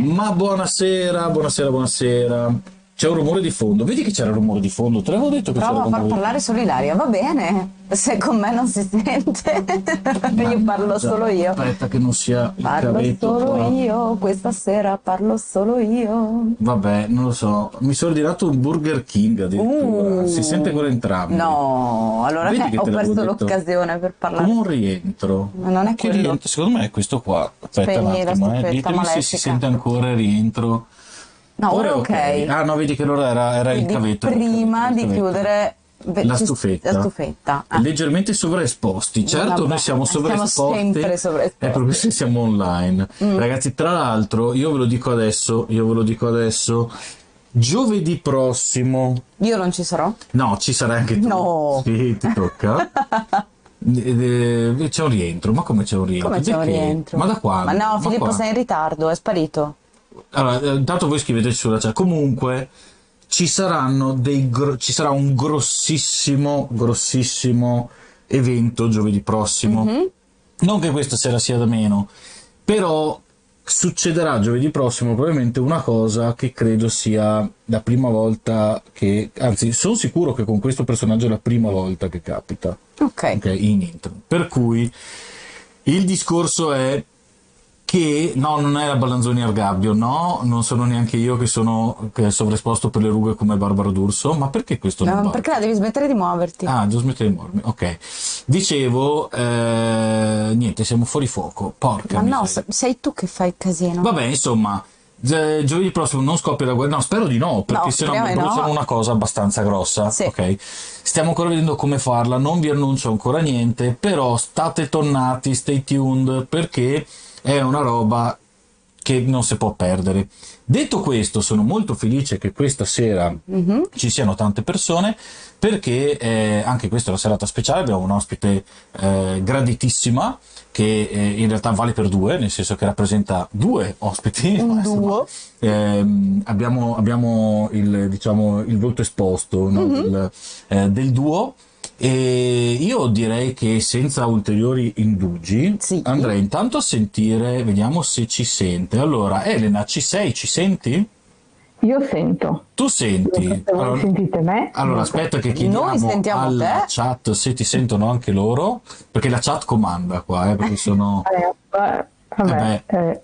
Ma buonasera, buonasera, buonasera. C'è un rumore di fondo. Vedi che c'era un rumore di fondo? Te l'avevo detto che Prova c'era a un far rumore parlare solo Ilaria, va bene. Se con me non si sente, io parlo Già, solo io. Aspetta che non sia il Parlo cavetto solo qua. io, questa sera parlo solo io. Vabbè, non lo so. Mi sono ordinato un Burger King addirittura. Uh. Si sente ancora entrambi. No, allora Vedi che ho perso detto? l'occasione per parlare. Come un rientro. Ma non è Che quello. rientro? Secondo me è questo qua. Aspetta Spegni un attimo, eh. Ditemi se si sente ancora il rientro. No, ora ok. Ah no, vedi che allora era, era il cavetto. il prima cavetto, di chiudere La stufetta. La stufetta. Ah. leggermente sovraesposti. Certo, Vabbè, noi siamo siamo sovraesposti. sempre sovraesposti. È proprio se siamo online. Mm. Ragazzi, tra l'altro, io ve lo dico adesso, io ve lo dico adesso. Giovedì prossimo, Io non ci sarò. no, ci sarai anche tu. No. Sì, ti tocca. Eh, eh, C'è un rientro, ma come c'è un rientro? Come c'è un rientro? Ma da quando? Ma no, Ma Filippo, qua? sei in ritardo, è sparito. Allora, eh, intanto voi scriveteci sulla chat. Comunque, ci saranno dei gro- ci sarà un grossissimo, grossissimo evento giovedì prossimo. Mhm. Non che questa sera sia da meno, però succederà giovedì prossimo probabilmente una cosa che credo sia la prima volta che, anzi, sono sicuro che con questo personaggio è la prima volta che capita Ok. ok, in intro. Per cui il discorso è che no, non è la Ballanzoni al gabbio, no, non sono neanche io che sono che sovraesposto per le rughe come Barbara D'Urso, ma perché questo non No, va? perché la devi smettere di muoverti. Ah, devo smettere di muovermi, ok. Dicevo, eh, niente, siamo fuori fuoco, porca Ma no, sei tu che fai il casino. Vabbè, insomma, giovedì prossimo non scoppia la guerra. No, spero di no, perché No, sennò mi di no. bruciano una cosa abbastanza grossa. Sì. Ok. Stiamo ancora vedendo come farla, non vi annuncio ancora niente, però state tonnati, stay tuned, perché è una roba che non si può perdere. Detto questo, sono molto felice che questa sera Mhm. ci siano tante persone perché eh, anche questa è una serata speciale, abbiamo un ospite eh, graditissima che eh, in realtà vale per due, nel senso che rappresenta due ospiti. Un duo. ehm, abbiamo abbiamo il, diciamo, il volto esposto no, Mhm. del, eh, del duo e io direi che senza ulteriori indugi Sì. andrei intanto a sentire, vediamo se ci sente. Allora, Elena, ci sei? Ci senti? Io sento. Tu senti? Se voi Allora, sentite me. allora, aspetta che chiediamo alla te. chat se ti sentono anche loro, perché la chat comanda qua, eh, perché sono... Eh, va- vabbè, eh,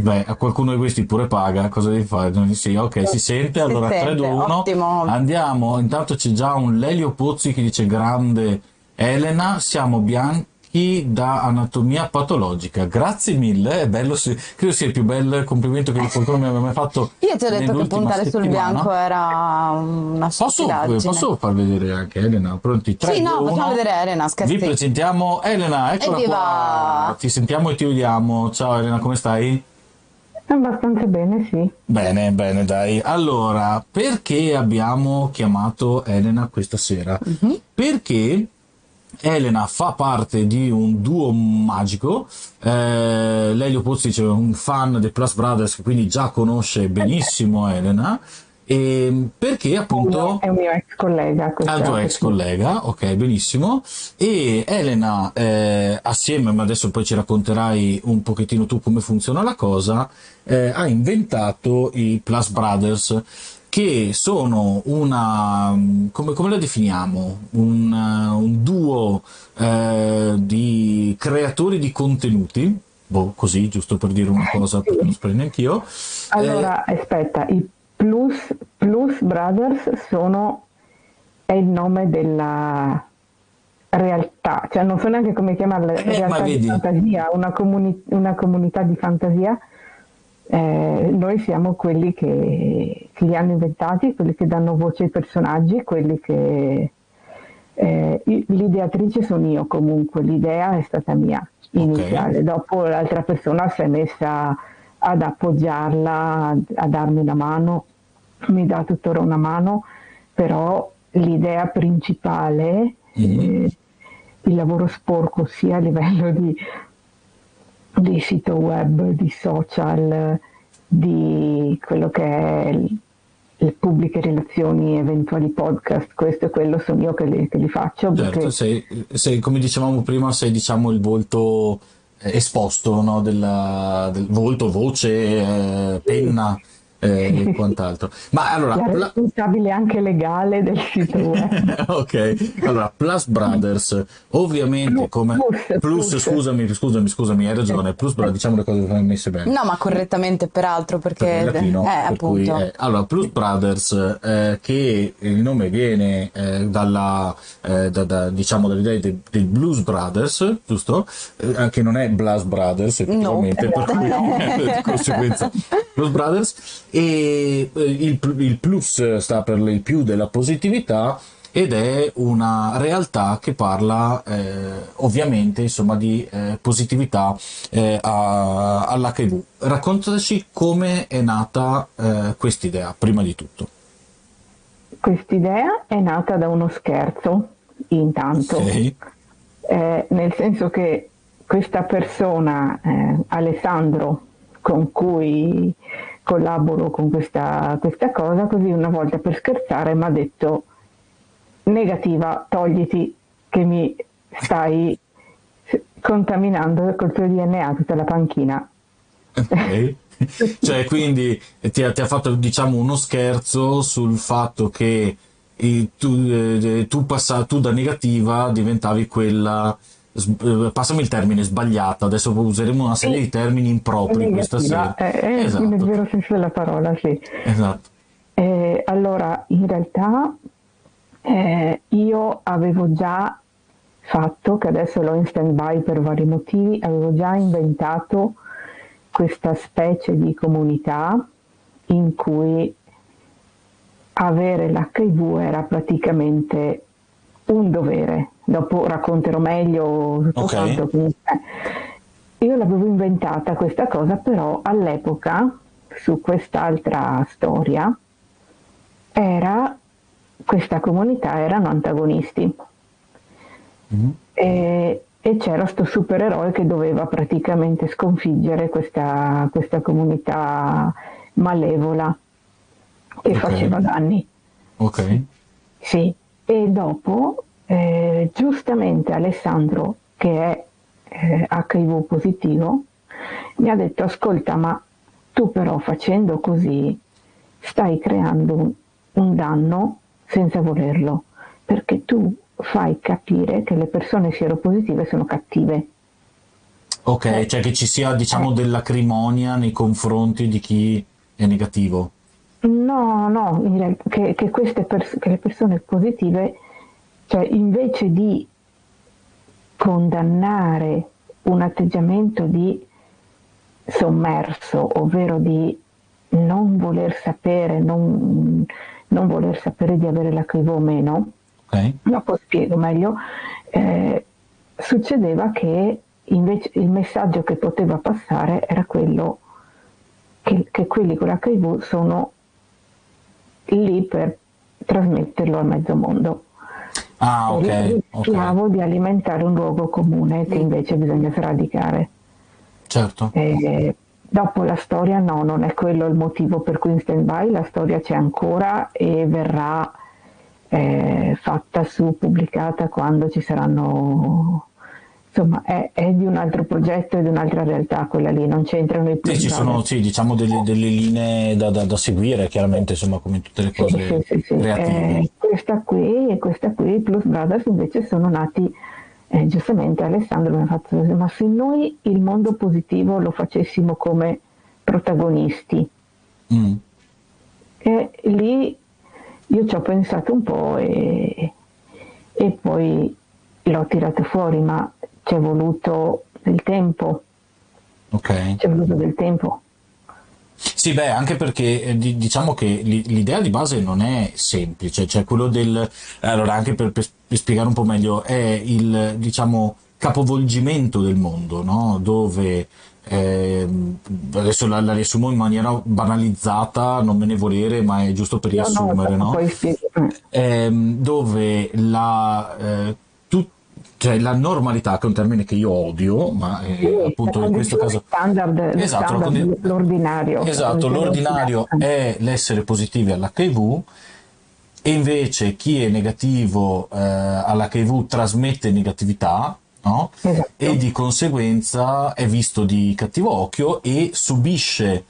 Beh, a qualcuno di questi pure paga, cosa devi fare? Sì, ok, si sente, allora sente, 3, 2, 1, ottimo. andiamo, intanto c'è già un Lelio Pozzi che dice grande Elena, siamo bianchi da anatomia patologica, grazie mille, è bello, credo sia il più bel complimento che qualcuno mi abbia mai fatto Io ti ho detto che puntare sul settimana. bianco era una Posso, posso far vedere anche Elena? Pronti? 3, Sì, no, 2, facciamo 1. vedere Elena, scherzi. Vi presentiamo Elena, eccola Evviva! qua. Ti sentiamo e ti vediamo. Ciao Elena, come stai? Abbastanza bene, sì. Bene, bene, dai. Allora, perché abbiamo chiamato Elena questa sera? Mhm. Perché Elena fa parte di un duo magico. Eh, Lelio Pozzi è un fan dei Plus Brothers, quindi già conosce benissimo Elena. E perché appunto È un mio ex collega. al tuo ex collega, ok, benissimo. E Elena, eh, assieme, ma adesso poi ci racconterai un pochettino tu come funziona la cosa, eh, ha inventato i Plus Brothers, che sono una, come, come la definiamo? Un, eh, un duo eh, di creatori di contenuti, boh, così, giusto per dire una cosa, perché non saprei neanch'io. Allora, aspetta, i Plus, Plus Brothers sono è il nome della realtà, cioè non so neanche come chiamarla, Eh, realtà di fantasia, una, comuni- una comunità di fantasia. Eh, noi siamo quelli che, che li hanno inventati, quelli che danno voce ai personaggi, quelli che... eh, l'ideatrice sono io comunque, l'idea è stata mia iniziale, dopo l'altra persona si è messa ad appoggiarla, a darmi una mano, mi dà tuttora una mano, però l'idea principale, Mhm. eh, il lavoro sporco sia a livello di, di sito web, di social, di quello che è il- le pubbliche relazioni, eventuali podcast, questo e quello sono io che li, che li faccio. Certo, perché- sei, sei, come dicevamo prima, sei diciamo il volto esposto no? Della, del volto, voce, eh, penna eh, e quant'altro. Ma allora, la pla- responsabile anche legale del sito web. ok, allora Plus Brothers, ovviamente Plus, come plus, Plus, plus. scusami, scusami, scusami, hai ragione. Plus Brothers, diciamo le cose che sono messe bene. No, ma correttamente peraltro per perché... il latino, eh, per appunto. cui, eh, allora, Plus Brothers, eh, che il nome viene eh, dalla, eh, da- da- diciamo, dall'idea del, del Blues Brothers, giusto? Eh, anche non è Blues Brothers, effettivamente, per cui di conseguenza Blues Brothers, e eh, il, il plus sta per il più della positività ed è una realtà che parla eh, ovviamente insomma di eh, positività eh, a- all'HIV. Raccontaci come è nata eh, quest'idea, prima di tutto. Quest'idea è nata da uno scherzo, intanto, Ok? Eh, nel senso che questa persona, Alessandro, con cui collaboro con questa, questa cosa, così una volta per scherzare mi ha detto negativa, togliti che mi stai contaminando col tuo DNA tutta la panchina. Ok. cioè, quindi ti ha, ti ha fatto diciamo uno scherzo sul fatto che tu, eh, tu, passa- tu da negativa diventavi quella, passami il termine, sbagliata. Adesso useremo una serie di termini impropri questa Negativa, sera. eh, eh, Esatto. nel vero senso della parola, sì. Esatto. Eh, allora, in realtà eh, io avevo già fatto, che adesso l'ho in stand-by per vari motivi, avevo già inventato questa specie di comunità in cui avere l'HIV era praticamente un dovere. Dopo racconterò meglio tutto Ok. quanto. Io l'avevo inventata questa cosa, però all'epoca, su quest'altra storia, era, questa comunità erano antagonisti. Mhm. E, e c'era sto supereroe che doveva praticamente sconfiggere questa, questa comunità malevola che Ok. faceva danni. Ok. Sì, e dopo eh, giustamente Alessandro, che è eh, HIV positivo, mi ha detto ascolta, ma tu però facendo così stai creando un, un danno senza volerlo, perché tu fai capire che le persone sieropositive sono cattive. Ok, Eh. cioè che ci sia diciamo dell'acrimonia nei confronti di chi è negativo. No, che, che queste pers- che le persone positive, cioè invece di condannare un atteggiamento di sommerso, ovvero di non voler sapere, non, non voler sapere di avere l'HIV o meno, Ok? dopo spiego meglio, eh, succedeva che invece il messaggio che poteva passare era quello che, che quelli con l'HIV sono lì per trasmetterlo al mezzo mondo. Ah, ok. E ok. rischiavo di alimentare un luogo comune che invece bisogna sradicare. Certo. Eh, dopo la storia no, non è quello il motivo per cui in stand by, la storia c'è ancora e verrà eh, fatta su, pubblicata quando ci saranno, insomma è, è di un altro progetto e di un'altra realtà quella lì, non c'entrano i Sì, ci sono sì, diciamo delle, delle linee da, da- da seguire, chiaramente, insomma, come in tutte le cose sì, sì. Eh, questa qui e questa qui, Plus Brothers invece sono nati, eh, giustamente Alessandro mi ha fatto, ma se noi il mondo positivo lo facessimo come protagonisti, Mm. e lì io ci ho pensato un po' e, e poi l'ho tirato fuori, ma ci è voluto del tempo, Ok. ci è voluto del tempo. Sì, beh, anche perché eh, di- diciamo che li- l'idea di base non è semplice, cioè quello del, allora anche per, per- spiegare un po' meglio, è il, diciamo, capovolgimento del mondo, no? Dove, ehm, adesso la, la riassumo in maniera banalizzata, non me ne volere, ma è giusto per riassumere, no? Poi spiego. eh. dove la, eh, cioè la normalità, che è un termine che io odio, ma eh, Sì, appunto la in questo caso... standard, Esatto, standard, condi- l'ordinario. Esatto, l'ordinario è l'essere positivi all'HIV e invece chi è negativo eh, all'HIV trasmette negatività no? esatto. e di conseguenza è visto di cattivo occhio e subisce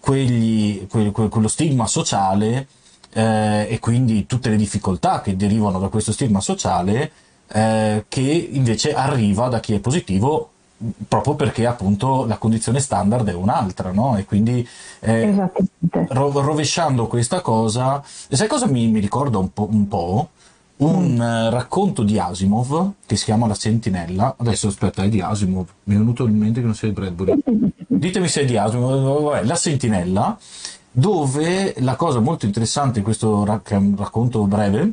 quegli, que, que, quello stigma sociale eh, e quindi tutte le difficoltà che derivano da questo stigma sociale eh, che invece arriva da chi è positivo proprio perché appunto la condizione standard è un'altra, no? E quindi eh, ro- rovesciando questa cosa, sai cosa mi, mi ricorda un po'? Un, po'? un mm. uh, racconto di Asimov che si chiama La Sentinella. Adesso aspetta, è di Asimov, mi è venuto in mente che non sia di Bradbury. Ditemi se è di Asimov, vabbè, La Sentinella, dove la cosa molto interessante in questo rac- racconto breve,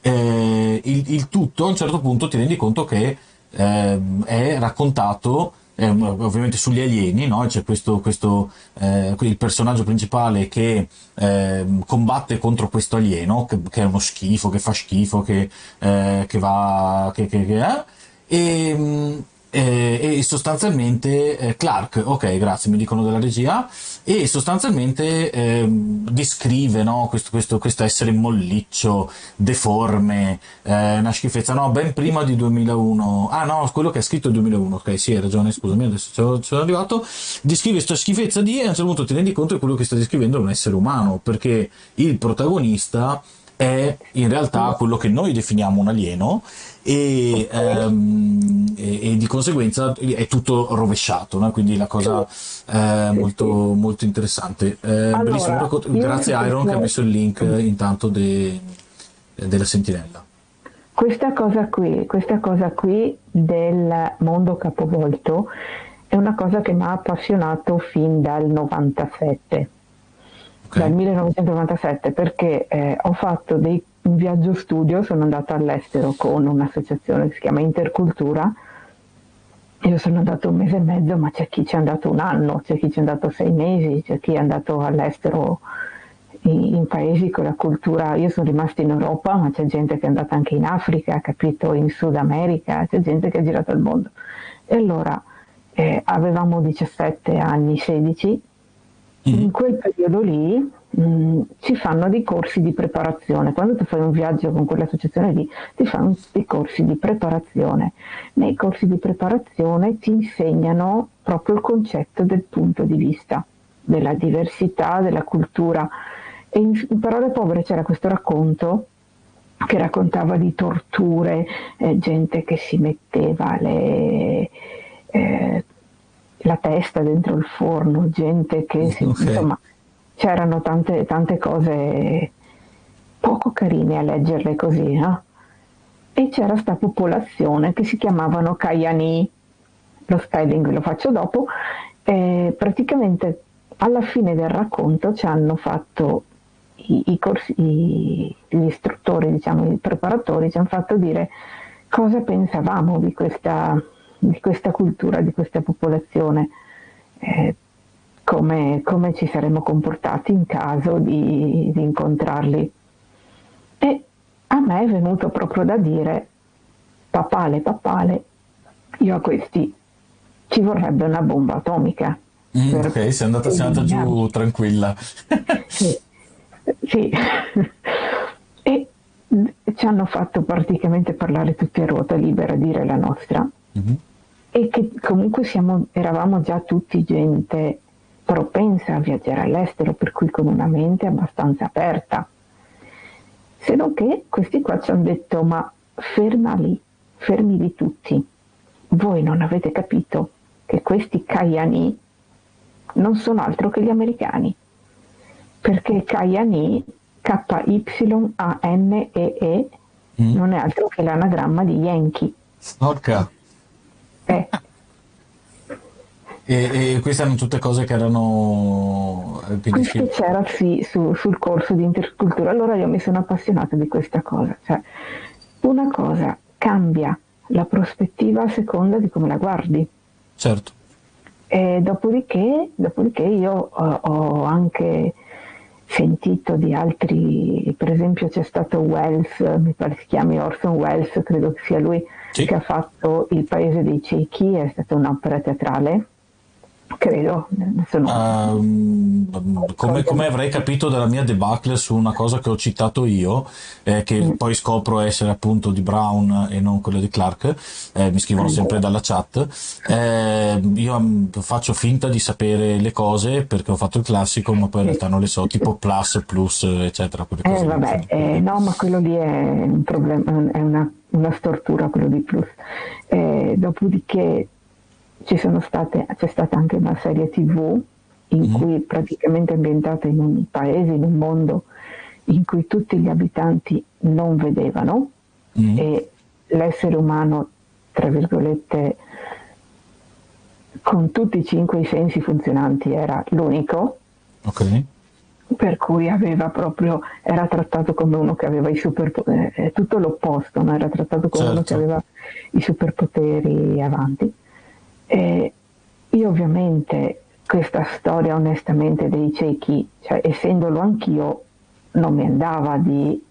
eh, il, il tutto a un certo punto ti rendi conto che eh, è raccontato eh, ovviamente sugli alieni, no? c'è questo, questo eh, il personaggio principale che eh, combatte contro questo alieno, che, che, è uno schifo, che fa schifo, che, eh, che va... Che, e, e sostanzialmente eh, Clark, ok, grazie, mi dicono della regia, e sostanzialmente eh, descrive no, questo, questo, questo, essere molliccio, deforme, eh, una schifezza, no, ben prima di 2001, ah no, quello che ha scritto il 2001, ok, sì, hai ragione, scusami, adesso sono arrivato, descrive questa schifezza di e a un certo punto ti rendi conto che quello che sta descrivendo è un essere umano, perché il protagonista è in realtà quello che noi definiamo un alieno e, ehm, e, e di conseguenza è tutto rovesciato, no? quindi la cosa è molto, molto interessante. Eh, allora, Grazie a Iron che ha messo il link intanto de, della sentinella. Questa cosa, qui, questa cosa qui del mondo capovolto è una cosa che mi ha appassionato fin dal 97 okay. dal 1997 perché eh, ho fatto dei, un viaggio studio, sono andata all'estero con un'associazione che si chiama Intercultura. Io sono andato un mese e mezzo, ma c'è chi ci è andato un anno, c'è chi ci è andato sei mesi, c'è chi è andato all'estero in, in paesi con la cultura. Io sono rimasta in Europa, ma c'è gente che è andata anche in Africa, capito, in Sud America, c'è gente che ha girato il mondo. E allora eh, avevamo 17 anni, 16 in mm. quel periodo lì mh, mm, ci fanno dei corsi di preparazione. Quando tu fai un viaggio con quell'associazione lì, ti fanno dei corsi di preparazione. Nei corsi di preparazione ti insegnano proprio il concetto del punto di vista, della diversità, della cultura. E in, in parole povere c'era questo racconto che raccontava di torture, eh, gente che si metteva le... Eh, la testa dentro il forno, gente che si, okay. insomma c'erano tante, tante cose poco carine a leggerle così, no? E c'era questa popolazione che si chiamavano Kayani, lo spelling ve lo faccio dopo, e praticamente alla fine del racconto ci hanno fatto i, i corsi, i, gli istruttori, diciamo, i preparatori, ci hanno fatto dire cosa pensavamo di questa di questa cultura, di questa popolazione, eh, come, come, ci saremmo comportati in caso di, di incontrarli. E a me è venuto proprio da dire, papale, papale, io a questi ci vorrebbe una bomba atomica. Mm, ok, sei andata, sei andata giù tranquilla. sì, sì. e ci hanno fatto praticamente parlare tutti a ruota libera, dire la nostra. Mm-hmm e che comunque siamo, eravamo già tutti gente propensa a viaggiare all'estero, per cui con una mente abbastanza aperta. Se non che questi qua ci hanno detto ma ferma lì, fermi di tutti, voi non avete capito che questi Kayani non sono altro che gli americani, perché Kayani, K-Y-A-N-E-E, mm. non è altro che l'anagramma di Yankee. Porca. Eh. E, e, queste erano tutte cose che erano... Eh, Questo c'era sì su, sul corso di intercultura, allora io mi sono appassionata di questa cosa, cioè una cosa cambia la prospettiva a seconda di come la guardi. Certo. E dopodiché, dopodiché io ho, ho anche sentito di altri, per esempio c'è stato Wells, mi pare si chiami Orson Welles, credo che sia lui, sì. che ha fatto Il paese dei ciechi, è stata un'opera teatrale, credo. Uh, come, come, avrei capito dalla mia debacle su una cosa che ho citato io, eh, che mm. poi scopro essere appunto di Brown e non quella di Clark, eh, mi scrivono sempre dalla chat, eh, io mm, faccio finta di sapere le cose perché ho fatto il classico, ma poi in realtà non le so, tipo plus, plus, eccetera. Eh, vabbè, eh, no, ma quello lì è un problema, è una, una stortura quello di plus. Eh, dopodiché state, c'è stata anche una serie tv in mm. cui praticamente ambientata in un paese, in un mondo in cui tutti gli abitanti non vedevano mm. e l'essere umano, tra virgolette, con tutti i cinque i sensi funzionanti era l'unico. Okay. Per cui aveva proprio, era trattato come uno che aveva i superpoteri, eh, tutto l'opposto, no? era trattato come certo. uno che certo. aveva i superpoteri avanti. E io ovviamente questa storia onestamente dei ciechi, cioè essendolo anch'io, non mi andava di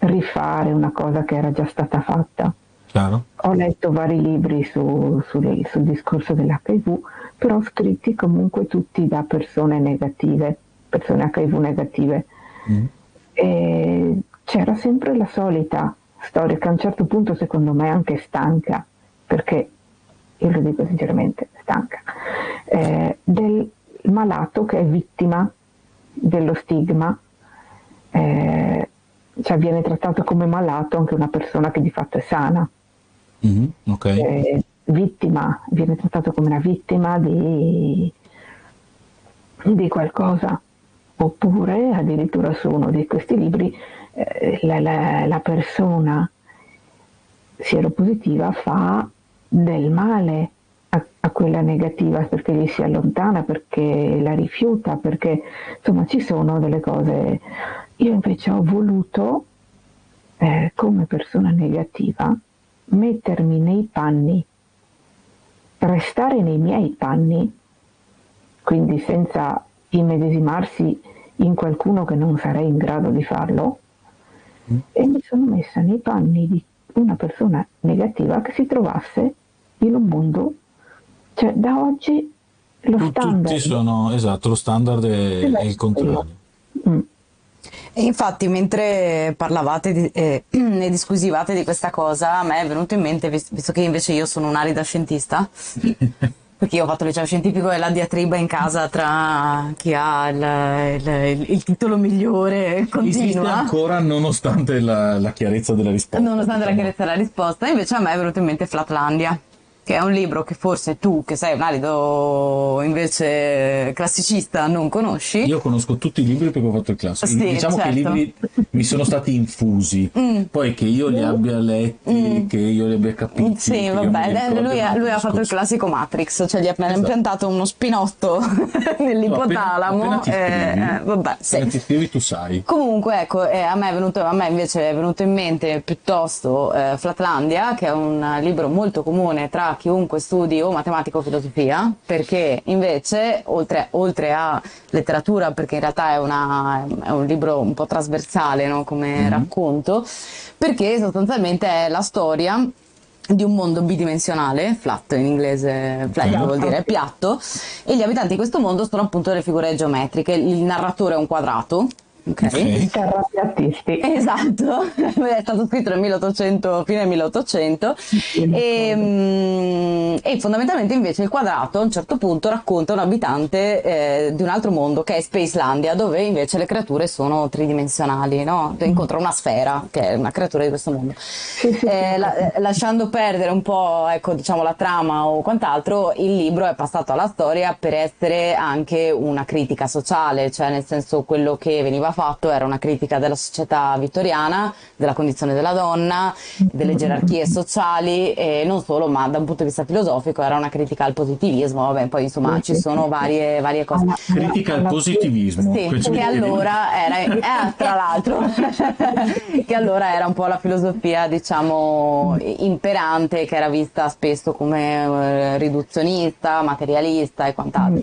rifare una cosa che era già stata fatta. Chiaro. Ho letto vari libri su, su, sul discorso dell'HIV, però scritti comunque tutti da persone negative, persone HIV negative. Mm. E c'era sempre la solita storia che a un certo punto secondo me è anche stanca, perché io lo dico sinceramente, stanca, eh, del malato che è vittima dello stigma, eh, cioè viene trattato come malato anche una persona che di fatto è sana. Mm-hmm, okay. eh, vittima, viene trattato come una vittima di, di qualcosa. Oppure addirittura su uno di questi libri eh, la, la, la persona sieropositiva fa del male a, a, quella negativa perché gli si allontana, perché la rifiuta, perché insomma ci sono delle cose. Io invece ho voluto, eh, come persona negativa, mettermi nei panni, restare nei miei panni, quindi senza immedesimarsi in qualcuno che non sarei in grado di farlo, mm. e mi sono messa nei panni di una persona negativa che si trovasse in un mondo, cioè da oggi lo tu, standard... Tutti sono, esatto, lo standard è, esatto. è il contrario. Mm. E infatti mentre parlavate di, eh, e discusivate di questa cosa, a me è venuto in mente, visto che invece io sono un'arida scientista, perché io ho fatto il liceo scientifico e la diatriba in casa tra chi ha il, il, il titolo migliore continua. Esiste ancora nonostante la, la chiarezza della risposta. Nonostante diciamo. la chiarezza della risposta, invece a me è venuto in mente Flatlandia che è un libro che forse tu, che sei un arido invece classicista, non conosci. Io conosco tutti i libri perché ho fatto il classico. Sì, diciamo certo. che i certo. libri mi sono stati infusi, mm. poi che io li abbia letti, mm. che io li abbia capiti. Sì, vabbè, lui, ha, lui ha fatto il classico Matrix, cioè gli ha esatto. impiantato uno spinotto nell'ipotalamo. No, appena, appena eh, vabbè, sì. ti scrivi tu sai. Comunque, ecco, eh, a, me venuto, a, me invece è venuto in mente piuttosto eh, Flatlandia, che è un libro molto comune tra chiunque studi o matematica o filosofia, perché invece, oltre, oltre a letteratura, perché in realtà è, una, è un libro un po' trasversale no? come mm-hmm. racconto, perché sostanzialmente è la storia di un mondo bidimensionale, flat in inglese, flat vuol dire piatto, e gli abitanti di questo mondo sono appunto le figure geometriche, il narratore è un quadrato, Okay. Terrapiattisti. Esatto, è stato scritto nel 1800, fine 1800 e, mm, e, fondamentalmente invece il quadrato a un certo punto racconta un abitante eh, di un altro mondo che è Spacelandia dove invece le creature sono tridimensionali, no? Mm. incontra una sfera che è una creatura di questo mondo. Eh, la, eh, lasciando perdere un po' ecco, diciamo, la trama o quant'altro, il libro è passato alla storia per essere anche una critica sociale, cioè nel senso quello che veniva fatto era una critica della società vittoriana, della condizione della donna, delle gerarchie sociali e non solo, ma da un punto di vista filosofico era una critica al positivismo. Vabbè, poi insomma ci sono varie, varie cose. Critica al positivismo. Sì, che allora era, eh, tra l'altro, che allora era un po' la filosofia, diciamo, imperante, che era vista spesso come eh, riduzionista, materialista e quant'altro.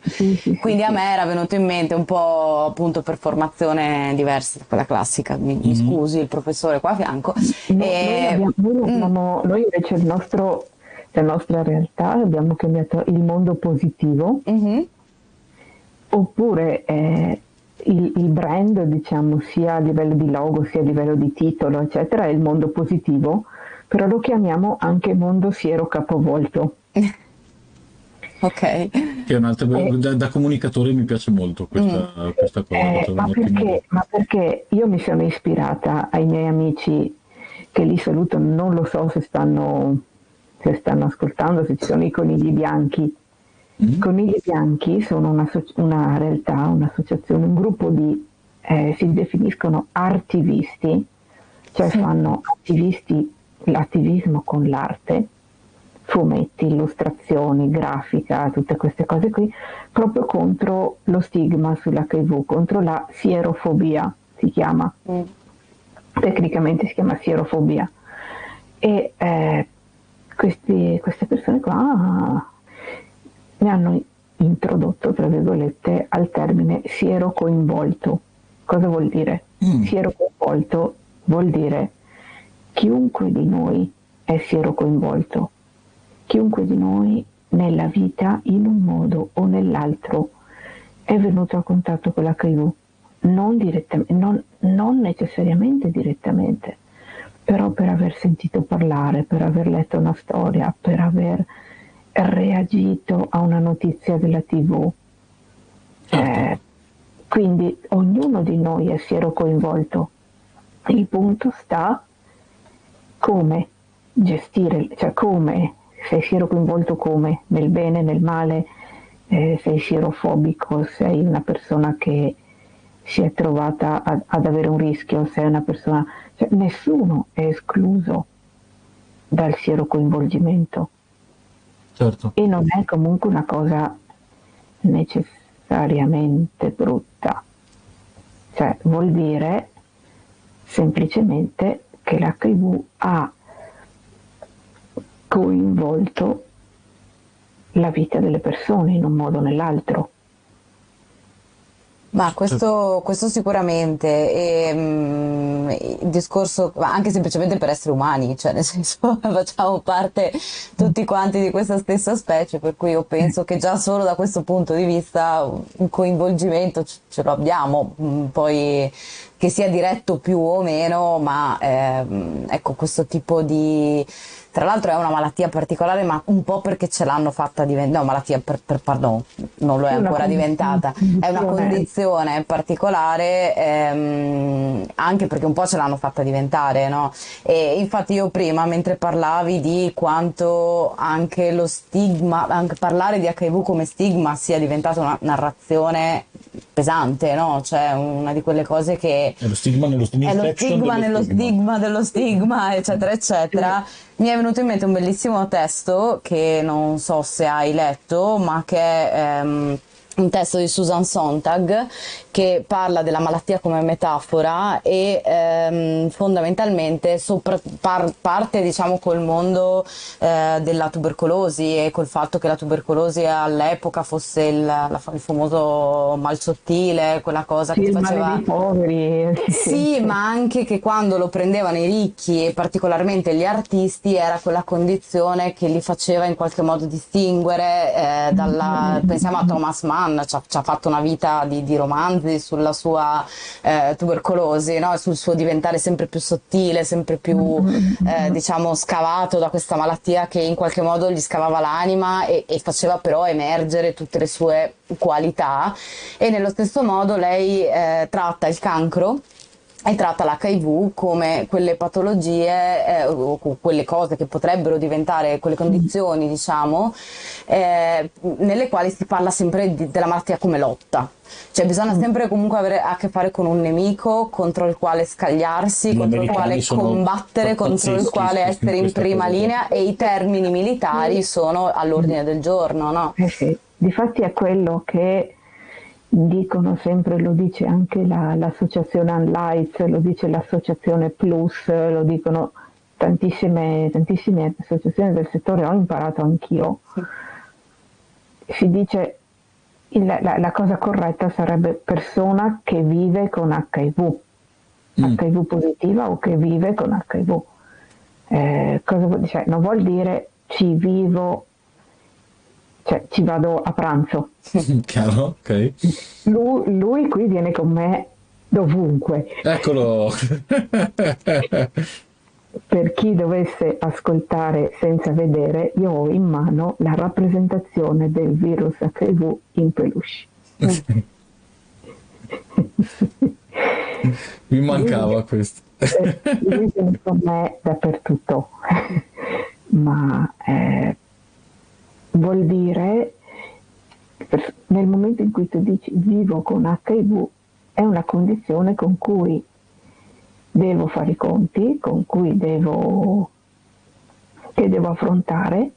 Quindi a me era venuto in mente un po' appunto per formazione diversa da quella classica, mi, mm-hmm. scusi il professore qua a fianco. No, e... noi, abbiamo, noi, abbiamo, mm. noi, invece il nostro, la nostra realtà abbiamo chiamato il mondo positivo, mm-hmm. oppure eh, il, il, brand, diciamo, sia a livello di logo, sia a livello di titolo, eccetera, è il mondo positivo, però lo chiamiamo anche mondo siero capovolto. ok. Che è un'altra, eh, da, da, comunicatore mi piace molto questa, mm. questa cosa. Eh, ma, perché, ma perché io mi sono ispirata ai miei amici che li saluto, non lo so se stanno, se stanno ascoltando, se ci sono i conigli bianchi. Mm. I conigli bianchi sono una, una realtà, un'associazione, un gruppo di, eh, si definiscono artivisti, cioè sì. fanno attivisti, l'attivismo con l'arte, fumetti, illustrazioni, grafica, tutte queste cose qui, proprio contro lo stigma sull'HIV, contro la sierofobia, si chiama. Mm tecnicamente si chiama sierofobia. E eh, questi, queste persone qua mi hanno introdotto, tra virgolette, al termine siero coinvolto. Cosa vuol dire? Mm. Siero coinvolto vuol dire chiunque di noi è siero coinvolto, chiunque di noi nella vita in un modo o nell'altro è venuto a contatto con l'HIV non, non, non necessariamente direttamente, però per aver sentito parlare, per aver letto una storia, per aver reagito a una notizia della tv. Certo. Eh, quindi ognuno di noi è siero coinvolto. Il punto sta come gestire, cioè come, sei siero coinvolto come, nel bene, nel male, eh, sei sierofobico, sei una persona che si è trovata ad, ad avere un rischio, se è una persona, cioè, nessuno è escluso dal siero coinvolgimento. Certo. E non è comunque una cosa necessariamente brutta. Cioè, vuol dire semplicemente che l'HIV ha coinvolto la vita delle persone in un modo o nell'altro. Ma questo, questo sicuramente, e, um, il discorso anche semplicemente per essere umani, cioè nel senso facciamo parte tutti quanti di questa stessa specie, per cui io penso che già solo da questo punto di vista un coinvolgimento ce lo abbiamo, mm, poi che sia diretto più o meno, ma ehm, ecco questo tipo di tra l'altro è una malattia particolare, ma un po' perché ce l'hanno fatta diventare, no, malattia, per, per, pardon, non lo è, è ancora diventata, è una condizione particolare, ehm, anche perché un po' ce l'hanno fatta diventare, no? E infatti io prima, mentre parlavi di quanto anche lo stigma, anche parlare di HIV come stigma sia diventata una narrazione pesante, no? Cioè una di quelle cose che... È lo stigma nello stigma, è lo stigma nello stigma. stigma dello stigma, eccetera, eccetera. Mi è venuto in mente un bellissimo testo che non so se hai letto, ma che è ehm, un testo di Susan Sontag che parla della malattia come metafora e ehm, fondamentalmente sopra, par, parte diciamo col mondo eh, della tubercolosi e col fatto che la tubercolosi all'epoca fosse il, la, il famoso mal sottile, quella cosa sì, che faceva... poveri. Sì, ma anche che quando lo prendevano i ricchi e particolarmente gli artisti era quella condizione che li faceva in qualche modo distinguere eh, dalla... pensiamo a Thomas Mann, ci ha, ci ha fatto una vita di, di romanzi sulla sua eh, tubercolosi, no? sul suo diventare sempre più sottile, sempre più mm-hmm. eh, diciamo scavato da questa malattia che in qualche modo gli scavava l'anima e, e faceva però emergere tutte le sue qualità e nello stesso modo lei eh, tratta il cancro e tratta l'HIV come quelle patologie eh, o quelle cose che potrebbero diventare quelle condizioni, diciamo, eh, nelle quali si parla sempre di, della malattia come lotta. Cioè bisogna mm. sempre comunque avere a che fare con un nemico contro il quale scagliarsi, Gli contro il quale combattere, contro il quale essere in prima cosa. linea e i termini militari sono all'ordine del giorno, no? Eh sì, difatti è quello che dicono sempre, lo dice anche la, l'associazione Unlights, lo dice l'associazione Plus, lo dicono tantissime, tantissime associazioni del settore, ho imparato anch'io. Si dice il, la, la, cosa corretta sarebbe persona che vive con HIV, mm. HIV positiva o che vive con HIV. Eh, cosa vuol dire? Cioè, non vuol dire ci vivo cioè ci vado a pranzo. Chiaro, ok. Lui, lui qui viene con me dovunque. Eccolo. per chi dovesse ascoltare senza vedere, io ho in mano la rappresentazione del virus HIV in peluche. Mi mancava lui, questo. Lui viene con me dappertutto, ma eh, vuol dire, nel momento in cui tu dici vivo con HIV, è una condizione con cui devo fare i conti, con cui devo, che devo affrontare,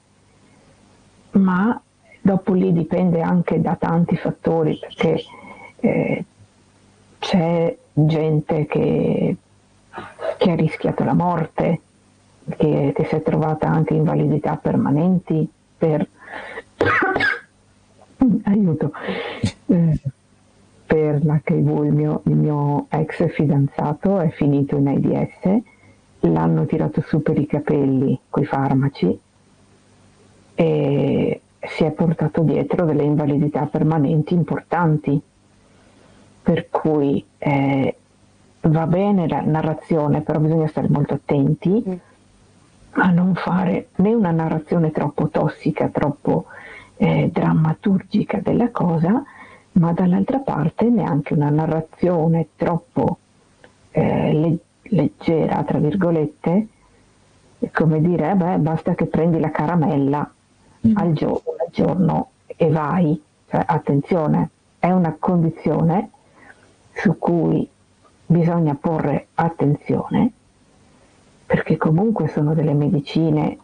ma dopo lì dipende anche da tanti fattori perché eh, c'è gente che, che, ha rischiato la morte, che, che si è trovata anche invalidità permanenti per aiuto eh, per l'HIV il mio, il mio ex fidanzato è finito in AIDS, l'hanno tirato su per i capelli coi farmaci e si è portato dietro delle invalidità permanenti importanti. Per cui eh, va bene la narrazione, però bisogna stare molto attenti mm. a non fare né una narrazione troppo tossica, troppo eh, drammaturgica della cosa, ma dall'altra parte neanche una narrazione troppo eh, le- leggera, tra virgolette, come dire, eh beh, basta che prendi la caramella mm. al, gio- al giorno e vai. Cioè, attenzione, è una condizione su cui bisogna porre attenzione perché comunque sono delle medicine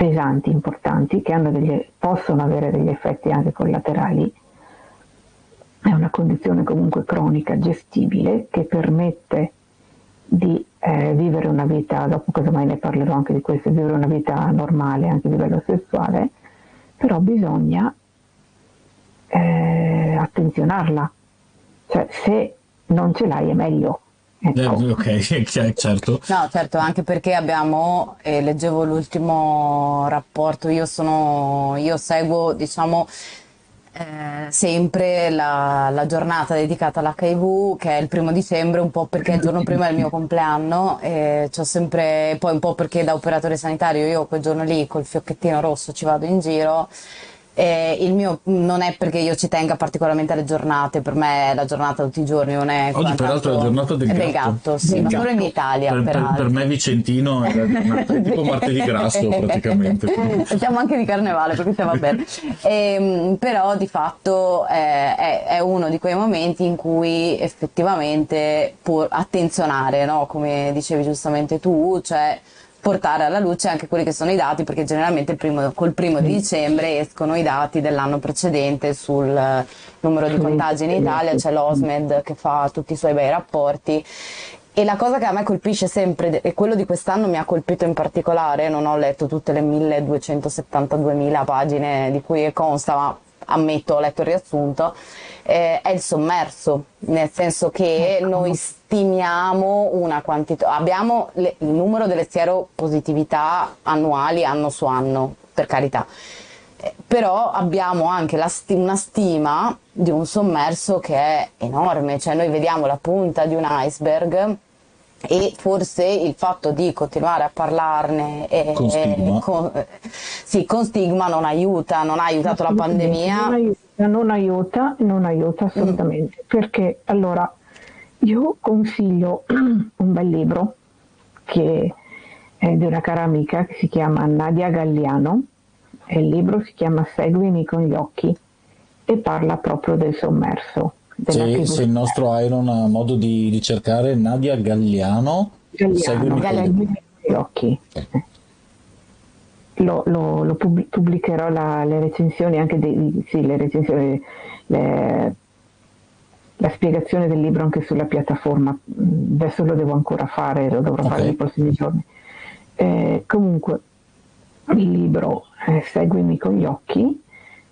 pesanti, importanti, che degli, possono avere degli effetti anche collaterali è una condizione comunque cronica, gestibile, che permette di eh, vivere una vita, dopo casomai ne parlerò anche di questo, vivere una vita normale anche a livello sessuale, però bisogna eh, attenzionarla, cioè se non ce l'hai è meglio. Eh, ok, certo. No, certo, anche perché abbiamo, eh, leggevo l'ultimo rapporto, io sono, io seguo, diciamo, eh, sempre la, la, giornata dedicata all'HIV che è il primo dicembre un po' perché è il giorno prima del mio compleanno e c'ho sempre poi un po' perché da operatore sanitario io quel giorno lì col fiocchettino rosso ci vado in giro eh, il mio non è perché io ci tenga particolarmente alle giornate, per me è la giornata tutti i giorni, non è Oggi peraltro è la giornata del, del gatto. gatto sì, del ma gatto. solo in Italia. Per, per, per me Vicentino è la giornata, tipo martedì grasso praticamente. Facciamo anche di carnevale perché stiamo bene. E, ehm, però di fatto eh, è, è, uno di quei momenti in cui effettivamente può attenzionare, no? come dicevi giustamente tu, cioè portare alla luce anche quelli che sono i dati, perché generalmente il primo, col primo di dicembre escono i dati dell'anno precedente sul eh, numero di contagi in Italia, c'è l'OSMED che fa tutti i suoi bei rapporti. E la cosa che a me colpisce sempre, e quello di quest'anno mi ha colpito in particolare, non ho letto tutte le 1272.000 pagine di cui consta, ma ammetto, ho letto il riassunto, eh, è il sommerso, nel senso che ecco. noi stimiamo una quantità, abbiamo le, il numero delle sieropositività annuali anno su anno, per carità, eh, però abbiamo anche sti- una stima di un sommerso che è enorme, cioè noi vediamo la punta di un iceberg e forse il fatto di continuare a parlarne e, con, stigma. Con, sì, con stigma non aiuta, non ha aiutato la pandemia. Non aiuta, non aiuta, non aiuta assolutamente. Mm. Perché allora io consiglio un bel libro che è di una cara amica che si chiama Nadia Galliano e il libro si chiama Seguimi con gli occhi e parla proprio del sommerso se, se, il nostro Iron ha modo di, di cercare Nadia Galliano, Galliano, Galliano gli occhi. Okay. Lo, lo, lo, pubblicherò la, le recensioni anche dei, sì, le recensioni, le, la spiegazione del libro anche sulla piattaforma. Adesso lo devo ancora fare, lo dovrò okay. fare nei prossimi giorni. Eh, comunque, il libro eh, Seguimi con gli occhi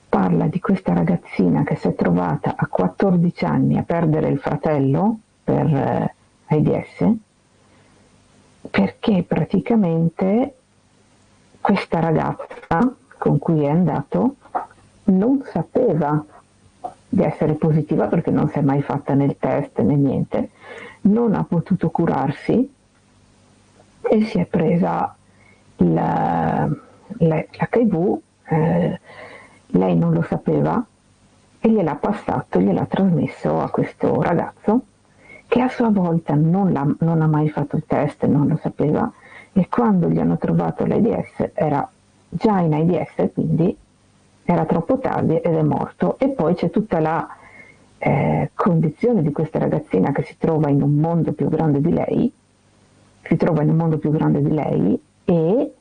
parla di questa ragazzina che si è trovata a 14 anni a perdere il fratello per eh, AIDS perché praticamente questa ragazza con cui è andato non sapeva di essere positiva perché non si è mai fatta nel test né niente, non ha potuto curarsi e si è presa l'HIV, eh, lei non lo sapeva e gliel'ha passato, gliel'ha trasmesso a questo ragazzo che a sua volta non, non ha mai fatto il test, non lo sapeva e quando gli hanno trovato l'AIDS era già in AIDS, quindi era troppo tardi ed è morto. E poi c'è tutta la eh, condizione di questa ragazzina che si trova in un mondo più grande di lei, si trova in un mondo più grande di lei e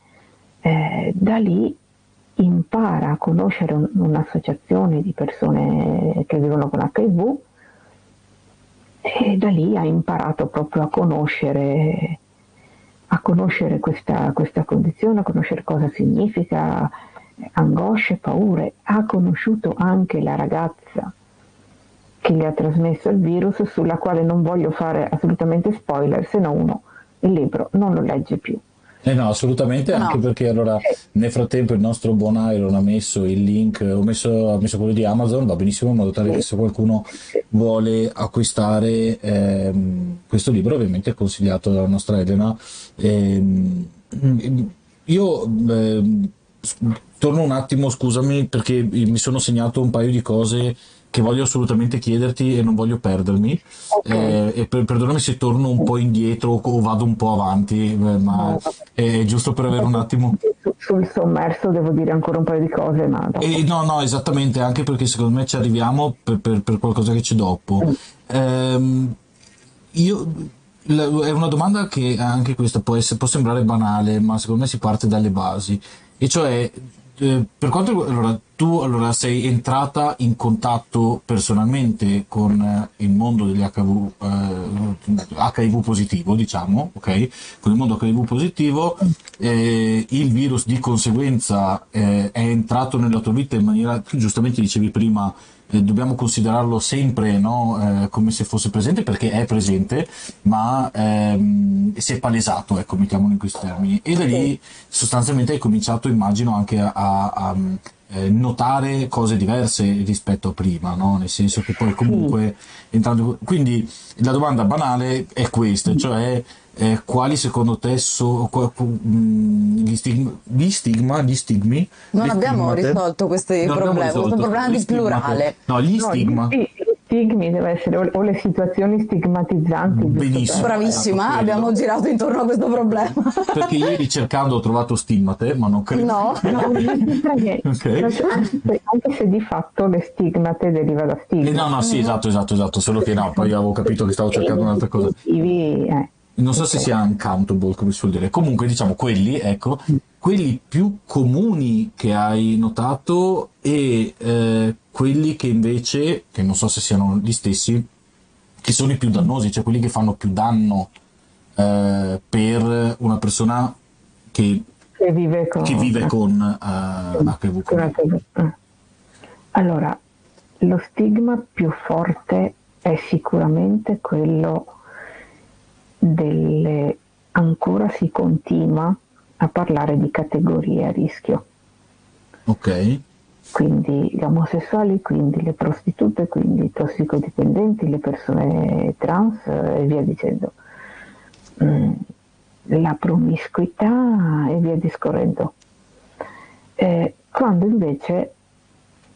eh, da lì impara a conoscere un, un'associazione di persone che vivono con HIV e da lì ha imparato proprio a conoscere, a conoscere questa, questa condizione, a conoscere cosa significa, angosce, paure. Ha conosciuto anche la ragazza che gli ha trasmesso il virus, sulla quale non voglio fare assolutamente spoiler, se no uno il libro non lo legge più. Eh no, assolutamente, no. anche perché allora nel frattempo il nostro buon Iron ha messo il link, ho messo, ha messo quello di Amazon, va benissimo in modo tale che se qualcuno vuole acquistare ehm, questo libro, ovviamente è consigliato dalla nostra Elena. Ehm, io ehm, torno un attimo, scusami, perché mi sono segnato un paio di cose che voglio assolutamente chiederti e non voglio perdermi. Okay. Eh, e per, perdonami se torno un po' indietro o vado un po' avanti, eh, ma è giusto per avere un attimo. Sul sommerso devo dire ancora un paio di cose, ma. Eh, no, no, esattamente, anche perché secondo me ci arriviamo per, per, per qualcosa che c'è dopo. Mm. Ehm, io è una domanda che anche questa può, essere, può sembrare banale, ma secondo me si parte dalle basi. E cioè, eh, per quanto allora, tu allora, sei entrata in contatto personalmente con eh, il mondo degli HIV, eh, HIV positivo, diciamo, ok? Con il mondo HIV positivo, eh, il virus di conseguenza eh, è entrato nella tua vita in maniera, giustamente dicevi prima, eh, dobbiamo considerarlo sempre no, eh, come se fosse presente perché è presente, ma ehm, si è palesato, ecco, mettiamolo in questi termini. E da lì sostanzialmente hai cominciato, immagino, anche a, a, a eh, notare cose diverse rispetto a prima, no? nel senso che poi comunque entrando... Quindi la domanda banale è questa, cioè eh, quali secondo te sono mm, gli, stigma, gli stigma, gli stigmi? Non abbiamo risolto questi problemi, questo problema di plurale. No, gli stigma. Gli stigmi deve essere o, le situazioni stigmatizzanti. Benissimo. Bravissima, abbiamo girato intorno a questo problema. Perché ieri cercando ho trovato stigmate, ma non credo. No, no okay. anche, se di fatto le stigmate deriva da stigma. Eh, no, no, sì, esatto, esatto, esatto, solo che no, poi avevo capito che stavo cercando un'altra cosa. Eh non so se sia uncountable come si vuol dire, comunque diciamo quelli, ecco, quelli più comuni che hai notato e eh, quelli che invece, che non so se siano gli stessi, che sono i più dannosi, cioè quelli che fanno più danno eh, per una persona che, che vive con, che vive con uh, HIV. Con allora, lo stigma più forte è sicuramente quello delle, ancora si continua a parlare di categorie a rischio. Ok. Quindi gli omosessuali, quindi le prostitute, quindi i tossicodipendenti, le persone trans e via dicendo. Mm, la promiscuità e via discorrendo. Eh, quando invece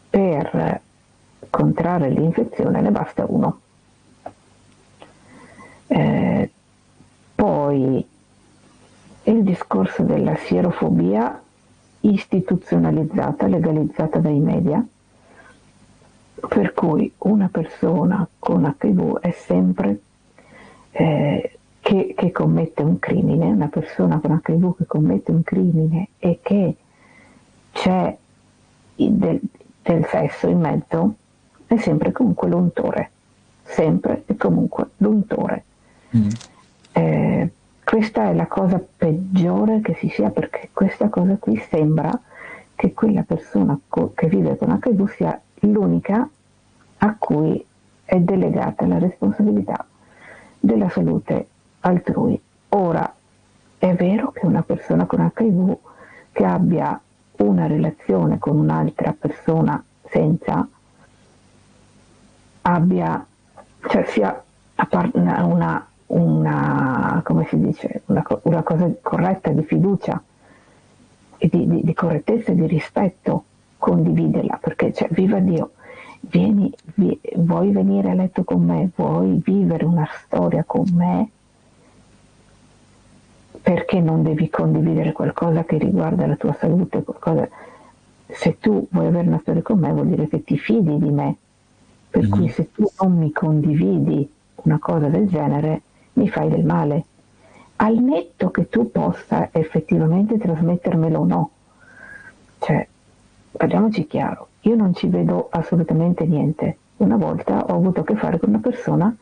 per contrarre l'infezione ne basta uno. Eh, poi il discorso della sierofobia istituzionalizzata, legalizzata dai media, per cui una persona con HIV è sempre eh, che, che, commette un crimine, una persona con HIV che commette un crimine e che c'è del, del sesso in mezzo, è sempre comunque l'untore, sempre e comunque l'untore. Mm. Eh, questa è la cosa peggiore che si sia perché questa cosa qui sembra che quella persona co- che vive con HIV sia l'unica a cui è delegata la responsabilità della salute altrui. Ora, è vero che una persona con HIV che abbia una relazione con un'altra persona senza abbia, cioè sia una, una, come si dice, una, una, cosa corretta di fiducia e di, di, di correttezza e di rispetto, condividerla, perché cioè, viva Dio, vieni, vi, vuoi venire a letto con me, vuoi vivere una storia con me, perché non devi condividere qualcosa che riguarda la tua salute, qualcosa... Se tu vuoi avere una storia con me vuol dire che ti fidi di me, per mm-hmm. cui se tu non mi condividi una cosa del genere, mi fai del male. Al netto che tu possa effettivamente trasmettermelo o no. Cioè, parliamoci chiaro, io non ci vedo assolutamente niente. Una volta ho avuto a che fare con una persona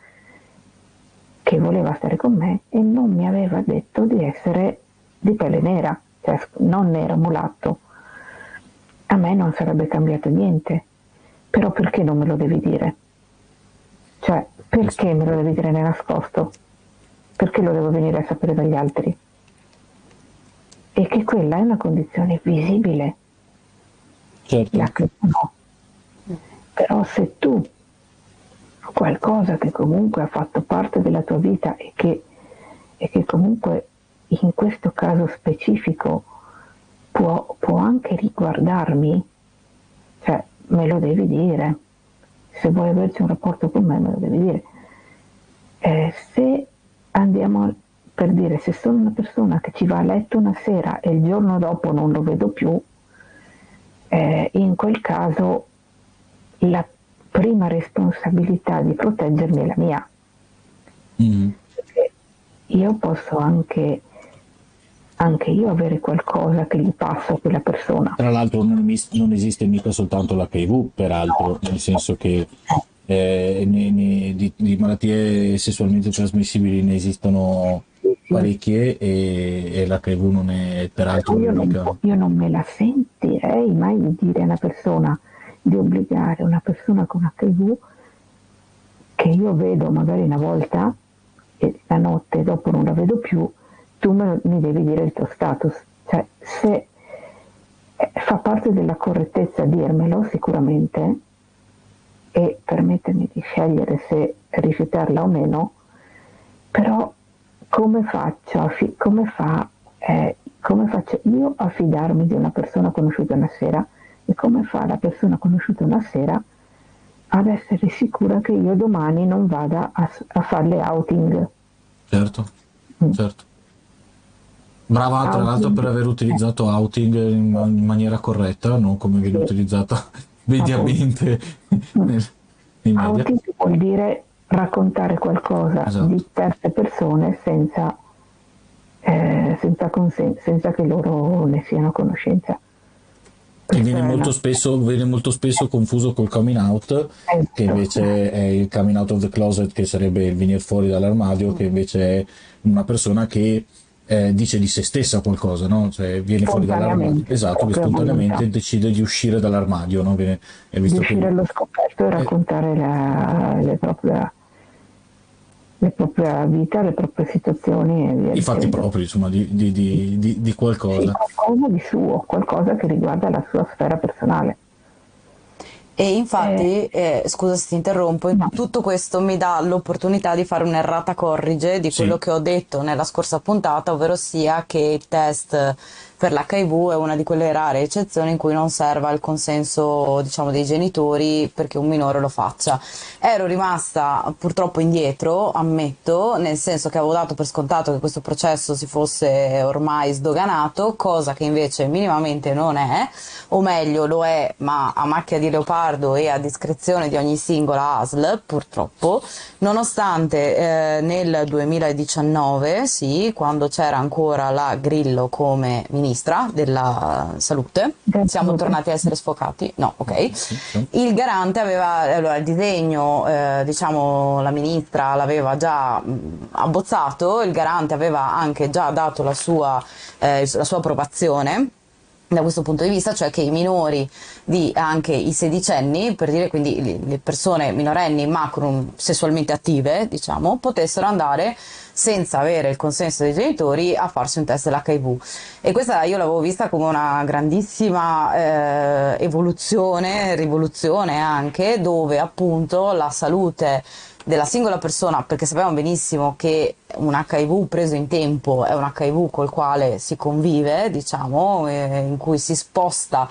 che voleva stare con me e non mi aveva detto di essere di pelle nera, cioè non nero, mulatto. A me non sarebbe cambiato niente, però perché non me lo devi dire? Cioè, perché me lo devi dire nascosto? Perché lo devo venire a sapere dagli altri? E che quella è una condizione visibile. Certo. La no. Però se tu qualcosa che comunque ha fatto parte della tua vita e che, e che comunque in questo caso specifico può, può anche riguardarmi, cioè me lo devi dire se vuoi averci un rapporto con me me lo devi dire. Eh, se andiamo per dire, se sono una persona che ci va a letto una sera e il giorno dopo non lo vedo più, eh, in quel caso la prima responsabilità di proteggermi è la mia. Mm. Io posso anche anche io avere qualcosa che gli passa a quella persona. Tra l'altro non, non esiste mica soltanto l'HIV, peraltro, nel senso che eh, ne, ne, di, di, malattie sessualmente trasmissibili ne esistono parecchie e, e l'HIV non è peraltro io l'unica. Non, io non me la sentirei mai di dire a una persona, di obbligare una persona con HIV che io vedo magari una volta e la notte dopo non la vedo più, tu mi devi dire il tuo status. Cioè, se eh, fa parte della correttezza dirmelo sicuramente e permettermi di scegliere se rifiutarla o meno, però come faccio, come, fa, eh, come faccio io a fidarmi di una persona conosciuta una sera e come fa la persona conosciuta una sera ad essere sicura che io domani non vada a, a fare le outing? Certo, mm. certo. Brava tra l'altro per aver utilizzato outing in, in maniera corretta, non come viene sì. utilizzata mediamente nei media. Outing vuol dire raccontare qualcosa esatto. di terze persone senza, eh, senza, consen- senza che loro ne siano a conoscenza. Che viene molto, spesso, viene molto, spesso, confuso col coming out, esatto. che invece è il coming out of the closet, che sarebbe il venire fuori dall'armadio, che invece è una persona che eh, dice di se stessa qualcosa, no? cioè viene fuori dall'armadio, esatto, che spontaneamente decide di uscire dall'armadio, no? viene, è visto di uscire allo scoperto e eh. raccontare la, le proprie la propria vita, le proprie situazioni. I fatti propri, insomma, di, di, di, di qualcosa. Sì, qualcosa di suo, qualcosa che riguarda la sua sfera personale. E infatti, eh, eh, scusa se ti interrompo, no. tutto questo mi dà l'opportunità di fare un'errata corrige di quello sì. che ho detto nella scorsa puntata, ovvero sia che il test per l'HIV è una di quelle rare eccezioni in cui non serva il consenso diciamo, dei genitori perché un minore lo faccia. Ero rimasta purtroppo indietro, ammetto, nel senso che avevo dato per scontato che questo processo si fosse ormai sdoganato, cosa che invece minimamente non è, o meglio lo è, ma a macchia di leopardo e a discrezione di ogni singola ASL, purtroppo, nonostante eh, nel 2019, sì, quando c'era ancora la Grillo come ministro, ministra della salute, siamo tornati a essere sfocati, no, ok. Il garante aveva, allora il disegno, eh, diciamo la ministra l'aveva già mh, abbozzato, il garante aveva anche già dato la sua, eh, la sua approvazione da questo punto di vista, cioè che i minori di anche i sedicenni, per dire quindi le persone minorenni ma sessualmente attive, diciamo, potessero andare senza avere il consenso dei genitori a farsi un test dell'HIV. E questa io l'avevo vista come una grandissima eh, evoluzione, rivoluzione anche, dove appunto la salute della singola persona, perché sappiamo benissimo che un HIV preso in tempo è un HIV col quale si convive, diciamo, eh, in cui si sposta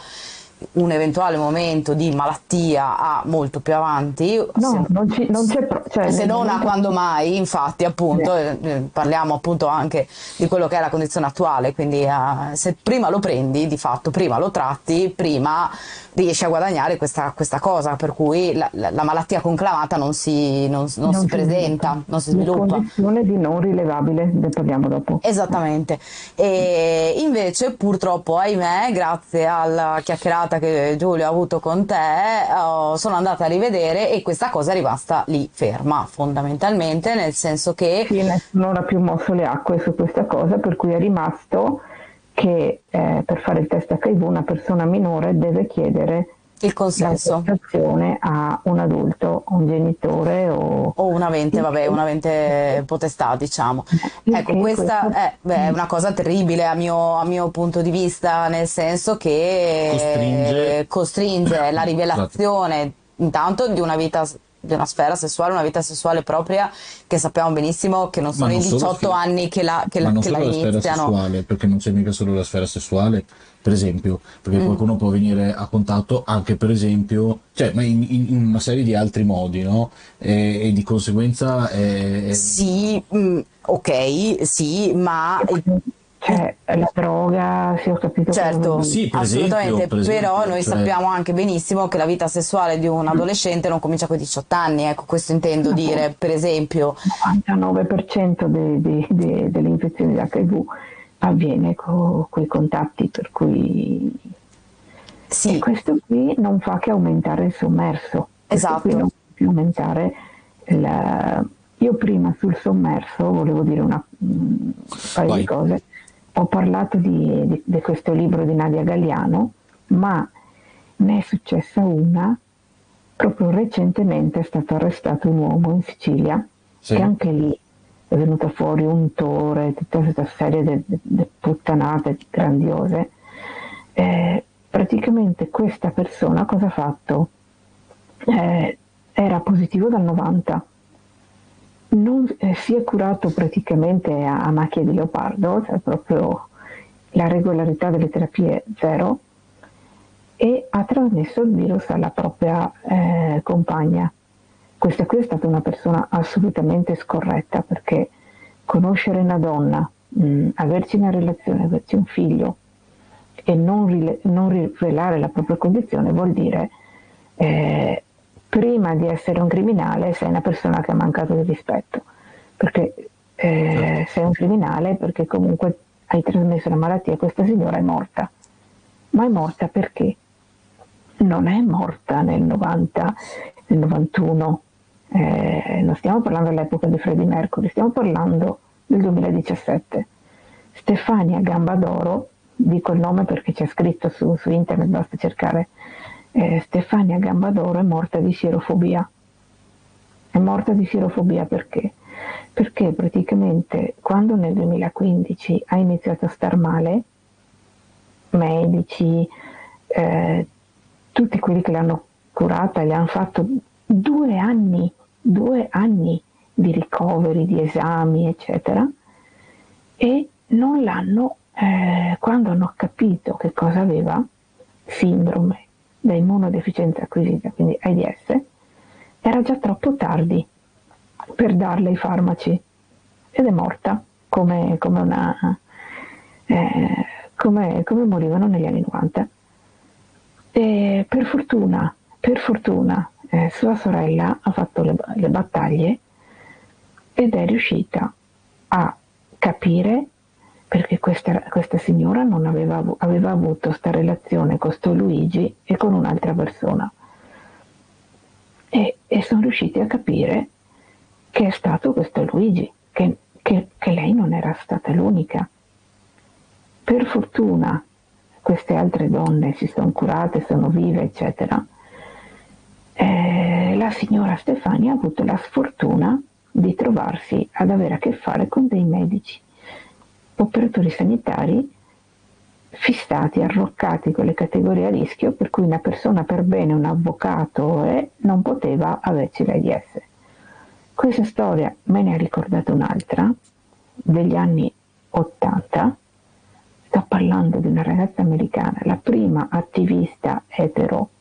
un eventuale momento di malattia a molto più avanti, no, se, non, ci, non c'è cioè, se non a quando mai, infatti appunto eh. Eh, parliamo appunto anche di quello che è la condizione attuale, quindi eh, se prima lo prendi, di fatto prima lo tratti, prima riesci a guadagnare questa, questa cosa, per cui la, la, la, malattia conclamata non si, non, non non si presenta, non si sviluppa. Una condizione di non rilevabile, ne parliamo dopo. Esattamente. E invece purtroppo, ahimè, grazie alla chiacchierata che Giulio ha avuto con te, oh, sono andata a rivedere e questa cosa è rimasta lì ferma, fondamentalmente, nel senso che... Sì, non ha più mosso le acque su questa cosa, per cui è rimasto che eh, per fare il test HIV una persona minore deve chiedere il consenso a un adulto, un genitore o, o un avente, vabbè, un avente potestà, diciamo. Ecco, questa è, beh, è, una cosa terribile a mio, a mio, punto di vista, nel senso che costringe, costringe la esatto. rivelazione intanto di una vita di una sfera sessuale, una vita sessuale propria che sappiamo benissimo che non sono non i 18 solo, anni che la, che ma la, che la iniziano. Sfera sessuale, perché non c'è mica solo la sfera sessuale, per esempio, perché mm. qualcuno può venire a contatto anche per esempio, cioè ma in, in una serie di altri modi, no? E, e di conseguenza... È, Sì, mh, mm, ok, sì, ma cioè la droga, se ho capito certo, sì, per assolutamente, esempio, per però esempio, noi cioè... sappiamo anche benissimo che la vita sessuale di un adolescente non comincia con i 18 anni, ecco questo intendo no, dire, per esempio. Il 99% de, de, de, delle infezioni di HIV avviene con quei contatti, per cui sì. E questo qui non fa che aumentare il sommerso. Esatto. Non fa che aumentare la... Io prima sul sommerso volevo dire una, un paio Vai. di cose ho parlato di, di, di, questo libro di Nadia Galliano, ma ne è successa una, proprio recentemente è stato arrestato un uomo in Sicilia, sì. che anche lì è venuta fuori un tore, tutta questa serie di puttanate grandiose. Eh, praticamente questa persona cosa ha fatto? Eh, era positivo dal 90 non eh, si è curato praticamente a, a macchia di leopardo, cioè proprio la regolarità delle terapie zero, e ha trasmesso il virus alla propria eh, compagna. Questa qui è stata una persona assolutamente scorretta perché conoscere una donna, mh, mm, averci una relazione, averci un figlio e non, rile- non rivelare la propria condizione vuol dire eh, prima di essere un criminale sei una persona che ha mancato di rispetto, perché eh, certo. sei un criminale perché comunque hai trasmesso la malattia e questa signora è morta. Ma è morta perché? Non è morta nel 90, nel 91, eh, non stiamo parlando dell'epoca di Freddie Mercury, stiamo parlando del 2017. Stefania Gambadoro, dico il nome perché c'è scritto su, su internet, basta cercare eh, Stefania Gambadoro è morta di sierofobia. È morta di sierofobia perché? Perché praticamente quando nel 2015 ha iniziato a star male, medici, eh, tutti quelli che l'hanno curata gli hanno fatto due anni, due anni di ricoveri, di esami, eccetera, e non l'hanno, eh, quando hanno capito che cosa aveva, sindrome da immunodeficienza acquisita, quindi AIDS, era già troppo tardi per darle i farmaci ed è morta come, come, una, eh, come, come morivano negli anni 90. E per fortuna, per fortuna eh, sua sorella ha fatto le, le battaglie ed è riuscita a capire perché questa, questa signora non aveva, aveva avuto questa relazione con sto Luigi e con un'altra persona. E, e sono riusciti a capire che è stato questo Luigi, che, che, che lei non era stata l'unica. Per fortuna queste altre donne si sono curate, sono vive, eccetera, eh, la signora Stefania ha avuto la sfortuna di trovarsi ad avere a che fare con dei medici, operatori sanitari fissati, arroccati con le categorie a rischio, per cui una persona per bene, un avvocato, eh, non poteva averci l'AIDS. Questa storia me ne ha ricordata un'altra degli anni 80. Sto parlando di una ragazza americana, la prima attivista etero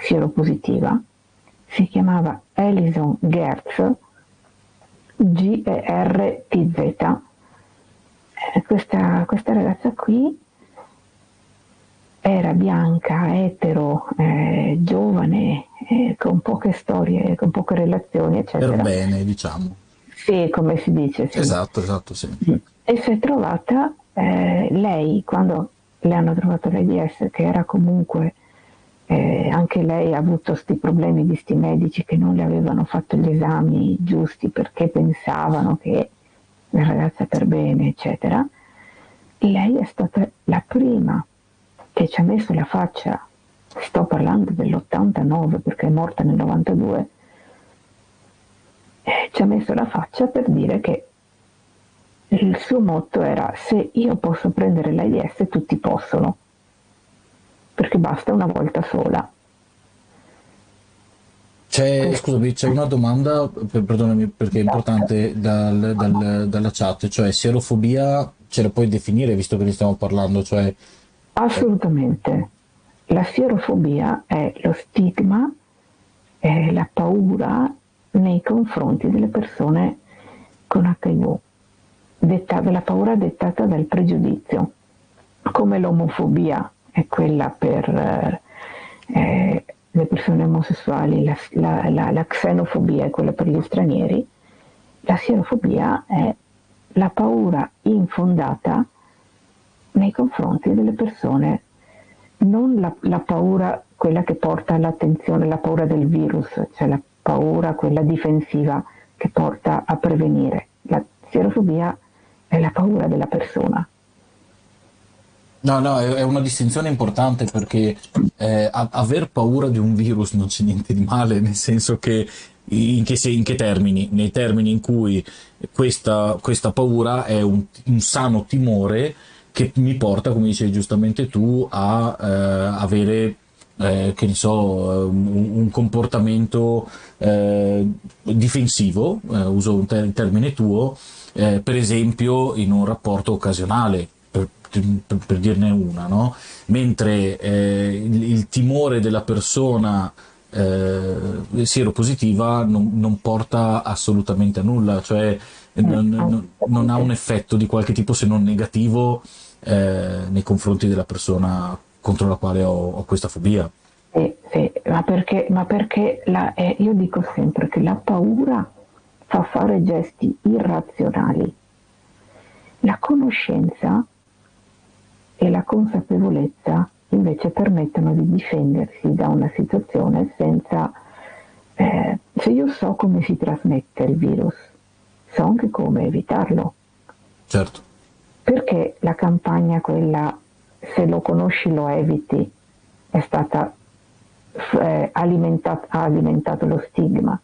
sieropositiva, si chiamava Alison Gertz, G-E-R-T-Z. Eh, questa, questa ragazza qui era bianca, etero, eh, giovane, eh, con poche storie, con poche relazioni, eccetera. Per bene, diciamo. Sì, come si dice. Sì. Esatto, esatto, sì. Mm. E si è trovata, eh, lei, quando le hanno trovato l'AIDS, che era comunque, eh, anche lei ha avuto questi problemi di sti medici che non le avevano fatto gli esami giusti perché pensavano che la ragazza per bene, eccetera, lei è stata la prima che ci ha messo la faccia, sto parlando dell'89 perché è morta nel 92, eh, ci ha messo la faccia per dire che il suo motto era se io posso prendere l'AIDS tutti possono, perché basta una volta sola. C'è, scusami, c'è una domanda, perdonami perché è importante dal, dal, dalla chat, cioè serofobia ce la puoi definire visto che ne stiamo parlando, cioè Assolutamente. La sierofobia è lo stigma, è la paura nei confronti delle persone con HIV, dettata, la paura dettata dal pregiudizio, come l'omofobia è quella per eh, eh le persone omosessuali, la, la, la, la xenofobia è quella per gli stranieri, la sierofobia è la paura infondata nei confronti delle persone, non la, paura, quella che porta all'attenzione, la paura del virus, cioè la paura, quella difensiva che porta a prevenire. La xerofobia è la paura della persona. No, no, è una distinzione importante perché eh, aver paura di un virus non c'è niente di male, nel senso che in che, in che termini? Nei termini in cui questa, questa paura è un, un sano timore che mi porta, come dicevi giustamente tu, a eh, avere eh, che ne so, un, un comportamento eh, difensivo, eh, uso un ter- termine tuo, eh, per esempio in un rapporto occasionale, per, dirne una, no? mentre eh, il, il, timore della persona eh, sieropositiva non, non porta assolutamente a nulla, cioè non, non, non, ha un effetto di qualche tipo se non negativo eh, nei confronti della persona contro la quale ho, ho questa fobia. Sì, sì, ma perché, ma perché la, eh, io dico sempre che la paura fa fare gesti irrazionali. La conoscenza e la consapevolezza invece permettono di difendersi da una situazione senza... Eh, se io so come si trasmette il virus, so anche come evitarlo. Certo. Perché la campagna, quella se lo conosci lo eviti, è stata eh, alimentat- ha alimentato lo stigma?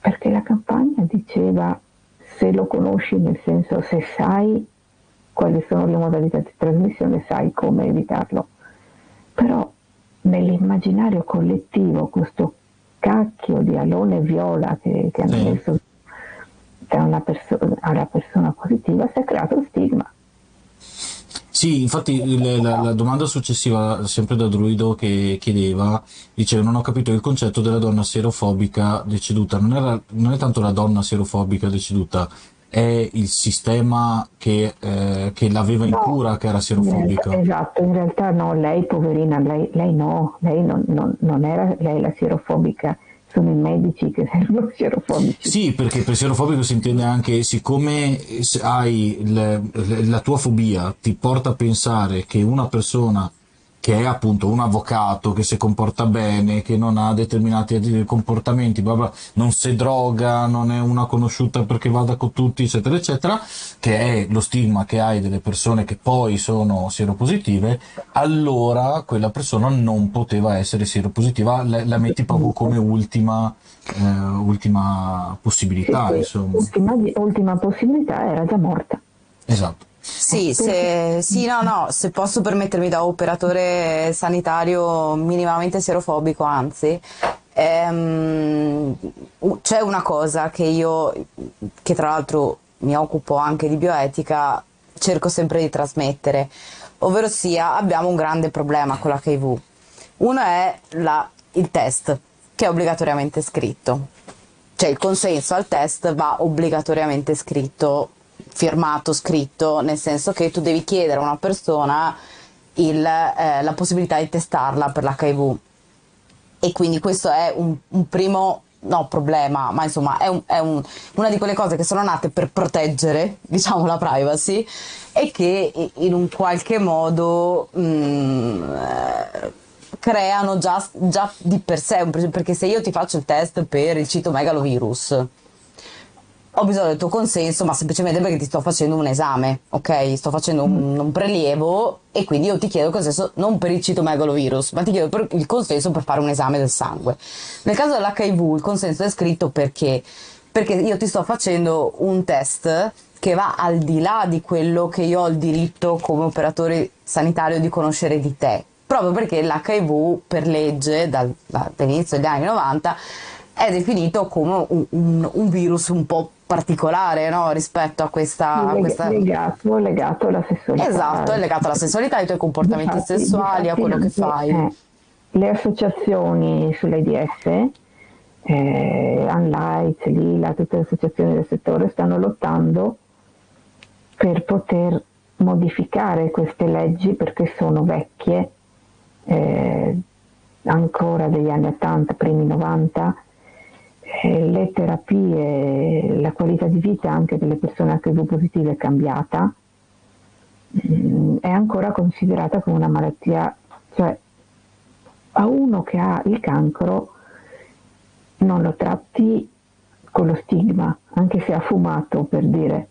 Perché la campagna diceva se lo conosci, nel senso se sai quali sono le modalità di trasmissione, sai come evitarlo. Però nell'immaginario collettivo questo cacchio di alone viola che, che hanno sì. messo da una persona alla persona positiva si è creato lo stigma. Sì, infatti il, la, la, domanda successiva, sempre da Druido, che chiedeva, diceva non ho capito il concetto della donna serofobica deceduta, non, era, non è tanto la donna serofobica deceduta, è il sistema che, eh, che l'aveva in no, cura che era serofobica. Esatto, in realtà no, lei poverina, lei, lei no, lei non, non, non era lei la serofobica, sono i medici che servono sierofobici. Sì, perché per sierofobico si intende anche siccome hai le, la tua fobia ti porta a pensare che una persona che è appunto un avvocato che si comporta bene, che non ha determinati comportamenti, bla bla, non si droga, non è una conosciuta perché vada con tutti, eccetera, eccetera, che è lo stigma che hai delle persone che poi sono sieropositive, allora quella persona non poteva essere sieropositiva, la, la metti proprio come ultima, eh, ultima possibilità. Sì, insomma. Ultima, ultima possibilità era già morta. Esatto. Sì, se, sì, no, no, se posso permettermi da operatore sanitario minimamente serofobico, anzi, ehm, c'è una cosa che io, che tra l'altro mi occupo anche di bioetica, cerco sempre di trasmettere, ovvero sia abbiamo un grande problema con l'HIV. Uno è la, il test, che è obbligatoriamente scritto, cioè il consenso al test va obbligatoriamente scritto firmato, scritto, nel senso che tu devi chiedere a una persona il, eh, la possibilità di testarla per l'HIV. E quindi questo è un, un primo no, problema, ma insomma è, un, è un, una di quelle cose che sono nate per proteggere, diciamo, la privacy e che in un qualche modo mh, mm, eh, creano già, già, di per sé, perché se io ti faccio il test per il citomegalovirus, ho bisogno del tuo consenso, ma semplicemente perché ti sto facendo un esame, ok? Sto facendo un, mm. un prelievo e quindi io ti chiedo il consenso non per il citomegalovirus, ma ti chiedo il consenso per fare un esame del sangue. Nel caso dell'HIV il consenso è scritto perché? Perché io ti sto facendo un test che va al di là di quello che io ho il diritto come operatore sanitario di conoscere di te. Proprio perché l'HIV per legge dal, dall'inizio degli anni 90 è definito come un, un, un virus un po' particolare no? rispetto a questa, Leg- questa... Legato, legato, alla sessualità. Esatto, è legato alla sessualità, ai tuoi comportamenti difatti, sessuali, difatti, a quello che fai. Eh, le associazioni sull'AIDS, eh, Unlight, Lila, tutte le associazioni del settore stanno lottando per poter modificare queste leggi perché sono vecchie, eh, ancora degli anni 80, primi 90, eh, le terapie, la qualità di vita anche delle persone HIV positive è cambiata, mm, è ancora considerata come una malattia, cioè a uno che ha il cancro non lo tratti con lo stigma, anche se ha fumato per dire,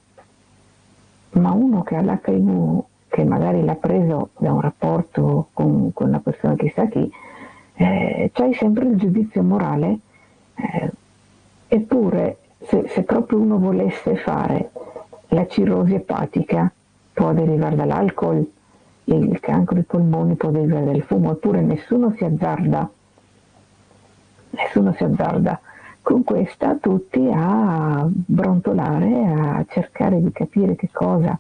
ma uno che ha l'HIV, che magari l'ha preso da un rapporto con, con una persona chissà chi, eh, c'hai sempre il giudizio morale eh, Eppure, se, se proprio uno volesse fare la cirrosi epatica, può derivare dall'alcol, il cancro ai polmoni può derivare dal fumo, eppure nessuno si azzarda, nessuno si azzarda con questa tutti a brontolare, a cercare di capire che cosa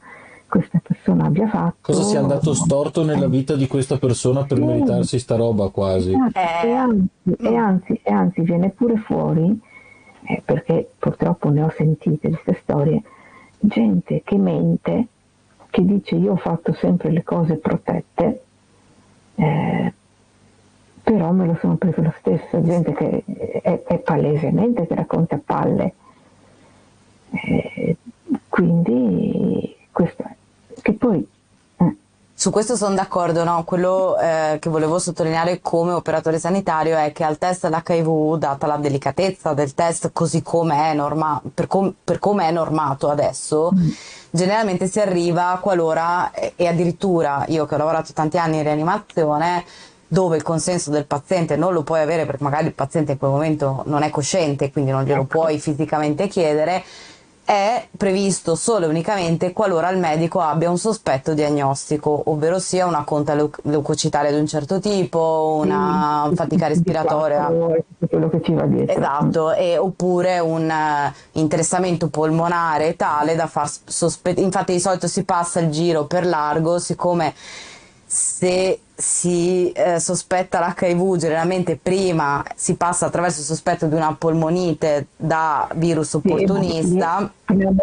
questa persona abbia fatto. Cosa sia andato storto nella vita di questa persona per sì. meritarsi sta roba quasi. Eh. E, anzi, e, anzi, e anzi viene pure fuori eh, perché purtroppo ne ho sentite queste storie, gente che mente, che dice io ho fatto sempre le cose protette, eh, però me lo sono preso lo stesso, gente che è, è palesemente che racconta palle. Eh, quindi questo è. Che poi su questo sono d'accordo, no? quello eh, che volevo sottolineare come operatore sanitario è che al test dell'HIV, data la delicatezza del test così come è norma- per, com- per come è normato adesso, mm. generalmente si arriva qualora, e addirittura io che ho lavorato tanti anni in rianimazione, dove il consenso del paziente non lo puoi avere perché magari il paziente in quel momento non è cosciente, quindi non glielo ecco. puoi fisicamente chiedere, è previsto solo e unicamente qualora il medico abbia un sospetto diagnostico, ovvero sia una conta leucocitaria di un certo tipo, una sì, fatica respiratoria. Quello che ci va dietro. Esatto, e, oppure un uh, interessamento polmonare tale da far sospettare. Infatti di solito si passa il giro per largo, siccome se si eh, sospetta l'HIV, generalmente prima si passa attraverso il sospetto di una polmonite da virus opportunista.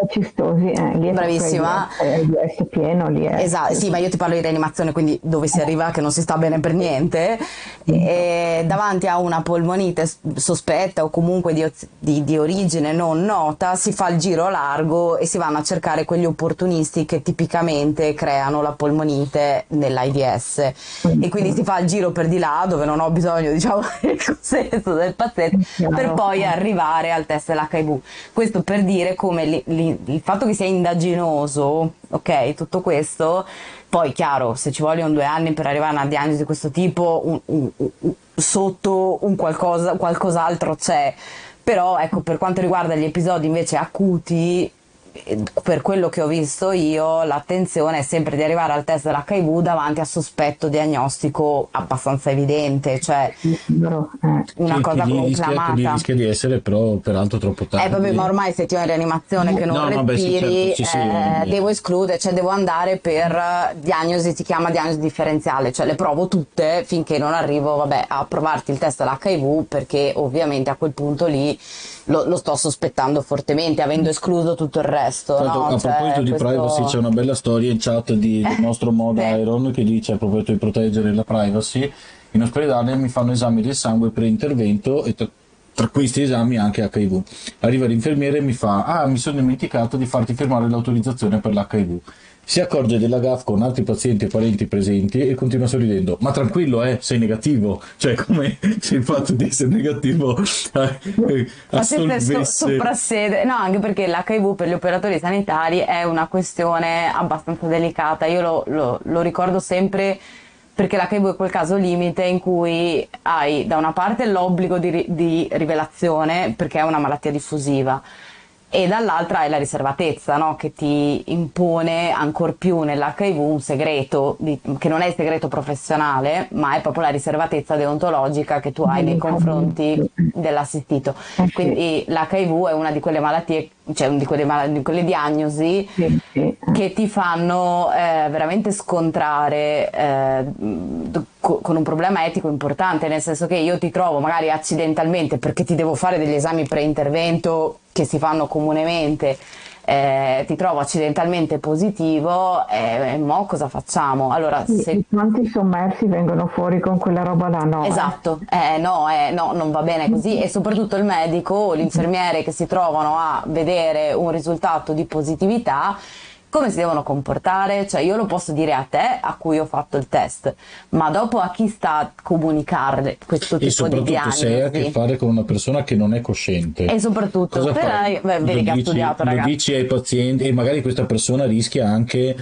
Cistosi, eh, Bravissima. È, è pieno, lì è. Esatto, sì, ma io ti parlo di rianimazione, quindi dove si arriva che non si sta bene per niente. E davanti a una polmonite sospetta o comunque di, di, di, origine non nota, si fa il giro largo e si vanno a cercare quegli opportunisti che tipicamente creano la polmonite nell'AIDS e quindi si fa il giro per di là dove non ho bisogno diciamo del consenso del paziente per poi arrivare al test dell'HIV. Questo per dire come li, il fatto che sia indaginoso, ok, tutto questo, poi chiaro, se ci vogliono due anni per arrivare a una diagnosi di questo tipo, un, un, un, sotto un qualcosa, qualcos'altro c'è. Però ecco, per quanto riguarda gli episodi invece acuti, per quello che ho visto io, l'attenzione è sempre di arrivare al test dell'HIV davanti a sospetto diagnostico abbastanza evidente, cioè no, eh. una Sì, cosa lì rischia, conclamata. rischia di essere però peraltro troppo tardi. Eh vabbè, ma ormai se ti ho in rianimazione che non No, sì, respiri, certo, sì, sì, eh, eh. devo escludere, cioè devo andare per eh, diagnosi, si chiama diagnosi differenziale, cioè le provo tutte finché non arrivo, vabbè, a provarti il test dell'HIV perché ovviamente a quel punto lì lo, lo sto sospettando fortemente, avendo escluso tutto il resto. L'altro, no? a Cioè, proposito di questo- privacy, c'è una bella storia in chat di- del nostro mod. Iron che dice a proposito di proteggere la privacy. In ospedale mi fanno esami del sangue pre-intervento e tra, tra questi esami anche HIV. Arriva l'infermiere e mi fa: Ah, mi sono dimenticato di farti firmare l'autorizzazione per l'HIV. Si accorge della GAF con altri pazienti e parenti presenti e continua sorridendo. Ma tranquillo, eh, sei negativo. Cioè, come se il fatto di essere negativo eh, eh, so- assolvesse. soprassede, no, anche perché l'HIV per gli operatori sanitari è una questione abbastanza delicata. Io lo, lo- lo ricordo sempre perché l'HIV è quel caso limite in cui hai da una parte l'obbligo di, di rivelazione perché è una malattia diffusiva e dall'altra hai la riservatezza no? che ti impone ancor più nell'HIV un segreto di- che non è il segreto professionale ma è proprio la riservatezza deontologica che tu hai nei confronti dell'assistito. Eh. Quindi l'HIV è una di quelle malattie, cioè una di quelle, mal- di quelle diagnosi che ti fanno eh, veramente scontrare eh, co- con un problema etico importante, nel senso che io ti trovo magari accidentalmente perché ti devo fare degli esami pre-intervento che si fanno comunemente. eh, ti trovo accidentalmente positivo e, e mo cosa facciamo? Allora, se quanti sommersi vengono fuori con quella roba là? No, eh. Esatto, eh, no, eh, no, non va bene così e soprattutto il medico o l'infermiere che si trovano a vedere un risultato di positività, come si devono comportare? Cioè io lo posso dire a te a cui ho fatto il test, ma dopo a chi sta a comunicare questo E tipo di soprattutto se hai a che diagnosi? fare con una persona che non è cosciente. E soprattutto, Cosa però, fai? beh, vedi che ha studiato Lo dici ai pazienti e magari questa persona rischia anche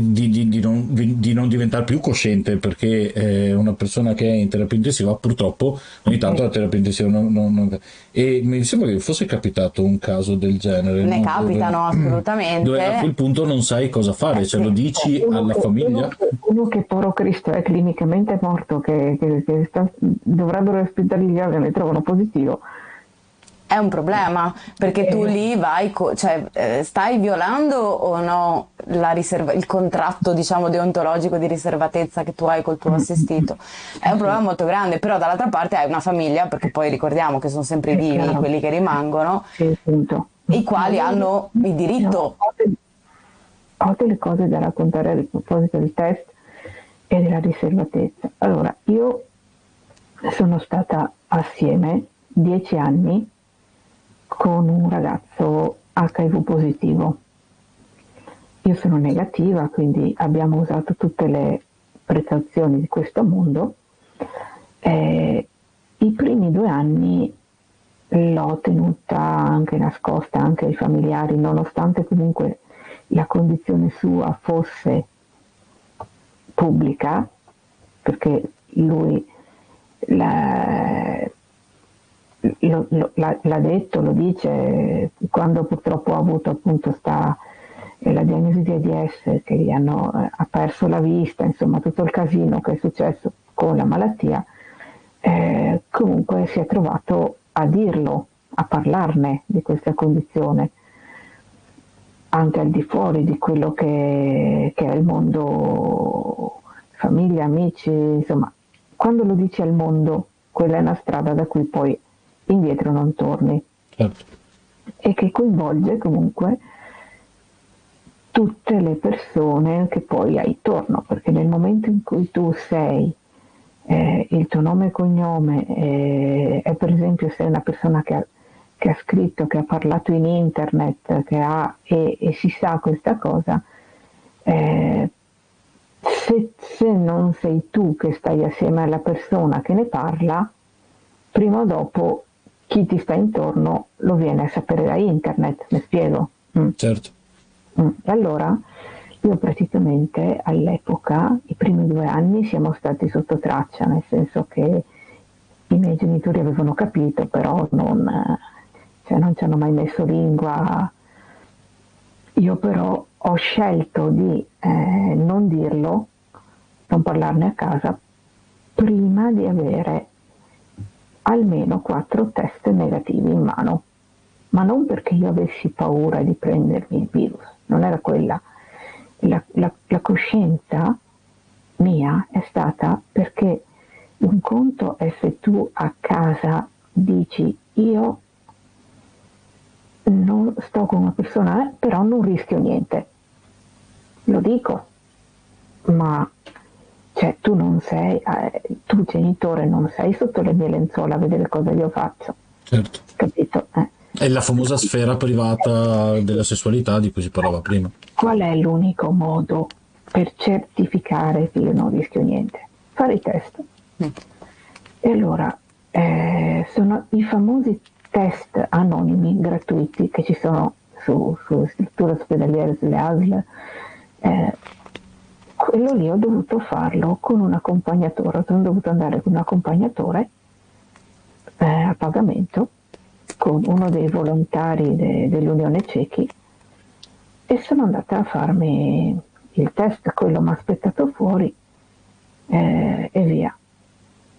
di, di- di non, di non diventare più cosciente perché eh, una persona che è in terapia intensiva purtroppo ogni tanto la terapia intensiva non, non- non- e mi sembra che fosse capitato un caso del genere Ne no? capitano Dove- assolutamente. dove a quel punto non sai cosa fare cioè lo dici Uno alla che- famiglia Uno che, poro Cristo è clinicamente morto, che, che- che sta- dovrebbero ospitargli gli organi e trovano positivo. È un problema perché tu lì vai, cioè eh, stai violando o no la riserva- il contratto diciamo deontologico di riservatezza che tu hai col tuo assistito. È un problema molto grande, però dall'altra parte hai una famiglia, perché poi ricordiamo che sono sempre i vivi quelli che rimangono, i quali hanno il diritto. Ho delle cose da raccontare a proposito del test e della riservatezza. Allora, io sono stata assieme dieci anni con un ragazzo HIV positivo. Io sono negativa, quindi abbiamo usato tutte le precauzioni di questo mondo. Eh, I primi due anni l'ho tenuta anche nascosta anche ai familiari, nonostante comunque la condizione sua fosse pubblica, perché lui la- lo- lo- l'ha, detto, lo dice, quando purtroppo ha avuto appunto sta, eh, la diagnosi di AIDS che gli hanno, eh, ha perso la vista, insomma tutto il casino che è successo con la malattia, eh, comunque si è trovato a dirlo, a parlarne di questa condizione, anche al di fuori di quello che, che è il mondo, famiglia, amici, insomma, quando lo dici al mondo, quella è una strada da cui poi indietro non torni Certo. e che coinvolge comunque tutte le persone che poi hai intorno, perché nel momento in cui tu sei eh, il tuo nome e cognome eh, per esempio sei una persona che ha, che ha scritto, che ha parlato in internet, che ha, e, e si sa questa cosa, eh, se, se non sei tu che stai assieme alla persona che ne parla, prima o dopo chi ti sta intorno lo viene a sapere da internet, mi spiego? Mm. Certo. Mm. Allora, io praticamente all'epoca, i primi due anni, siamo stati sotto traccia, nel senso che i miei genitori avevano capito, però non, cioè non ci hanno mai messo lingua. Io però ho scelto di eh, non dirlo, non parlarne a casa, prima di avere almeno quattro test negativi in mano, ma non perché io avessi paura di prendermi il virus, non era quella. La, la, la coscienza mia è stata perché un conto è se tu a casa dici io non sto con una persona, però non rischio niente. Lo dico, ma cioè, tu non sei, eh, tu genitore non sei sotto le mie lenzuola a vedere cosa io faccio. Certo. Capito? Eh. È la famosa sfera privata della sessualità di cui si parlava prima. Qual è l'unico modo per certificare che io non rischio niente? Fare i test. Mm. E allora, eh, sono i famosi test anonimi gratuiti che ci sono su, su strutture ospedaliere, sulle ASL. Eh, quello lì ho dovuto farlo con un accompagnatore, sono dovuto andare con un accompagnatore eh, a pagamento con uno dei volontari de, dell'Unione Cechi e sono andata a farmi il test, quello mi ha aspettato fuori eh, e via.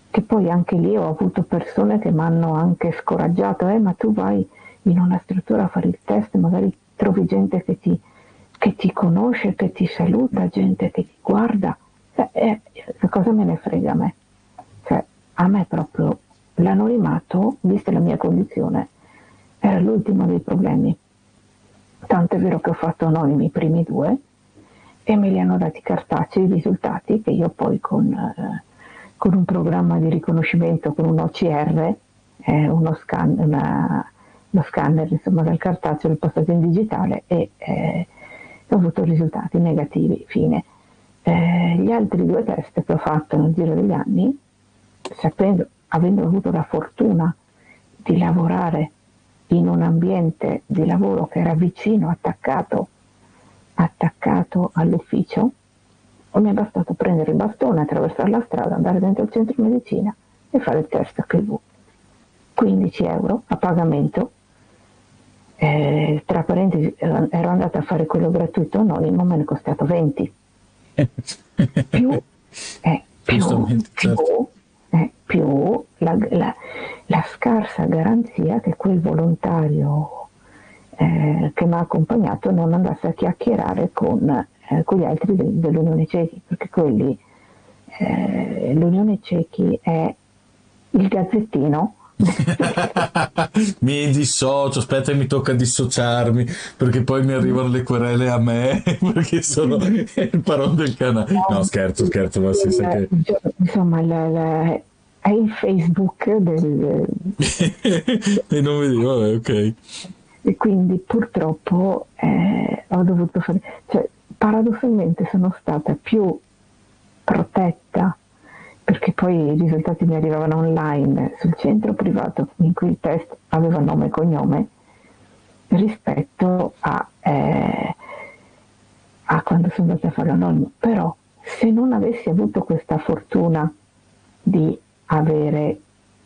Che poi anche lì ho avuto persone che mi hanno anche scoraggiato, eh, ma tu vai in una struttura a fare il test, magari trovi gente che ti, che ti conosce, che ti saluta, gente che ti guarda. Cioè, eh, cosa me ne frega a me? Cioè, a me proprio l'anonimato, vista la mia condizione, era l'ultimo dei problemi. Tanto è vero che ho fatto anonimi i primi due e me li hanno dati cartacei i risultati che io poi con... Eh, con un programma di riconoscimento con un OCR, eh, uno, scan, una, uno scanner insomma, dal cartaceo, il passato in digitale e eh, ho avuto risultati negativi. Fine. Eh, gli altri due test che ho fatto nel giro degli anni, sapendo, avendo avuto la fortuna di lavorare in un ambiente di lavoro che era vicino, attaccato, attaccato all'ufficio, mi è bastato prendere il bastone, attraversare la strada, andare dentro il centro medicina e fare il test HIV. 15 euro a pagamento. Eh, tra parentesi, ero andata a fare quello gratuito anonimo, me ne è costato 20. più, eh, più, più, certo. eh, più la, la, la, scarsa garanzia che quel volontario eh, che mi ha accompagnato non andasse a chiacchierare con eh, con gli altri de- dell'Unione Cechi, perché quelli, eh, l'Unione Cechi è il gazzettino mi dissocio, aspetta mi tocca dissociarmi perché poi mi arrivano le querele a me perché sono il paron del canale. No, scherzo, scherzo, ma si sa che... Insomma, la, la, è il Facebook del... e non vedi, vabbè, ok. E quindi purtroppo eh, ho dovuto fare... Cioè, paradossalmente sono stata più protetta perché poi i risultati mi arrivavano online sul centro privato in cui il test aveva nome e cognome rispetto a, eh, a quando sono andata a fare anonimo. Però se non avessi avuto questa fortuna di avere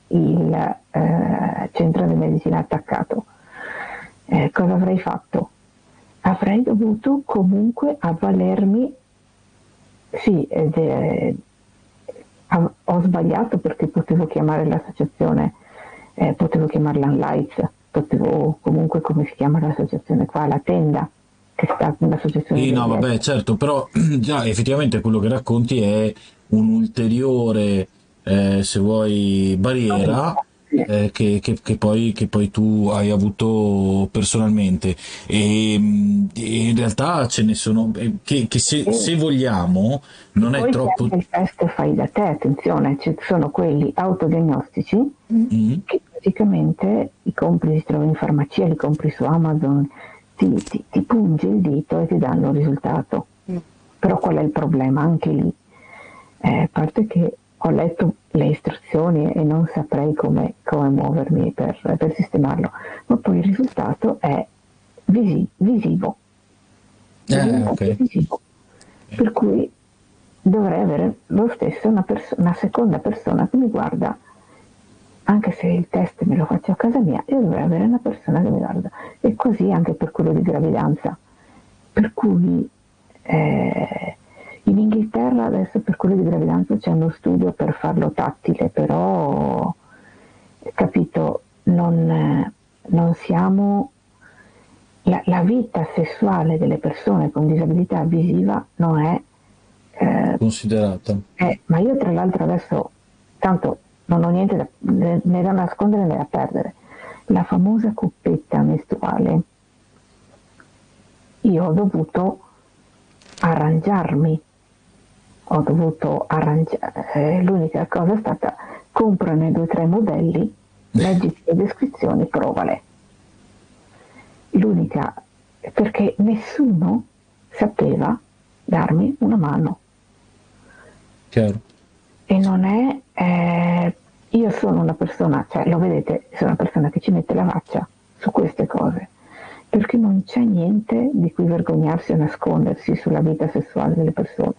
il eh, centro di medicina attaccato, eh, cosa avrei fatto? avrei dovuto comunque avvalermi, sì, eh, ho sbagliato perché potevo chiamare l'associazione, eh, potevo chiamarla Unlights, potevo comunque come si chiama l'associazione qua, la tenda, che sta un'associazione. Sì, no, vabbè, certo, però già effettivamente quello che racconti è un'ulteriore, eh, se vuoi, barriera eh, che, che, che, poi, che, poi, tu hai avuto personalmente e, e in realtà ce ne sono eh, che, se, se, vogliamo non è troppo il test fai da te attenzione ci sono quelli autodiagnostici mm-hmm. che praticamente li compri si trovano in farmacia li compri su Amazon ti, ti, ti pungi il dito e ti danno il risultato mm. Però qual è il problema? Anche lì, eh, a parte che ho letto le istruzioni e non saprei come, come muovermi per, per, sistemarlo, ma poi il risultato è visi, visivo. Eh, okay. visivo. Per cui dovrei avere lo stesso una, perso- una seconda persona che mi guarda anche se il test me lo faccio a casa mia, io dovrei avere una persona che mi guarda. E così anche per quello di gravidanza. Per cui eh, in Inghilterra adesso per quello di gravidanza c'è uno studio per farlo tattile, però capito, non, non siamo... La, la, vita sessuale delle persone con disabilità visiva non è eh, considerata. Eh, ma io tra l'altro adesso, tanto non ho niente da, né da nascondere né da perdere, la famosa coppetta mestruale, io ho dovuto arrangiarmi, ho dovuto arrangiare, eh, l'unica cosa è stata comprane due o tre modelli, leggi le descrizioni, provale. L'unica, perché nessuno sapeva darmi una mano. Chiaro. E non è, eh, io sono una persona, cioè lo vedete, sono una persona che ci mette la faccia su queste cose perché non c'è niente di cui vergognarsi o nascondersi sulla vita sessuale delle persone.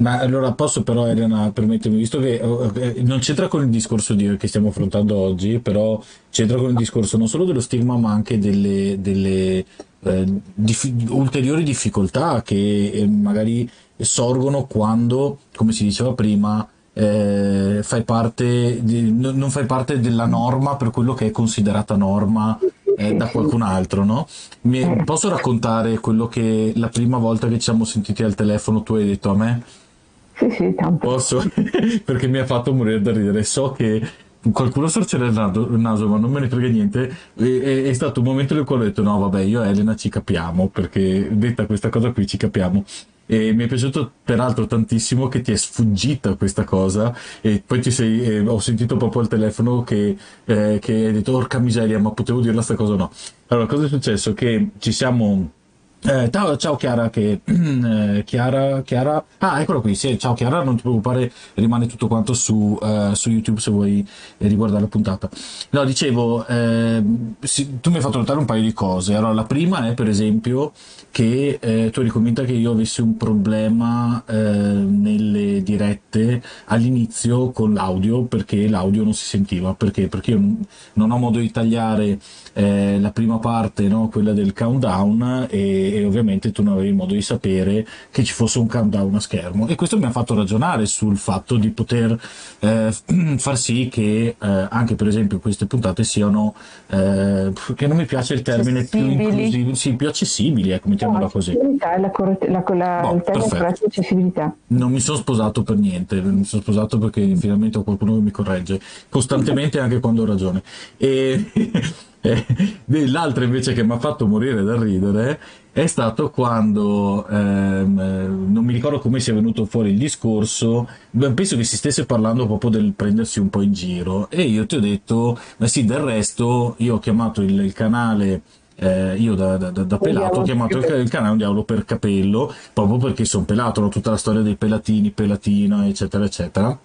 Ma allora posso però Elena permettermi, visto che eh, non c'entra con il discorso di, che stiamo affrontando oggi, però c'entra con il discorso non solo dello stigma ma anche delle, delle eh, dif- ulteriori difficoltà che eh, magari sorgono quando, come si diceva prima, eh, fai parte di, non fai parte della norma per quello che è considerata norma eh, da qualcun altro, no? Mi, eh. posso raccontare quello che la prima volta che ci siamo sentiti al telefono tu hai detto a me? Sì, sì, tanto. Posso? Perché mi ha fatto morire da ridere. So che qualcuno sorcerà il naso, il naso, ma non me ne frega niente. E, è, è, stato un momento nel quale ho detto: No, vabbè, io e Elena ci capiamo. Perché detta questa cosa qui ci capiamo. E mi è piaciuto peraltro tantissimo che ti è sfuggita questa cosa e poi ti sei, eh, ho sentito proprio al telefono che, eh, che hai detto orca miseria ma potevo dirla sta cosa o no. Allora cosa è successo? Che ci siamo eh, ciao, ciao, Chiara, che, eh, Chiara, Chiara, ah eccolo qui, sì, ciao Chiara, non ti preoccupare, rimane tutto quanto su, uh, su YouTube se vuoi eh, riguardare la puntata. No, dicevo, eh, sì, tu mi hai fatto notare un paio di cose, allora la prima è per esempio che eh, tu eri convinta che io avessi un problema nelle dirette all'inizio con l'audio perché l'audio non si sentiva, perché? Perché io non ho modo di tagliare la prima parte, no? quella del countdown e e, ovviamente tu non avevi modo di sapere che ci fosse un countdown a schermo. E questo mi ha fatto ragionare sul fatto di poter eh, far sì che eh, anche per esempio queste puntate siano eh, che non mi piace il termine più inclusivo sì, più accessibili ecco mettiamola no, così. la corrette, la, la, boh, il termine accessibilità. Non mi sono sposato per niente mi sono sposato perché finalmente ho qualcuno che mi corregge costantemente anche quando ho ragione. E eh, l'altra invece che mi ha fatto morire da ridere è stato quando ehm, non mi ricordo come sia venuto fuori il discorso penso che si stesse parlando proprio del prendersi un po' in giro e io ti ho detto ma sì del resto io ho chiamato il, il canale eh, io da, da, da pelato ho chiamato il, il, canale un diavolo per capello proprio perché sono pelato no? tutta la storia dei pelatini pelatina eccetera eccetera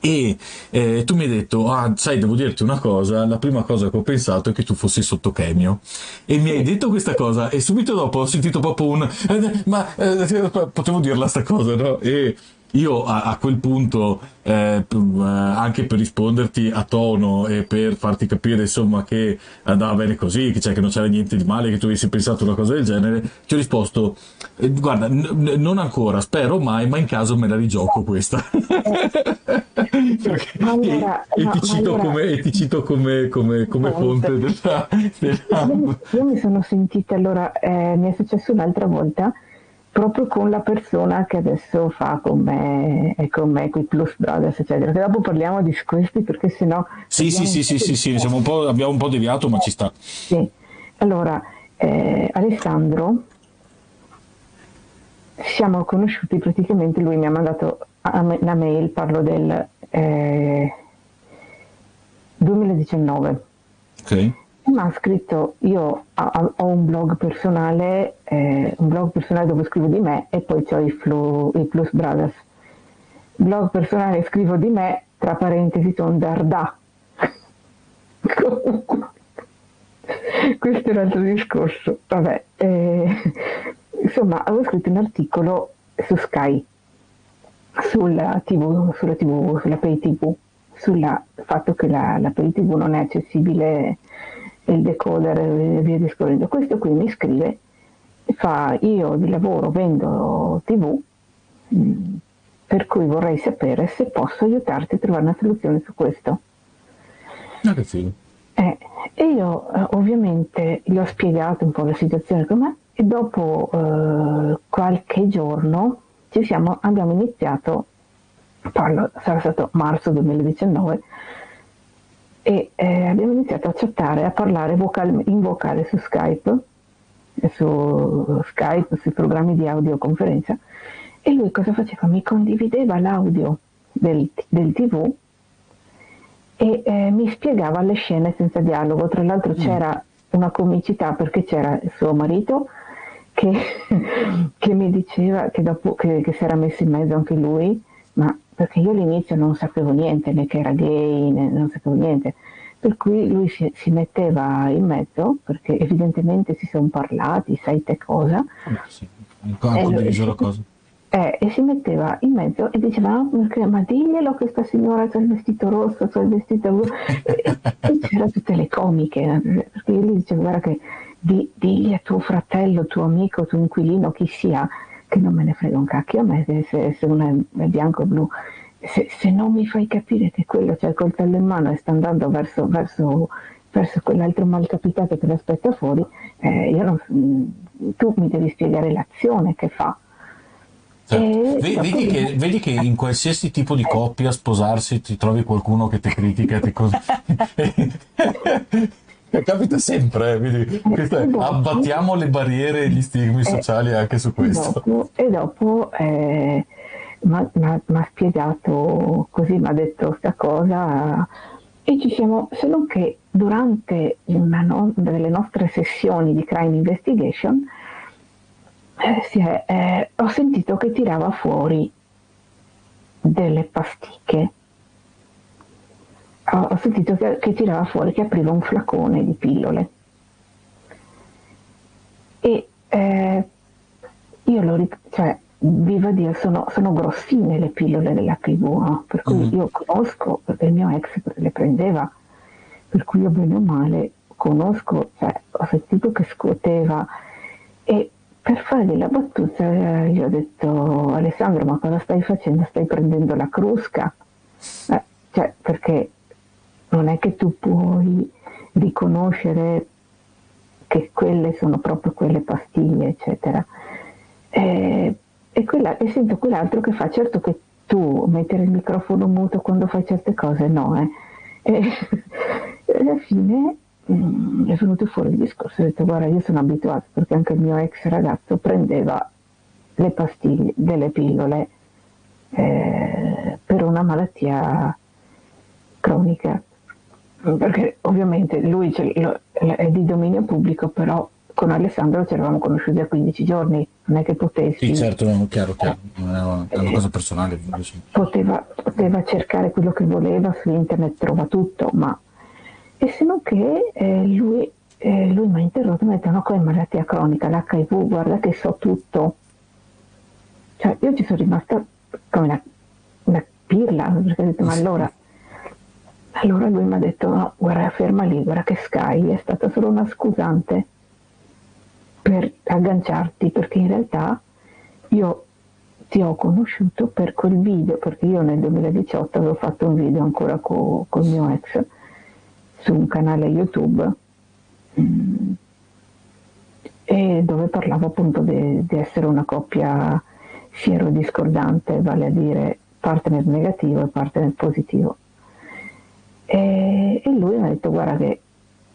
e eh, tu mi hai detto, ah, sai, devo dirti una cosa, la prima cosa che ho pensato è che tu fossi sotto Chemio. E mi hai detto questa cosa e subito dopo ho sentito proprio un... Eh, ma eh, potevo dirla sta cosa, no? E io a, a quel punto, eh, anche per risponderti a tono e per farti capire insomma che andava bene così, che, cioè, che non c'era niente di male, che tu avessi pensato una cosa del genere, ti ho risposto, eh, guarda, n- non ancora, spero mai, ma in caso me la rigioco questa. allora, e, no, e, ti cito allora... come, e, ti cito come, come, come fonte della, della... Io, io, mi sono sentita, allora, eh, mi è successo un'altra volta, proprio con la persona che adesso fa con me e con me qui Plus Brothers eccetera. Che dopo parliamo di questi perché sennò sì sì sì sì sì, sì un abbiamo un po' deviato ma ci sta. Sì. allora eh, Alessandro siamo conosciuti praticamente lui mi ha mandato una mail parlo del eh, 2019 ok Ma ha scritto, io ho un blog personale, eh, un blog personale dove scrivo di me e poi ho i, Flu, i Plus Brothers. Blog personale scrivo di me, tra parentesi, sono Dardà. Questo è un altro discorso. Vabbè, eh, insomma, avevo scritto un articolo su Sky, sulla TV, sulla, TV, sulla Pay TV, sul fatto che la, la Pay TV non è accessibile il decoder e via discorrendo. Questo qui mi scrive, fa io di lavoro vendo TV, mm, per cui vorrei sapere se posso aiutarti a trovare una soluzione su questo. Ah, che figo. Eh, e io eh, ovviamente gli ho spiegato un po' la situazione com'è e dopo eh, qualche giorno ci siamo, abbiamo iniziato, parlo, sarà stato marzo 2019, e eh, abbiamo iniziato a chattare, a parlare vocal, in vocale su Skype, su Skype, sui programmi di audioconferenza, e lui cosa faceva? Mi condivideva l'audio del, del TV e eh, mi spiegava le scene senza dialogo. Tra l'altro mm. c'era una comicità perché c'era il suo marito che, che mi diceva che, dopo, che, che si era messo in mezzo anche lui, ma perché io all'inizio non sapevo niente, né che era gay, né, non sapevo niente. Per cui lui si, si, metteva in mezzo, perché evidentemente si sono parlati, sai te cosa. Ah, sì, ha condiviso la cosa. Eh, e si metteva in mezzo e diceva, ah, perché, ma diglielo che questa signora c'ha il vestito rosso, c'ha il vestito blu. e, e c'erano tutte le comiche, perché io gli dicevo, guarda che di, digli a tuo fratello, tuo amico, tuo inquilino, chi sia, che non me ne frega un cacchio a me se, se uno è bianco o blu. Se, se, non mi fai capire che quello c'ha il coltello in mano e sta andando verso, verso, verso quell'altro malcapitato che lo aspetta fuori, eh, non, mm, tu mi devi spiegare l'azione che fa. Certo. Vedi, che, vedi, che, in qualsiasi tipo di coppia sposarsi ti trovi qualcuno che ti critica, ti cos- Capita sempre, eh, quindi, è, abbattiamo le barriere e gli stigmi sociali anche su questo. Dopo, e dopo eh, mi ha spiegato così, mi ha detto questa cosa e ci siamo, se non che durante una no, delle nostre sessioni di crime investigation eh, è, eh, ho sentito che tirava fuori delle pasticche ho sentito che, che tirava fuori, che apriva un flacone di pillole. E eh, io lo cioè, viva Dio, sono, sono, grossine le pillole dell'HIV, no? per cui mm. io conosco, perché il mio ex le prendeva, per cui io bene o male conosco, cioè, ho sentito che scuoteva e per fargli la battuta eh, gli ho detto Alessandro ma cosa stai facendo? Stai prendendo la crusca? Eh, cioè, perché non è che tu puoi riconoscere che quelle sono proprio quelle pastiglie, eccetera. E, e, quella, e sento quell'altro che fa, certo che tu mettere il microfono muto quando fai certe cose, no. Eh. E, e alla fine mh, mm, è venuto fuori il discorso, ho detto guarda io sono abituato perché anche il mio ex ragazzo prendeva le pastiglie, delle pillole eh, per una malattia cronica perché ovviamente lui è di dominio pubblico, però con Alessandro ci eravamo conosciuti a 15 giorni, non è che potessi... Sì, certo, chiaro, chiaro, è una, è una cosa personale. Poteva, poteva, cercare quello che voleva su internet, trova tutto, ma... E se non che eh, lui, eh, lui mi ha interrotto e mi ha detto no, è malattia cronica, l'HIV, guarda che so tutto. Cioè io ci sono rimasta come una, una pirla, perché ho detto ma allora allora lui mi ha detto, no, guarda, ferma lì, guarda che Sky è stata solo una scusante per agganciarti, perché in realtà io ti ho conosciuto per quel video, perché io nel 2018 avevo fatto un video ancora con il mio ex su un canale YouTube mm, e dove parlavo appunto di essere una coppia fiero discordante, vale a dire partner negativo e partner positivo. E, e lui mi ha detto guarda che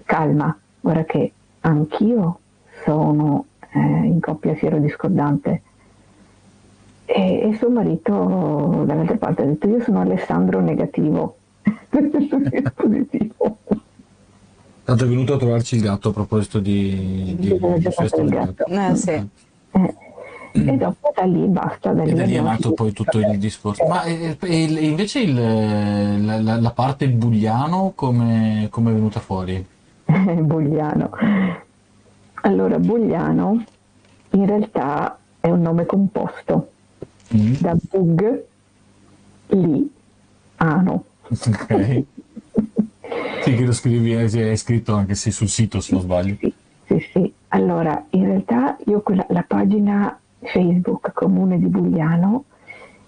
calma, guarda che anch'io sono eh, in coppia fiero discordante. E, e suo marito dall'altra parte ha detto io sono Alessandro negativo, positivo. Tanto è venuto a trovarci il gatto a proposito di, di, Di- di festa del gatto. Eh, sì. Eh, e dopo da lì basta. Da lì E da lì è nato poi tutto il discorso. Ma eh, e- e invece il- la, la- parte bugliano come come è venuta fuori? Bugliano. Allora, Bugliano in realtà è un nome composto Mm? da Bug, Li, Ano. Ok. Sì, che lo scrivi, è è scritto anche se sul sito se non sbaglio. Sì, sì, sì. Allora, in realtà io quella, la pagina Facebook Comune di Bugliano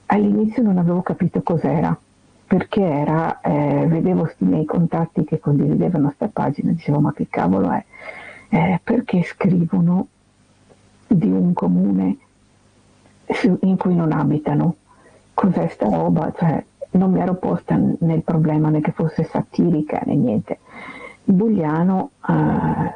all'inizio non avevo capito cos'era, perché era, eh, vedevo questi miei contatti che condividevano sta pagina, dicevo ma che cavolo è? Eh, perché scrivono di un comune su- in cui non abitano? Cos'è sta roba? Cioè, non mi ero posta nel problema né che fosse satirica né niente. Bugliano, eh,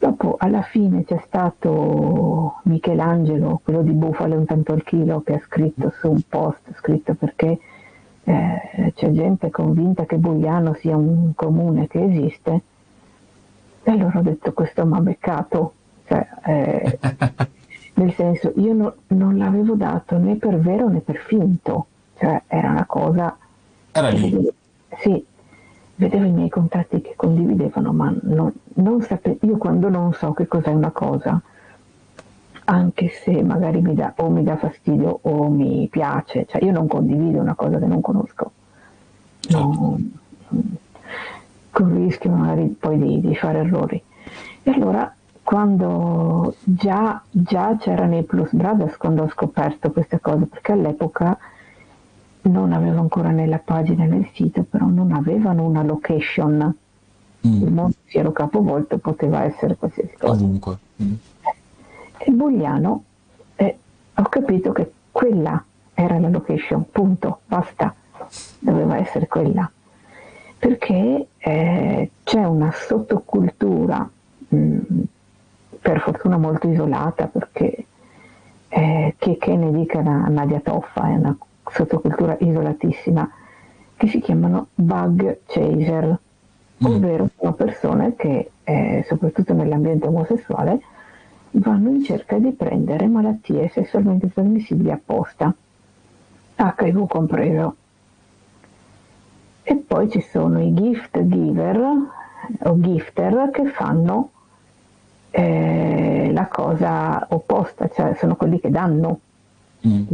dopo alla fine c'è stato Michelangelo, quello di Bufale un tanto al chilo, che ha scritto su un post, scritto perché eh, c'è gente convinta che Bugliano sia un comune che esiste, e allora ho detto questo mi ha beccato, cioè, eh, nel senso io no- non l'avevo dato né per vero né per finto, cioè era una cosa Era lì. sì, vedevo i miei contatti che condividevano, ma non, non sape- io quando non so che cos'è una cosa, anche se magari mi dà, o mi dà fastidio o mi piace, cioè io non condivido una cosa che non conosco, Non- con il rischio magari poi di, di fare errori. E allora quando già, già c'era nei Plus Brothers quando ho scoperto queste cose, perché all'epoca non avevo ancora nella pagina nel sito, però non avevano una location. Mm. Il mondo si era capovolto, poteva essere qualsiasi cosa. Ovunque. Mm. E Bugliano, eh, ho capito che quella era la location, punto, basta, doveva essere quella. Perché eh, c'è una sottocultura, mh, per fortuna molto isolata, perché eh, che, che ne dica na- Nadia Toffa, è una sottocultura isolatissima, che si chiamano bug chaser, Mm. ovvero sono persone che, eh, soprattutto nell'ambiente omosessuale, vanno in cerca di prendere malattie sessualmente trasmissibili apposta, HIV compreso. E poi ci sono i gift giver o gifter che fanno eh, la cosa opposta, cioè sono quelli che danno Mm.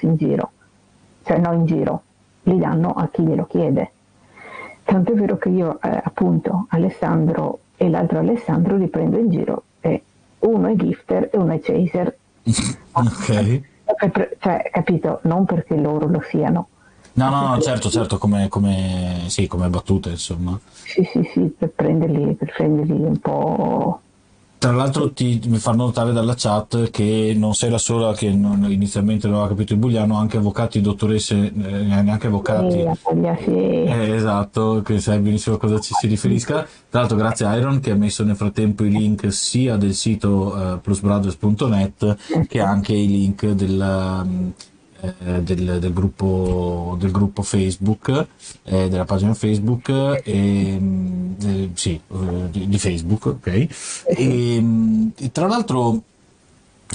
in giro, cioè no in giro, li danno a chi glielo chiede. Tanto è vero che io eh, appunto Alessandro e l'altro Alessandro li prendo in giro e uno è gifter e uno è chaser. Ok. Cioè, capito? Non perché loro lo siano. No, no, no, certo, certo, come, come, sì, come battute, insomma. Sì, sì, sì, per prenderli, per prenderli un po'. Tra l'altro ti, mi fanno notare dalla chat che non sei la sola che non- inizialmente non aveva capito il bugliano, anche avvocati, dottoresse, eh, neanche avvocati. Sì, la voglia, sì. Eh, esatto, che sai benissimo a cosa ci si riferisca. Tra l'altro grazie a Iron che ha messo nel frattempo i link sia del sito eh, plusbrothers.net che anche i link del, eh, del, del gruppo, del gruppo Facebook, eh, della pagina Facebook, e, mm, eh, sì, eh, di, di Facebook, ok. E, mm, e tra l'altro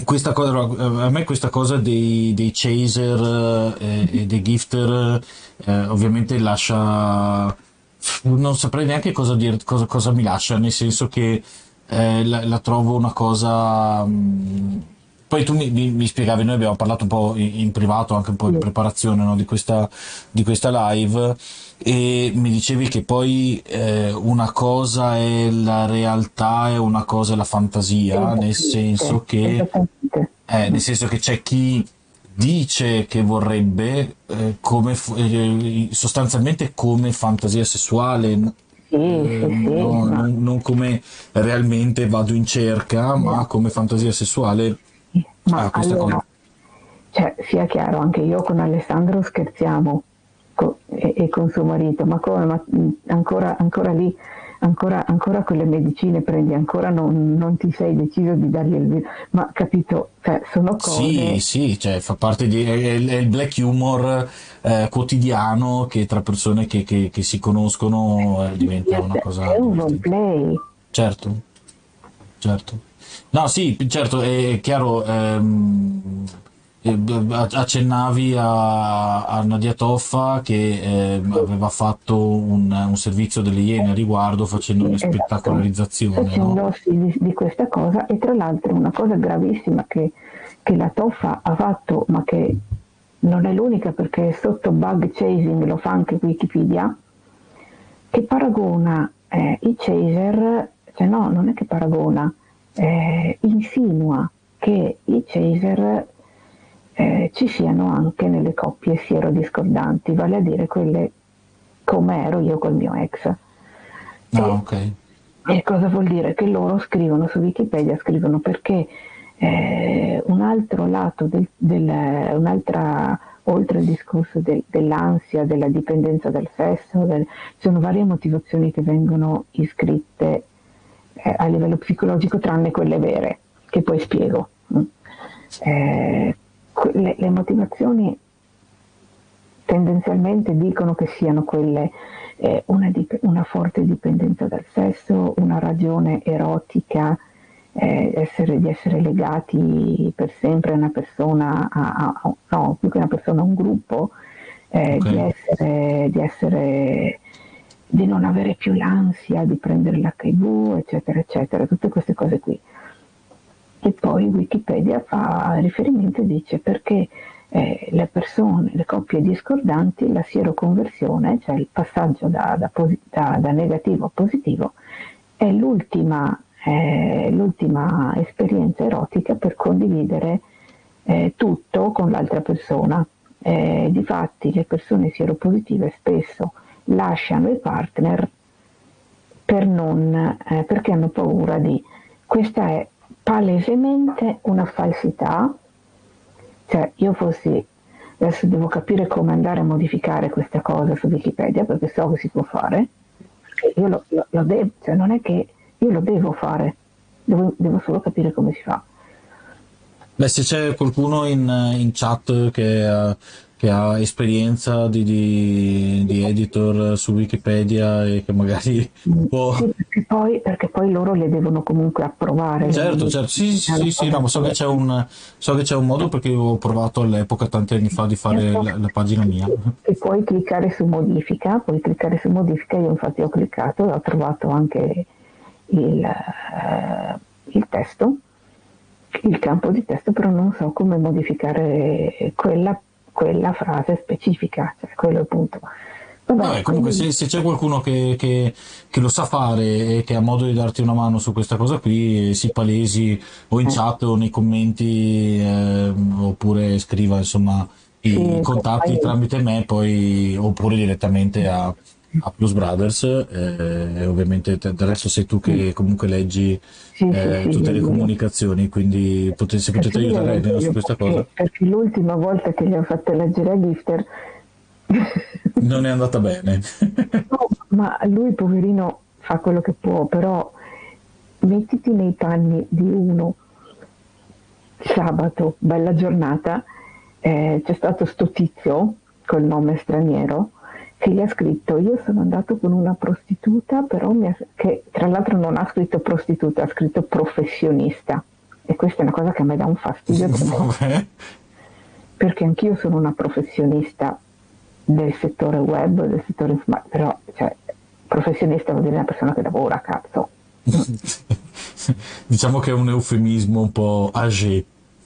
questa cosa, a me questa cosa dei, dei chaser eh, e dei gifter eh, ovviamente lascia non saprei neanche cosa, dir, cosa, cosa mi lascia nel senso che eh, la, la trovo una cosa mh, poi tu mi, mi- mi spiegavi noi abbiamo parlato un po' in, in privato anche un po' in preparazione no, di, questa, di questa live e mi dicevi che poi eh, una cosa è la realtà e una cosa è la fantasia nel senso che eh, nel senso che c'è chi dice che vorrebbe eh, come eh, sostanzialmente come fantasia sessuale eh, no- non come realmente vado in cerca ma come fantasia sessuale Ma Ah, allora, cioè, sia chiaro, anche io con Alessandro scherziamo co- e, e con suo marito, ma come? Ma mh, ancora, ancora lì ancora, ancora con le medicine prendi, ancora non, non, ti sei deciso di dargli il virus, ma capito, cioè, sono cose... Sì, sì, cioè, fa parte di... è, è il black humor eh, quotidiano che tra persone che, che, che si conoscono eh, diventa una cosa... È un roleplay. Certo, certo. No, sì, certo, è chiaro... Ehm accennavi a, a, Nadia Toffa che eh, aveva fatto un, un, servizio delle Iene a riguardo facendo una esatto. spettacolarizzazione facendo no? sì, di, di, questa cosa e tra l'altro una cosa gravissima che, che, la Toffa ha fatto ma che non è l'unica perché sotto bug chasing lo fa anche Wikipedia che paragona eh, i chaser cioè no non è che paragona eh, insinua che i chaser eh, ci siano anche nelle coppie siero-discordanti, vale a dire quelle come ero io col mio ex. Ah, e, ok. E cosa vuol dire? Che loro scrivono su Wikipedia, scrivono perché eh, un altro lato del, del, un'altra oltre al discorso del, dell'ansia, della dipendenza dal sesso, del, ci sono varie motivazioni che vengono iscritte a livello psicologico, tranne quelle vere, che poi spiego. Mm. Eh, le, le motivazioni tendenzialmente dicono che siano quelle eh, una, dip- una, forte dipendenza dal sesso, una ragione erotica, eh, essere, di essere legati per sempre a una persona, a, a, no, più che una persona, a un gruppo, eh, okay. di, essere, di, essere, di non avere più l'ansia di prendere l'HIV, eccetera, eccetera, tutte queste cose qui. E poi Wikipedia fa riferimento e dice perché eh, le persone, le coppie discordanti, la sieroconversione, cioè il passaggio da, da, da, da negativo a positivo, è l'ultima, eh, l'ultima, esperienza erotica per condividere eh, tutto con l'altra persona. Eh, difatti le persone sieropositive spesso lasciano il partner per non, eh, perché hanno paura di... Questa è palesemente una falsità, cioè io fossi, adesso devo capire come andare a modificare questa cosa su Wikipedia perché so che si può fare, io lo, lo, lo devo, cioè non è che io lo devo fare, devo, devo solo capire come si fa. Beh, se c'è qualcuno in, in chat che uh, che ha esperienza di, di, di, editor su Wikipedia e che magari può... Sì, perché, poi, perché poi loro le devono comunque approvare. Certo, certo, sì, sì, sì, sì no, ma so che, c'è un, so che c'è un modo perché ho provato all'epoca, tanti anni fa, di fare certo. la, la, pagina mia. E puoi cliccare su modifica, puoi cliccare su modifica, io infatti ho cliccato e ho trovato anche il, uh, il testo il campo di testo, però non so come modificare quella quella frase specifica, cioè quello è il punto. Vabbè, Vabbè, comunque quindi... se, se, c'è qualcuno che, che, che, lo sa fare e che ha modo di darti una mano su questa cosa qui, si palesi o in eh. chat o nei commenti eh, oppure scriva insomma i sì, contatti poi... tramite me poi oppure direttamente a, a Plus Brothers eh, e ovviamente adesso sei tu che comunque leggi sì, eh, sì, tutte le comunicazioni quindi potete, se potete aiutare Elena su questa cosa. perché l'ultima volta che gli ho fatto leggere a Gifter non è andata bene. No, ma lui poverino fa quello che può però mettiti nei panni di uno. Sabato bella giornata eh, c'è stato sto tizio col nome straniero che gli ha scritto io sono andato con una prostituta però ha, che tra l'altro non ha scritto prostituta ha scritto professionista. E questa è una cosa che a me dà un fastidio perché anch'io sono una professionista del settore web del settore informatico però cioè, professionista vuol dire una persona che lavora cazzo. Diciamo che è un eufemismo un po' âgé.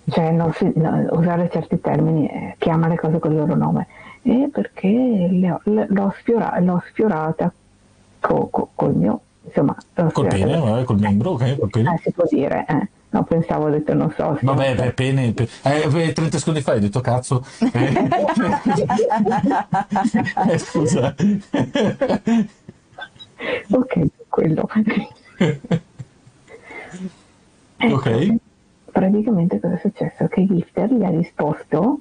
Cioè si, no, usare certi termini eh, chiama le cose con il loro nome e perché ho, l'ho, sfiora, l'ho, sfiorata co, co, col mio insomma col pene, vabbè, col membro ok col pene eh, si può dire eh. No, pensavo, ho detto, non so. Vabbè, beh, pene, pene. Eh, 30 secondi fa hai detto cazzo. Eh, eh scusa. ok, quello. ok. Ecco, praticamente cosa è successo? Che Gifter gli ha risposto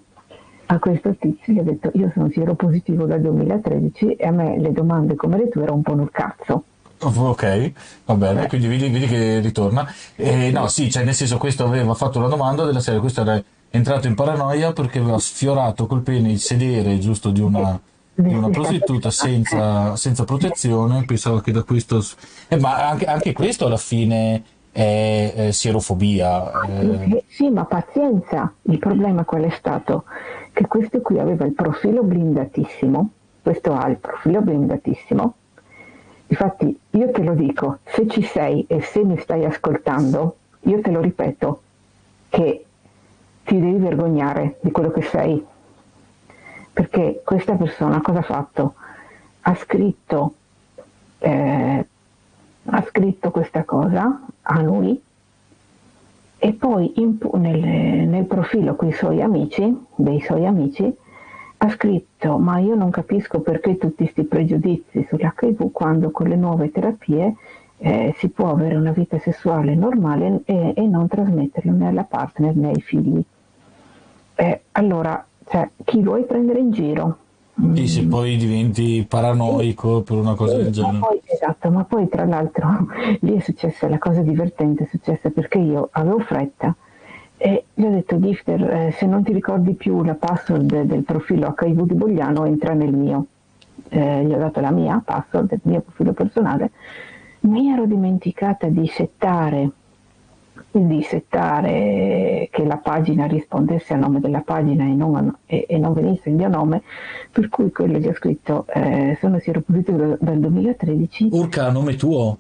a questo tizio gli ho detto io sono positivo dal 2013 e a me le domande come le tue rompono il cazzo Ok, va bene, quindi vedi, vedi che ritorna. Eh, no, sì, cioè nel senso questo aveva fatto una domanda della serie, questo era entrato in paranoia perché aveva sfiorato col pene il sedere giusto di una, di una prostituta senza, senza protezione, pensava che da questo... Eh, ma anche, anche questo alla fine è, è sierofobia. Eh. Sì, ma pazienza, il problema qual è stato? Che questo qui aveva il profilo blindatissimo, questo ha il profilo blindatissimo, Infatti io te lo dico, se ci sei e se mi stai ascoltando, io te lo ripeto, che ti devi vergognare di quello che sei. Perché questa persona cosa ha fatto? Ha scritto, eh, ha scritto questa cosa a lui e poi in, nel, nel profilo con i suoi amici, dei suoi amici, ha scritto ma io non capisco perché tutti questi pregiudizi sull'HIV quando con le nuove terapie eh, si può avere una vita sessuale normale e, e non trasmetterlo né alla partner né ai figli. Eh, allora, cioè, chi vuoi prendere in giro? Sì, se poi diventi paranoico per una cosa sì, del genere. Poi, esatto, ma poi tra l'altro lì è successa la cosa divertente, è successa perché io avevo fretta e gli ho detto, Gifter, eh, se non ti ricordi più la password del profilo HIV di Bogliano, entra nel mio. Eh, gli ho dato la mia password del mio profilo personale. Mi ero dimenticata di settare, di settare che la pagina rispondesse al nome della pagina e non, e, e non venisse il mio nome, per cui quello che ho scritto eh, sono sieropositivo dal 2013. Urca, nome tuo?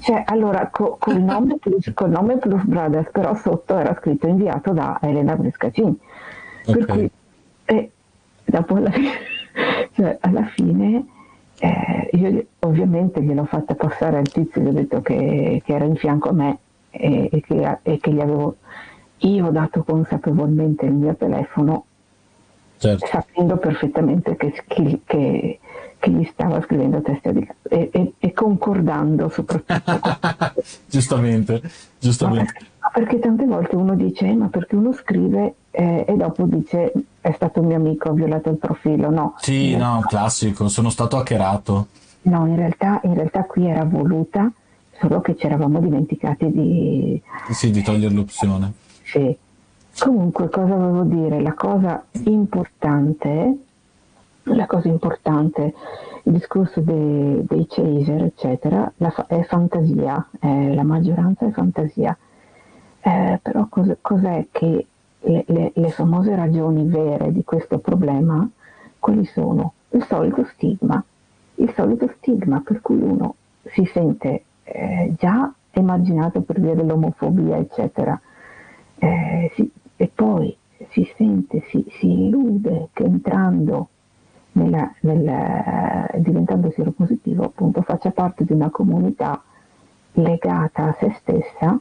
Cioè, allora, co- col, nome plus, col nome Plus Brothers, però sotto era scritto inviato da Elena Brescacin. Okay. Per cui, eh, dopo alla fine, cioè, alla fine eh, io ovviamente gliel'ho fatta passare al tizio, gli ho detto che, che era in fianco a me e, e, che, e, che, gli avevo io dato consapevolmente il mio telefono, certo. sapendo perfettamente che, che che gli stava scrivendo testa di e, e, e concordando soprattutto. giustamente, giustamente. Ma perché tante volte uno dice, eh, ma perché uno scrive eh, e dopo dice è stato un mio amico, ha violato il profilo, no. Sì, no, realtà, classico, sono stato hackerato. No, in realtà, in realtà qui era voluta, solo che ci eravamo dimenticati di... Sì, di togliere l'opzione. Sì. Comunque, cosa volevo dire? La cosa importante la cosa importante, il discorso dei, dei chaser, eccetera, fa- è fantasia, eh, la maggioranza è fantasia. Eh, però cos- cos'è che le, le, le, famose ragioni vere di questo problema, quali sono? Il solito stigma, il solito stigma per cui uno si sente eh, già emarginato per via dell'omofobia, eccetera, eh, si, e poi si sente, si, si illude che entrando nella, nella, diventando sieropositivo appunto faccia parte di una comunità legata a se stessa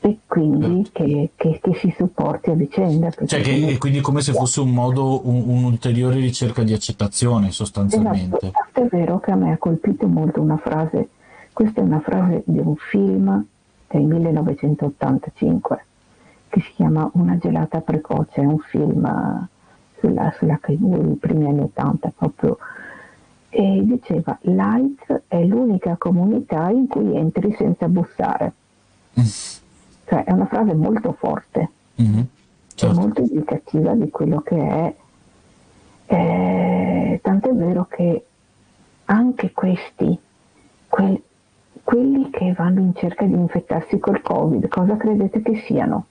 e quindi che, che, che si supporti a vicenda. Cioè che, come... quindi come se fosse un modo, un, un'ulteriore ricerca di accettazione sostanzialmente. Esatto, è vero che a me ha colpito molto una frase, questa è una frase di un film del 1985 che si chiama Una gelata precoce, è un film sulla, sull'HIV nei primi anni 80 proprio e diceva l'AIDS è l'unica comunità in cui entri senza bussare mm. cioè è una frase molto forte mm-hmm. certo. molto indicativa di quello che è eh, tant'è vero che anche questi que- quelli che vanno in cerca di infettarsi col covid cosa credete che siano?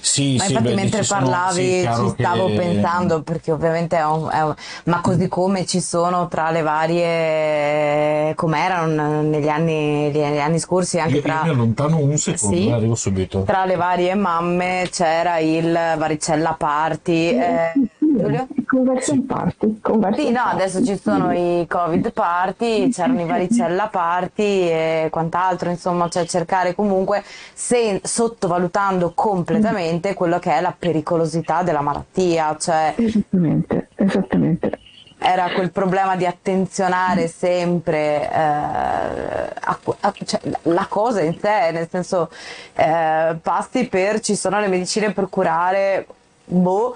Sì, ma sì, infatti beh, mentre sono, parlavi sì, ci stavo che... pensando perché ovviamente è un, è un, ma così come ci sono tra le varie come erano negli anni, negli anni scorsi anche io, tra io mi allontano un secondo sì, arrivo subito tra le varie mamme c'era il varicella party eh, Giulio? Conversion party. Conversion sì, no, party. adesso ci sono i covid party, c'erano i varicella party e quant'altro, insomma, cioè cercare comunque, se, sottovalutando completamente quello che è la pericolosità della malattia. Cioè, esattamente, esattamente. Era quel problema di attenzionare sempre eh, a, a, cioè, la cosa in sé, nel senso, eh, passi per ci sono le medicine per curare, boh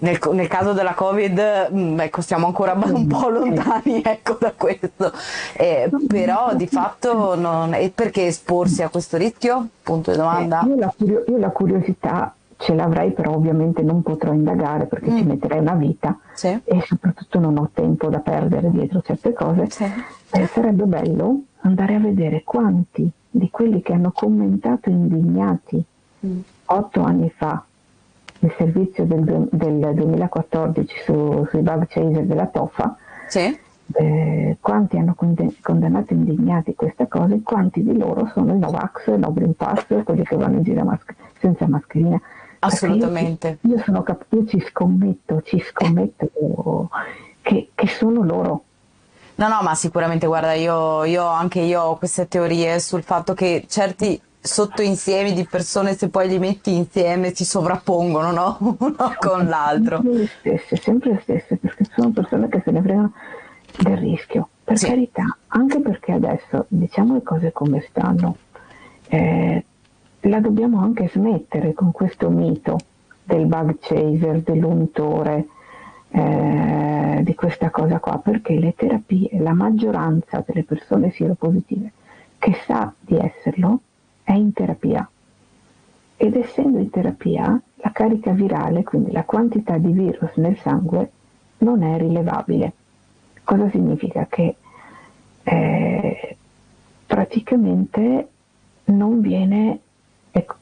nel, nel, caso della Covid, mh, mm, ecco, siamo ancora un po' lontani ecco, da questo, eh, però di fatto non, e perché esporsi a questo rischio? Punto di domanda. Eh, io, la, io, la, curiosità ce l'avrei, però ovviamente non potrò indagare perché mm. ci metterei una vita sì. e soprattutto non ho tempo da perdere dietro certe cose. Sì. Eh, sarebbe bello andare a vedere quanti di quelli che hanno commentato indignati mm. otto anni fa il servizio del, del 2014 su, sui bug chaser della TOFA, sì. eh, quanti hanno condannato indignati queste cose, quanti di loro sono i Novax, i No Green Pass, quelli che vanno in giro mas- senza mascherina. Assolutamente. Io, io, sono cap- io ci scommetto, ci scommetto che, che sono loro. No, no, ma sicuramente, guarda, io, io, anche io ho queste teorie sul fatto che certi sottoinsiemi di persone se poi li metti insieme si sovrappongono no? uno con l'altro sempre le stesse, sempre le stesse perché sono persone che se ne fregano del rischio per sì. carità anche perché adesso diciamo le cose come stanno eh, la dobbiamo anche smettere con questo mito del bug chaser dell'untore eh, di questa cosa qua perché le terapie la maggioranza delle persone sieropositive che sa di esserlo è in terapia ed essendo in terapia la carica virale, quindi la quantità di virus nel sangue, non è rilevabile. Cosa significa? Che eh, praticamente non viene, ecco,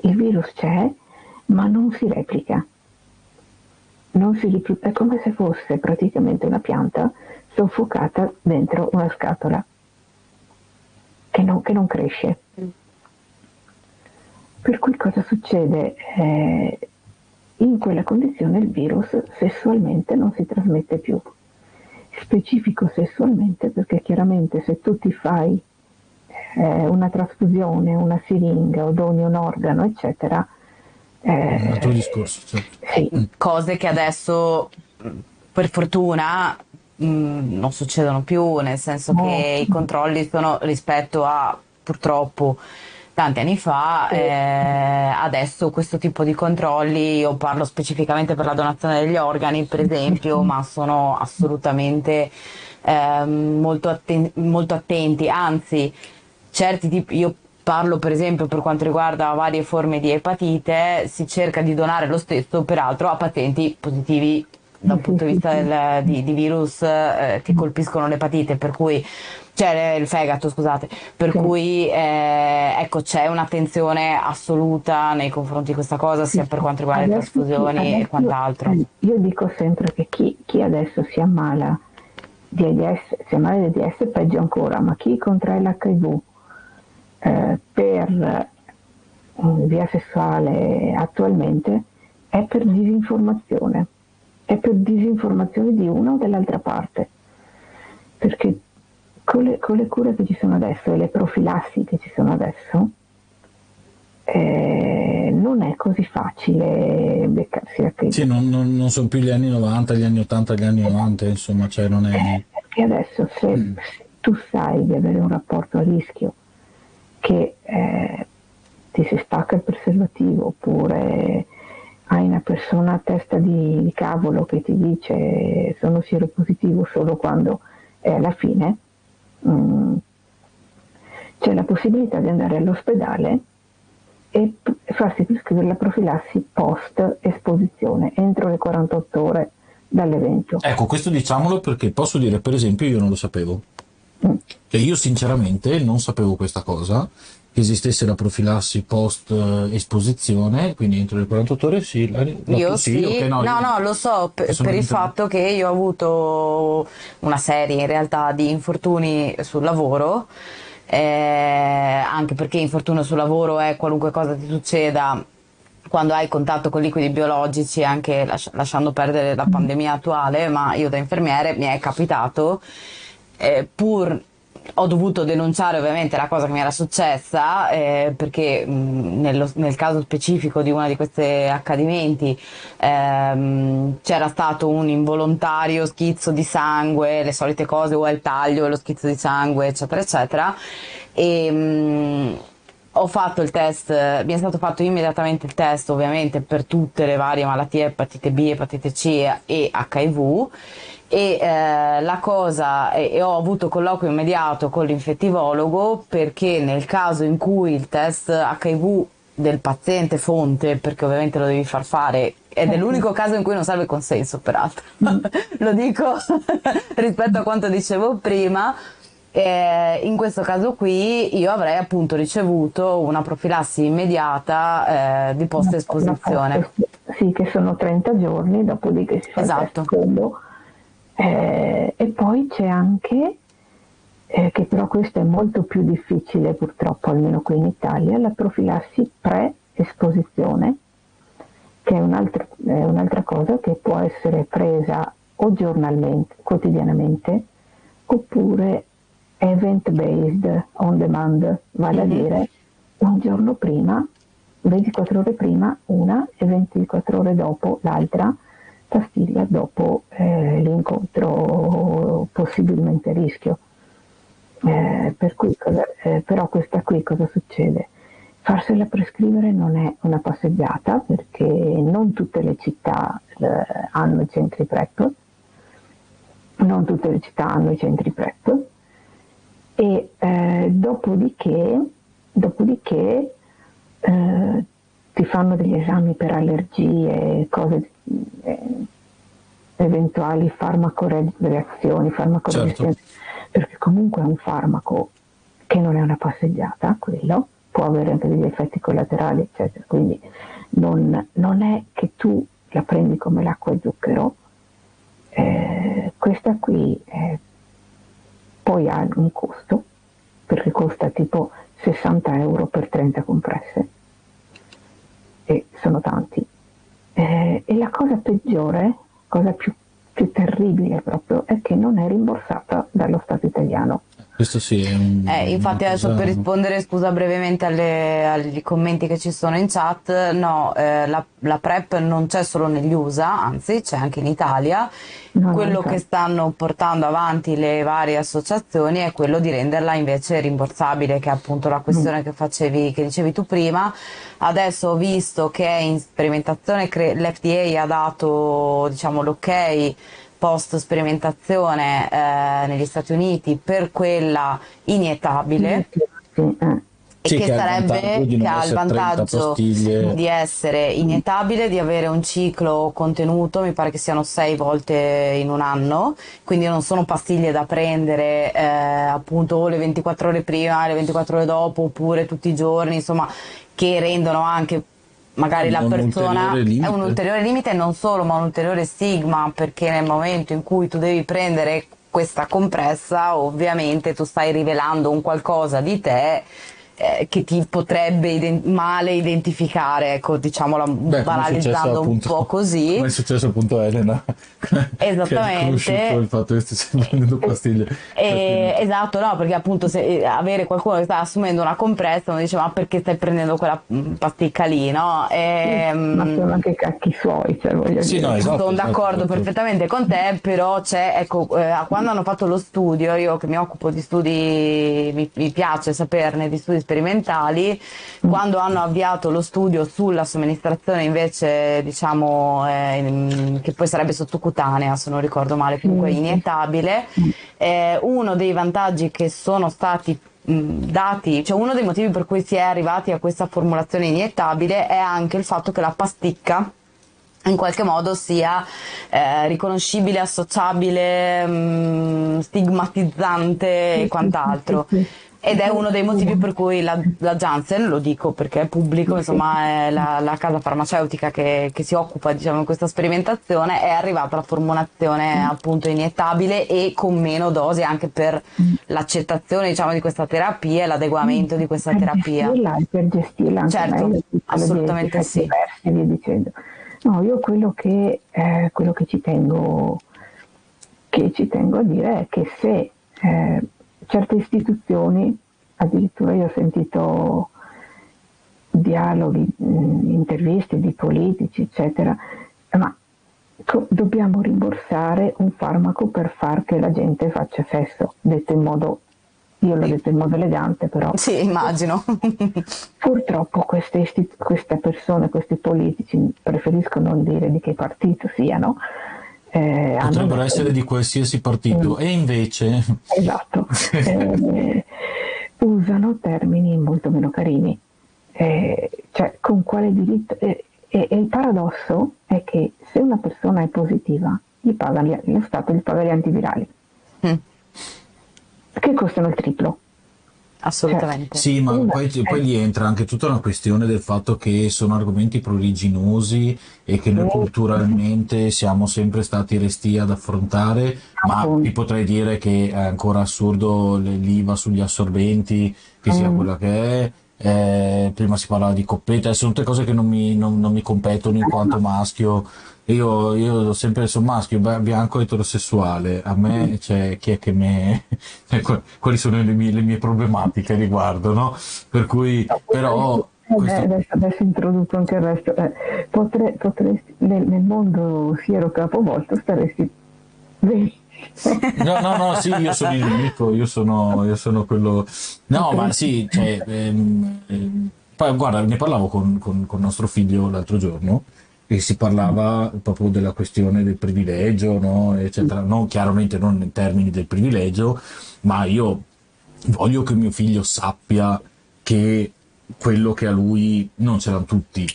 il virus c'è, ma non si replica. Non si ripl- è come se fosse praticamente una pianta soffocata dentro una scatola che non, che non cresce. Per cui cosa succede? Eh, in quella condizione il virus sessualmente non si trasmette più. Specifico sessualmente perché chiaramente se tu ti fai eh, una trasfusione, una siringa o doni un organo, eccetera, eh, un altro discorso. Certo. Sì. Cose che adesso, per fortuna, mh, mm, non succedono più, nel senso no. che i controlli sono rispetto a purtroppo tanti anni fa, eh, adesso questo tipo di controlli, io parlo specificamente per la donazione degli organi per esempio, ma sono assolutamente eh, molto, atten- molto, attenti, anzi certi tipi, io parlo per esempio per quanto riguarda varie forme di epatite, si cerca di donare lo stesso peraltro a pazienti positivi dal punto di vista del, di, di, virus eh, che colpiscono l'epatite, per cui cioè il fegato, scusate, per sì. cui eh, ecco c'è un'attenzione assoluta nei confronti di questa cosa, sia per quanto riguarda adesso, le trasfusioni e quant'altro. Io dico sempre che chi, chi adesso si ammala di AIDS, si ammala di AIDS peggio ancora, ma chi contrae l'HIV eh, per via sessuale attualmente è per disinformazione, è per disinformazione di una o dell'altra parte, perché con le, con le, cure che ci sono adesso e le profilassi che ci sono adesso, eh, non è così facile beccarsi la crisi. Sì, non, non, non, sono più gli anni 90, gli anni 80, gli anni 90, insomma, cioè non è... Eh, perché adesso se, mm. se, tu sai di avere un rapporto a rischio che eh, ti si stacca il preservativo oppure hai una persona a testa di, di cavolo che ti dice sono sieropositivo solo quando è alla fine, Mm. c'è la possibilità di andare all'ospedale e farsi prescrivere la profilassi post esposizione entro le 48 ore dall'evento. Ecco, questo diciamolo perché posso dire, per esempio, io non lo sapevo. Mm. Cioè, io sinceramente non sapevo questa cosa esistesse la profilassi post eh, esposizione, quindi entro le 48 ore sì. La, la io sì, sì. Okay, no, no, no, lo so per, per il fatto che io ho avuto una serie in realtà di infortuni sul lavoro, eh, anche perché infortunio sul lavoro è qualunque cosa ti succeda quando hai contatto con liquidi biologici, anche lasciando perdere la pandemia attuale, ma io da infermiere mi è capitato, eh, pur ho dovuto denunciare ovviamente la cosa che mi era successa eh, perché mh, nello, nel caso specifico di uno di questi accadimenti ehm, c'era stato un involontario schizzo di sangue, le solite cose o il taglio, lo schizzo di sangue eccetera eccetera. E, mh, ho fatto il test, mi è stato fatto immediatamente il test ovviamente per tutte le varie malattie, epatite B, epatite C e HIV e eh, la cosa e, e, ho avuto colloquio immediato con l'infettivologo perché nel caso in cui il test HIV del paziente fonte, perché ovviamente lo devi far fare ed è l'unico caso in cui non serve consenso peraltro, mm. lo dico rispetto a quanto dicevo prima, eh, in questo caso qui io avrei appunto ricevuto una profilassi immediata eh, di post esposizione. Sì, che sono 30 giorni, dopodiché si fa esatto. il secondo. Eh, e poi c'è anche, eh, che però questo è molto più difficile purtroppo, almeno qui in Italia, la profilassi pre-esposizione, che è un'altra, è un'altra cosa che può essere presa o giornalmente, quotidianamente, oppure event based on demand, vale a dire un giorno prima, 24 ore prima una e 24 ore dopo l'altra pastiglia dopo eh, l'incontro possibilmente rischio. Eh, per cui, eh, però questa qui cosa succede? Farsela prescrivere non è una passeggiata perché non tutte le città eh, hanno i centri PrEP, non tutte le città hanno i centri PrEP e eh, dopodiché, dopodiché eh, ti fanno degli esami per allergie, cose, eh, eventuali farmacoreazioni, farmacoreazioni, certo. perché comunque è un farmaco che non è una passeggiata, quello, può avere anche degli effetti collaterali, eccetera. Quindi non, non è che tu la prendi come l'acqua e zucchero, eh, questa qui è poi ha un costo, perché costa tipo 60 euro per 30 compresse, e sono tanti. Eh, e la cosa peggiore, cosa più, più terribile proprio, è che non è rimborsata dallo Stato italiano. Questo sì. È un, eh, infatti, adesso cosa... per rispondere, scusa brevemente alle, agli commenti che ci sono in chat, no, eh, la, la, PrEP non c'è solo negli USA, anzi c'è anche in Italia. No, quello che stanno portando avanti le varie associazioni è quello di renderla invece rimborsabile, che è appunto la questione mm. che facevi, che dicevi tu prima. Adesso ho visto che è in sperimentazione, l'FDA ha dato diciamo, l'ok post sperimentazione eh, negli Stati Uniti per quella iniettabile. E sì, che, che sarebbe che ha il vantaggio di essere iniettabile, di avere un ciclo contenuto, mi pare che siano sei volte in un anno, quindi non sono pastiglie da prendere eh, appunto le 24 ore prima, le 24 ore dopo, oppure tutti i giorni, insomma, che rendono anche magari la persona è un ulteriore limite non solo ma un ulteriore stigma perché nel momento in cui tu devi prendere questa compressa ovviamente tu stai rivelando un qualcosa di te eh, che ti potrebbe ident- male identificare, ecco, diciamola Beh, banalizzando un appunto, po' così. Come è successo appunto a Elena. Esattamente. che il fatto che stesse prendendo pastiglie. E, esatto, no, perché appunto se, eh, avere qualcuno che sta assumendo una compressa uno dice ma perché stai prendendo quella mm, pasticca lì, no? E, mm, ma sono anche cacchi suoi, cioè voglio sì, dire. No, esatto, sono esatto, d'accordo esatto. perfettamente con te, però c'è, ecco, eh, quando hanno fatto lo studio, io che mi occupo di studi, mi, mi piace saperne di studi sperimentali, quando hanno avviato lo studio sulla somministrazione invece diciamo eh, che poi sarebbe sottocutanea se non ricordo male, comunque iniettabile, eh, uno dei vantaggi che sono stati dati, cioè uno dei motivi per cui si è arrivati a questa formulazione iniettabile è anche il fatto che la pasticca in qualche modo sia eh, riconoscibile, associabile, mh, stigmatizzante e quant'altro. Ed è uno dei motivi per cui la, la Janssen, lo dico perché è pubblico, insomma è la, la casa farmaceutica che, che, si occupa diciamo, di questa sperimentazione, è arrivata alla formulazione appunto iniettabile e con meno dosi anche per l'accettazione diciamo, di questa terapia e l'adeguamento di questa terapia. Gestirla, per gestirla certo, assolutamente sì. Diversi, no, io quello che, eh, quello che, ci tengo, che ci tengo a dire è che se eh, certe istituzioni, addirittura io ho sentito dialoghi, interviste di politici, eccetera, ma dobbiamo rimborsare un farmaco per far che la gente faccia sesso, detto in modo io l'ho detto in modo elegante, però. Sì, immagino. Purtroppo queste, isti- queste persone, questi politici, preferisco non dire di che partito siano. Eh, Potrebbero essere di qualsiasi partito, mm. e invece. Esatto. eh, usano termini molto meno carini. Eh, cioè, con quale diritto. Eh, e, e, il paradosso è che se una persona è positiva, gli paga gli, lo Stato gli paga gli antivirali. Mm che costano il triplo. Assolutamente. Sì, ma poi, poi gli entra anche tutta una questione del fatto che sono argomenti prodiginosi e che noi culturalmente siamo sempre stati resti ad affrontare, ma ti potrei dire che è ancora assurdo l'IVA sugli assorbenti, che sia mm. quella che è. Eh, prima si parlava di coppetta, sono tutte cose che non mi, non, non mi competono in quanto maschio io, io sempre sono maschio, bianco eterosessuale. A me c'è chi è che me. quali sono le mie, le mie problematiche riguardo, no? Per cui, però. Eh, adesso, adesso, introduco anche il resto. Eh, potre, potresti, nel, nel, mondo fiero capovolto staresti bene. No, no, no, sì, io sono il nemico, io sono, io sono quello. No, ma sì, cioè, ehm, ehm, guarda, ne parlavo con, con, con nostro figlio l'altro giorno e si parlava proprio della questione del privilegio, no? eccetera. Non, chiaramente non in termini del privilegio, ma io voglio che mio figlio sappia che quello che a lui non ce l'hanno tutti,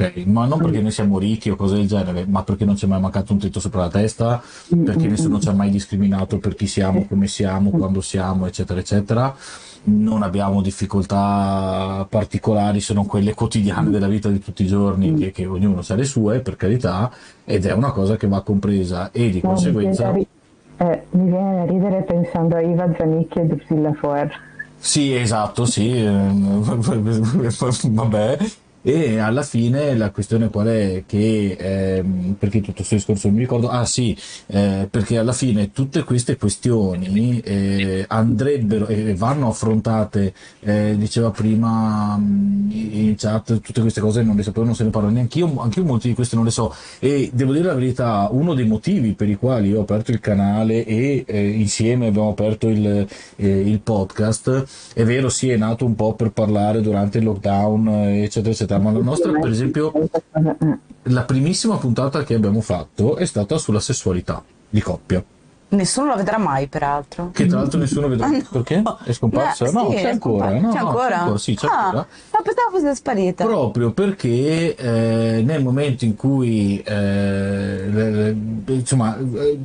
ok? Ma non perché noi siamo ricchi o cose del genere, ma perché non ci è mai mancato un tetto sopra la testa, perché nessuno ci ha mai discriminato per chi siamo, come siamo, quando siamo, eccetera, eccetera non abbiamo difficoltà particolari se non quelle quotidiane della vita di tutti i giorni, che, che ognuno sa le sue, per carità, ed è una cosa che va compresa e di no, conseguenza... Mi viene, eh, mi viene a ridere pensando a Iva Zanicchi e Drusilla Foer. Sì, esatto, sì, vabbè, e alla fine la questione qual è? Che ehm, perché tutto questo discorso non mi ricordo? Ah sì, eh, perché alla fine tutte queste questioni eh, andrebbero e vanno affrontate, eh, diceva prima mm, in chat, tutte queste cose non le sapevo, non se ne parla neanche io, anche io molti di queste non le so. E devo dire la verità, uno dei motivi per i quali ho aperto il canale e eh, insieme abbiamo aperto il, eh, il podcast, è vero, sì, è nato un po' per parlare durante il lockdown, eccetera, eccetera puntata, ma la nostra, per esempio, la primissima puntata che abbiamo fatto è stata sulla sessualità di coppia. Nessuno la vedrà mai, peraltro. Che tra l'altro nessuno vedrà. Ah, no. Perché? È scomparsa? No, no sì, c'è, ancora. No, c'è no, ancora. C'è ancora. Sì, c'è ah, ancora. pensavo fosse sparita. Proprio perché eh, nel momento in cui, eh, insomma, eh,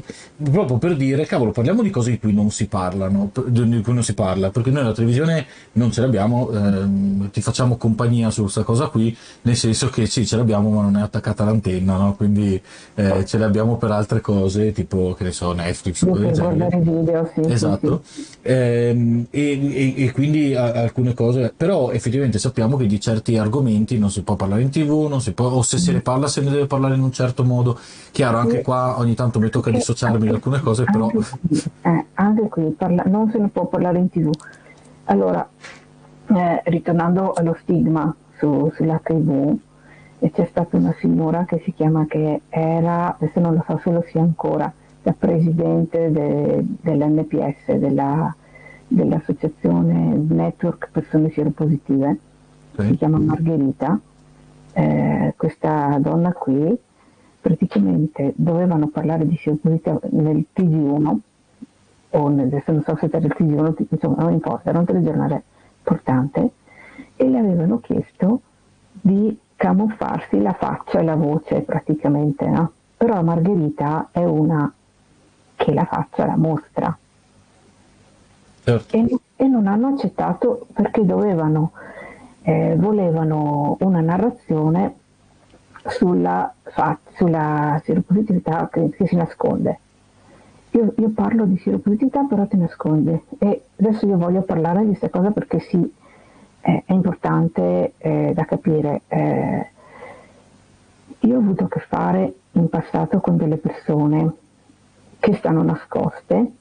proprio per dire, cavolo, parliamo di cose di cui non si parlano, di cui non si parla, perché noi la televisione non ce l'abbiamo, ehm, ti facciamo compagnia su questa cosa qui, nel senso che sì, ce l'abbiamo, ma non è attaccata all'antenna, no? Quindi eh, ce l'abbiamo per altre cose, tipo, che ne so, Netflix, cose del genere video, sì, esatto. Sì. Ehm, e, e, e, quindi alcune cose, però effettivamente sappiamo che di certi argomenti non si può parlare in tv, non si può, o se se ne parla se ne deve parlare in un certo modo. Chiaro, anche qua ogni tanto mi tocca dissociarmi da alcune cose, però... Anche qui, eh, anche qui parla, non se ne può parlare in tv. Allora, eh, ritornando allo stigma su, sull'HIV, c'è stata una signora che si chiama che era, adesso non lo so se lo sia ancora, da presidente de, dell'NPS, della, dell'associazione Network Persone Sieropositive, sì. si chiama Margherita. Eh, questa donna qui praticamente dovevano parlare di sieropositività nel TG1 o nel, adesso non so se era il TG1, insomma non importa, era un telegiornale importante e le avevano chiesto di camuffarsi la faccia e la voce praticamente, no? Però Margherita è una che la faccia la mostra. Certo. E, e, non hanno accettato perché dovevano, eh, volevano una narrazione sulla, sulla siropositività che, che, si nasconde. Io, io, parlo di siropositività però ti nasconde e adesso io voglio parlare di questa cosa perché sì, eh, è importante eh, da capire. Eh, io ho avuto a che fare in passato con delle persone che stanno nascoste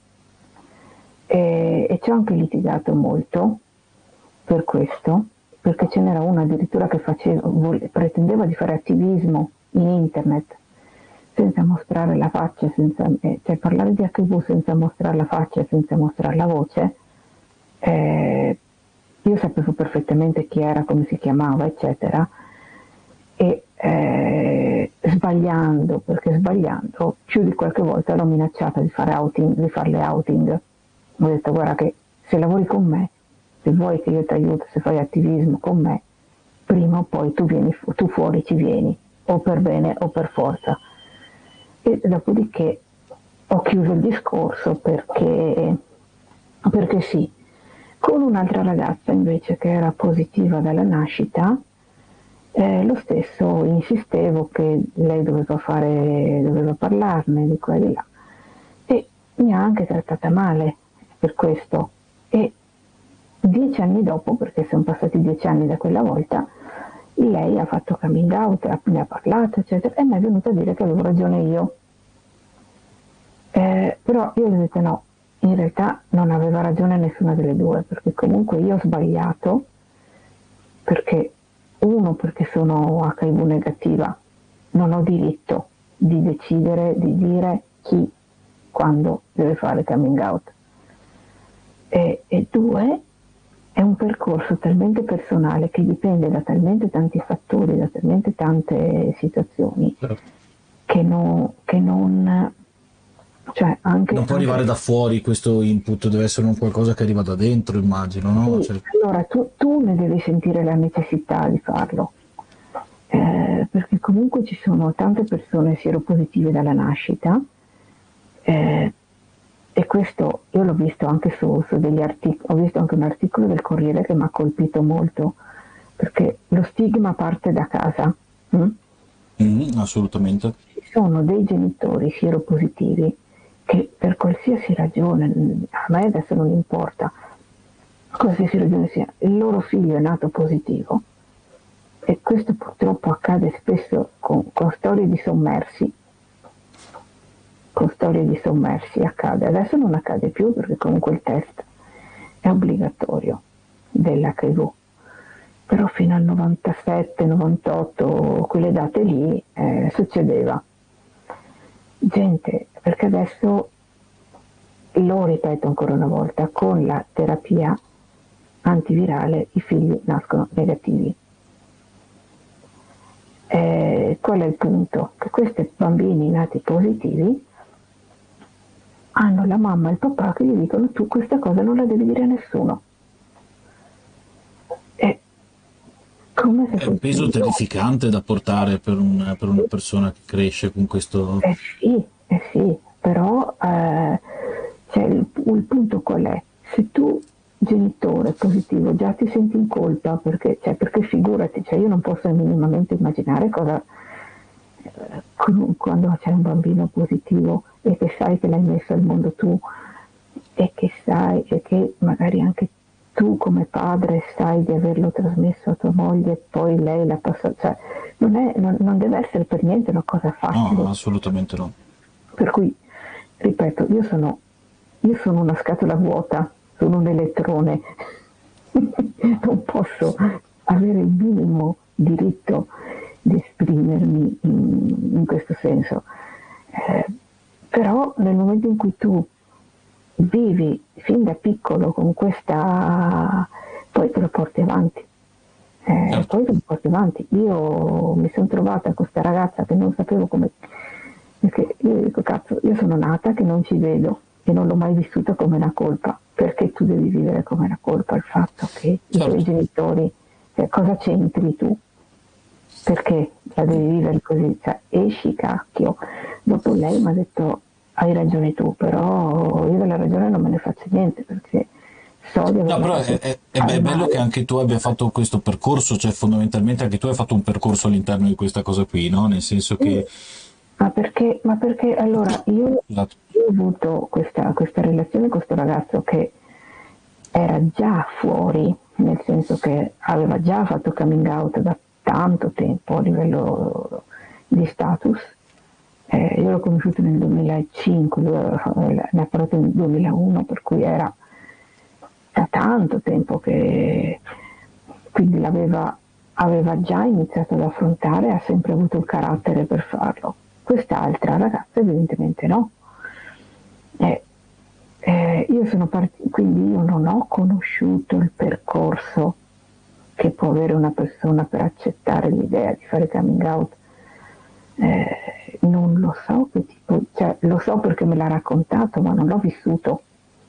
e, e ci ho anche litigato molto per questo, perché ce n'era una addirittura che faceva, pretendeva di fare attivismo in internet senza mostrare la faccia, senza, eh, cioè parlare di HIV senza mostrare la faccia, senza mostrare la voce, eh, io sapevo perfettamente chi era, come si chiamava, eccetera, e eh, sbagliando, perché sbagliando, più di qualche volta l'ho minacciata di fare outing, di farle outing. Ho detto guarda che se lavori con me, se vuoi che io ti aiuto, se fai attivismo con me, prima o poi tu, vieni, tu fuori ci vieni, o per bene o per forza. E dopodiché ho chiuso il discorso perché, perché sì, con un'altra ragazza invece che era positiva dalla nascita, eh, lo stesso insistevo che lei doveva, fare, doveva parlarne di qua e di là e mi ha anche trattata male per questo e dieci anni dopo, perché sono passati dieci anni da quella volta, lei ha fatto coming out, ne ha parlato, eccetera, e mi è venuta a dire che avevo ragione io. Eh, però io ho detto no, in realtà non aveva ragione nessuna delle due, perché comunque io ho sbagliato, perché uno perché sono HIV negativa, non ho diritto di decidere, di dire chi, quando deve fare coming out. E, e due, è un percorso talmente personale che dipende da talmente tanti fattori, da talmente tante situazioni, certo. che, no, che non cioè anche, non può anche... arrivare da fuori questo input, deve essere un qualcosa che arriva da dentro, immagino, no? Sì, cioè... Allora tu, tu, ne devi sentire la necessità di farlo, eh, perché comunque ci sono tante persone sieropositive dalla nascita eh, e questo io l'ho visto anche su, su degli articoli, ho visto anche un articolo del Corriere che mi ha colpito molto, perché lo stigma parte da casa. Hm? Mm, assolutamente. Ci sono dei genitori sieropositivi che per qualsiasi ragione, a me adesso non importa, qualsiasi ragione sia, il loro figlio è nato positivo e questo purtroppo accade spesso con, con storie di sommersi, con storie di sommersi accade, adesso non accade più perché comunque il test è obbligatorio dell'HIV, però fino al 97, 98, quelle date lì eh, succedeva gente, perché adesso lo ripeto ancora una volta, con la terapia antivirale i figli nascono negativi. Eh, qual è il punto? Che questi bambini nati positivi hanno la mamma e il papà che gli dicono tu questa cosa non la devi dire a nessuno. Come è un peso terrificante da portare per, un, per, una persona che cresce con questo. Eh sì, eh sì però eh, cioè, il, il, punto qual è? Se tu genitore positivo già ti senti in colpa perché, cioè, perché figurati, cioè, io non posso minimamente immaginare cosa eh, quando c'è un bambino positivo e che sai che l'hai messo al mondo tu e che sai e che magari anche tu come padre sai di averlo trasmesso a tua moglie e poi lei la passa, cioè non, è, non, non, deve essere per niente una cosa facile. No, assolutamente no. Per cui, ripeto, io sono, io sono una scatola vuota, sono un elettrone, non posso avere il minimo diritto di esprimermi in, in questo senso. Eh, però nel momento in cui tu vivi fin da piccolo con questa, poi te lo porti avanti. Eh, certo. Poi te lo porti avanti. Io mi sono trovata con questa ragazza che non sapevo come... Perché io dico, cazzo, io sono nata che non ci vedo e non l'ho mai vissuta come una colpa. Perché tu devi vivere come una colpa il fatto che certo. i tuoi certo. genitori, cioè, cosa c'entri tu? Perché la devi vivere così? Cioè, esci cacchio. Dopo lei mi ha detto, hai ragione tu, però io della ragione non me ne faccio niente perché so di aver No, però è, è, è bello che anche tu abbia fatto questo percorso, cioè fondamentalmente anche tu hai fatto un percorso all'interno di questa cosa qui, no? Nel senso che... Ma perché, ma perché allora io, esatto. io ho avuto questa, questa relazione con questo ragazzo che era già fuori, nel senso che aveva già fatto coming out da tanto tempo a livello di status eh, io l'ho conosciuto nel 2005, lui ne ha parlato nel 2001, per cui era da tanto tempo che quindi l'aveva aveva già iniziato ad affrontare, ha sempre avuto il carattere per farlo. Quest'altra ragazza evidentemente no. E, eh, io sono partita, quindi io non ho conosciuto il percorso che può avere una persona per accettare l'idea di fare coming out. Eh, non lo so che tipo, cioè, lo so perché me l'ha raccontato, ma non l'ho vissuto.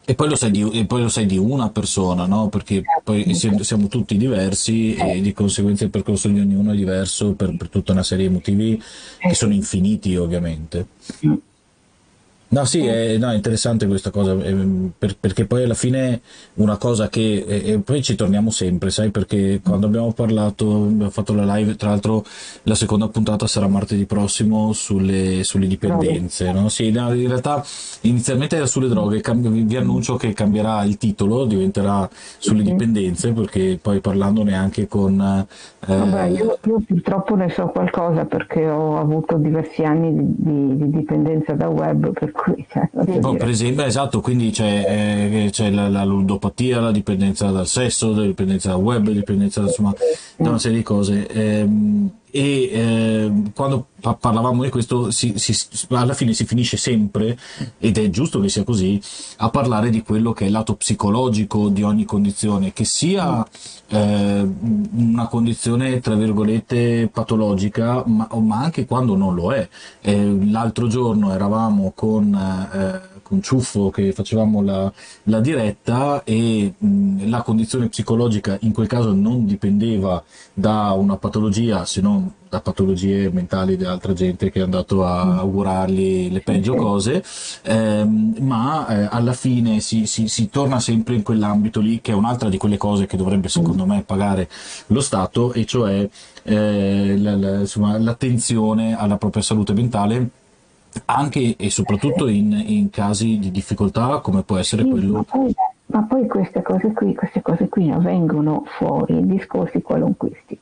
E poi lo sai di, poi lo sai di una persona, no? Perché poi siamo tutti diversi e di conseguenza il percorso di ognuno è diverso per, per tutta una serie di motivi che sono infiniti, ovviamente. Mm. No, sì, è, no, è, interessante questa cosa, eh, per, perché poi alla fine una cosa che, e, e, poi ci torniamo sempre, sai, perché quando abbiamo parlato, abbiamo fatto la live, tra l'altro la seconda puntata sarà martedì prossimo sulle, sulle dipendenze, no? Sì, no, in realtà inizialmente era sulle droghe, cam- vi annuncio che cambierà il titolo, diventerà sulle dipendenze, perché poi parlandone anche con... Eh... Vabbè, io, io, purtroppo ne so qualcosa perché ho avuto diversi anni di, di, di dipendenza da web, per cui cioè, no, per esempio, esatto, quindi c'è, eh, c'è la, la, ludopatia, la dipendenza dal sesso, la dipendenza dal web, la dipendenza insomma, da una serie di cose. Ehm, e eh, quando parlavamo di questo si, si, alla fine si finisce sempre ed è giusto che sia così a parlare di quello che è il lato psicologico di ogni condizione che sia eh, una condizione tra virgolette patologica ma, ma, anche quando non lo è. Eh, l'altro giorno eravamo con eh, con Ciuffo che facevamo la, la diretta e mh, la condizione psicologica in quel caso non dipendeva da una patologia se non da patologie mentali di altra gente che è andato a augurargli le peggio cose, ehm, ma eh, alla fine si, si, si, torna sempre in quell'ambito lì che è un'altra di quelle cose che dovrebbe secondo me pagare lo Stato e cioè eh, la, la, insomma, l'attenzione alla propria salute mentale anche e soprattutto in, in casi di difficoltà come può essere sì, quello... Ma poi, ma poi, queste cose qui, queste cose qui non vengono fuori in discorsi qualunquisti,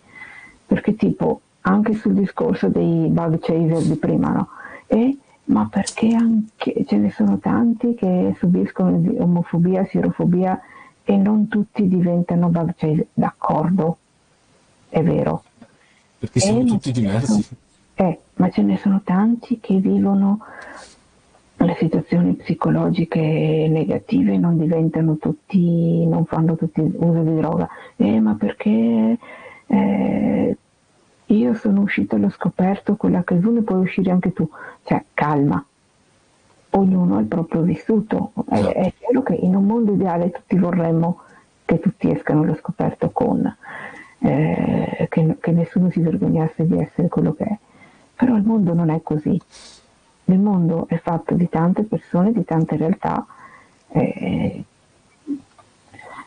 perché tipo anche sul discorso dei bug chaser di prima, no? E, ma perché anche ce ne sono tanti che subiscono omofobia, sirofobia e non tutti diventano bug chaser, d'accordo, è vero. Perché siamo e tutti diversi. Eh, ma ce ne sono tanti che vivono le situazioni psicologiche negative, non diventano tutti, non fanno tutti uso di droga. Eh, ma perché eh, io sono uscita e l'ho scoperto, quella che tu ne puoi uscire anche tu. Cioè, calma. Ognuno ha il proprio vissuto. È, è vero che in un mondo ideale tutti vorremmo che tutti escano allo scoperto con, eh, che, che nessuno si vergognasse di essere quello che è però il mondo non è così. Il mondo è fatto di tante persone, di tante realtà. Eh,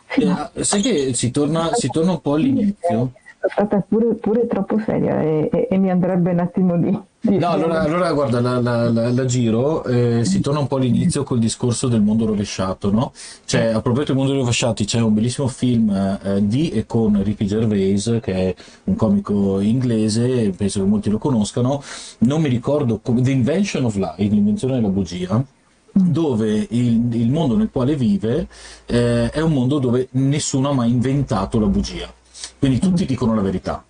eh, sai che si torna, si torna un po' all'inizio? Stata pure, pure troppo seria e, e, e mi andrebbe un attimo di No, allora, allora guarda, la, la, la, la giro, eh, si torna un po' all'inizio col discorso del mondo rovesciato, no? Cioè, a proposito dei mondi rovesciati, c'è un bellissimo film eh, di e con Ricky Gervais, che è un comico inglese, penso che molti lo conoscano, non mi ricordo, come, The Invention of Lie, l'invenzione della bugia, dove il, il, mondo nel quale vive eh, è un mondo dove nessuno ha mai inventato la bugia. Quindi tutti dicono la verità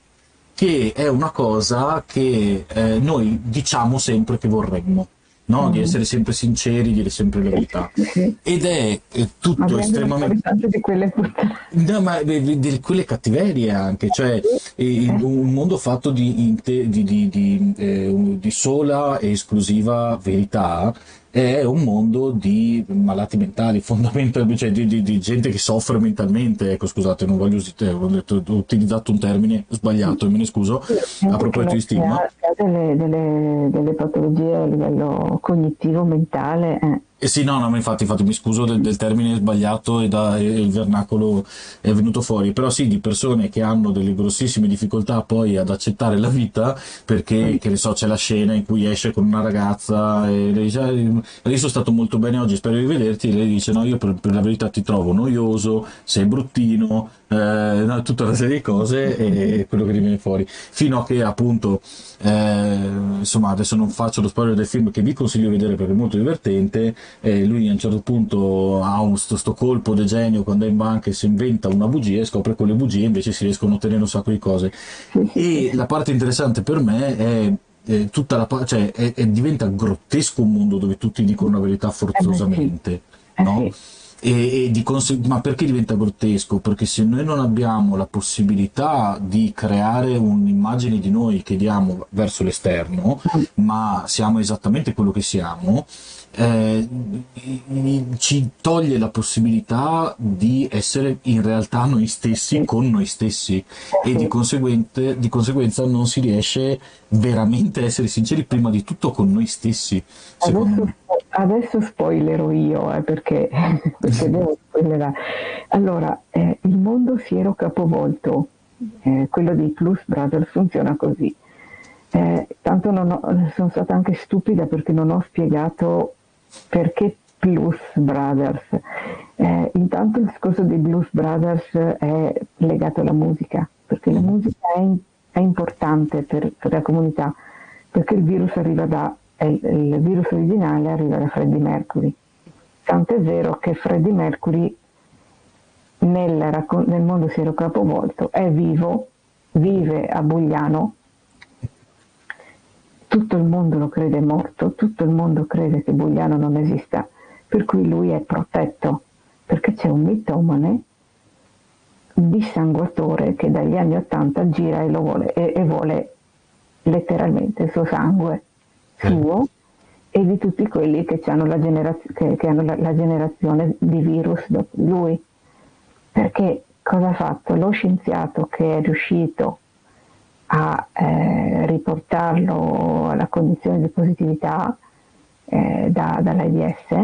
che è una cosa che eh, noi diciamo sempre che vorremmo. No? Mm. di essere sempre sinceri, dire sempre la verità. Ed è eh, tutto ma estremamente. Di quelle, no, ma di, di, quelle cattiverie anche, cioè eh. un mondo fatto di, di, di, eh, di sola e esclusiva verità è un mondo di malati mentali, fondamentalmente, cioè di, di, di, gente che soffre mentalmente. Ecco, scusate, non voglio usare, ho, detto, ho utilizzato un termine sbagliato, e me ne scuso, a proposito di stigma. Delle, delle, delle, patologie a livello cognitivo, mentale. Eh eh sì, no, no, infatti, infatti mi scuso del, del termine sbagliato e, da, e, il vernacolo è venuto fuori, però sì, di persone che hanno delle grossissime difficoltà poi ad accettare la vita perché, che ne so, c'è la scena in cui esce con una ragazza e lei dice, io sono stato molto bene oggi, spero di vederti, e lei dice, no, io per, per la verità ti trovo noioso, sei bruttino, eh, no, tutta una serie di cose e quello che viene fuori, fino a che appunto, eh, insomma, adesso non faccio lo spoiler del film che vi consiglio di vedere perché è molto divertente, e lui a un certo punto ha un, sto, sto colpo di genio quando è in banca e si inventa una bugia e scopre che con le bugie invece si riescono a ottenere un sacco di cose. E la parte interessante per me è eh, tutta la cioè è, è, diventa grottesco un mondo dove tutti dicono la verità forzosamente. Eh no? sì. E, e di conse- ma perché diventa grottesco? Perché se noi non abbiamo la possibilità di creare un'immagine di noi che diamo verso l'esterno, ma siamo esattamente quello che siamo, eh, ci toglie la possibilità di essere in realtà noi stessi con noi stessi e di, di conseguenza non si riesce veramente a essere sinceri prima di tutto con noi stessi. Adesso, adesso spoilerò io eh, perché, perché devo spoilerare. Allora, eh, il mondo si era capovolto, eh, quello dei Plus Brothers funziona così. Eh, tanto ho, sono stata anche stupida perché non ho spiegato perché Blues Brothers. Eh, intanto il discorso dei Blues Brothers è legato alla musica, perché la musica è, è importante per, per, la comunità, perché il virus da, il, virus originale arriva da Freddie Mercury. Tanto è vero che Freddie Mercury nel, nel mondo siero capovolto è vivo, vive a Bugliano, tutto il mondo lo crede morto, tutto il mondo crede che Bugliano non esista, per cui lui è protetto, perché c'è un mitomane dissanguatore che dagli anni Ottanta gira e, vuole, e, e vuole letteralmente il suo sangue suo e di tutti quelli che hanno, la, generaz- che, che hanno la, la, generazione di virus dopo lui. Perché cosa ha fatto? Lo scienziato che è riuscito a eh, riportarlo alla condizione di positività eh, da, dall'AIDS,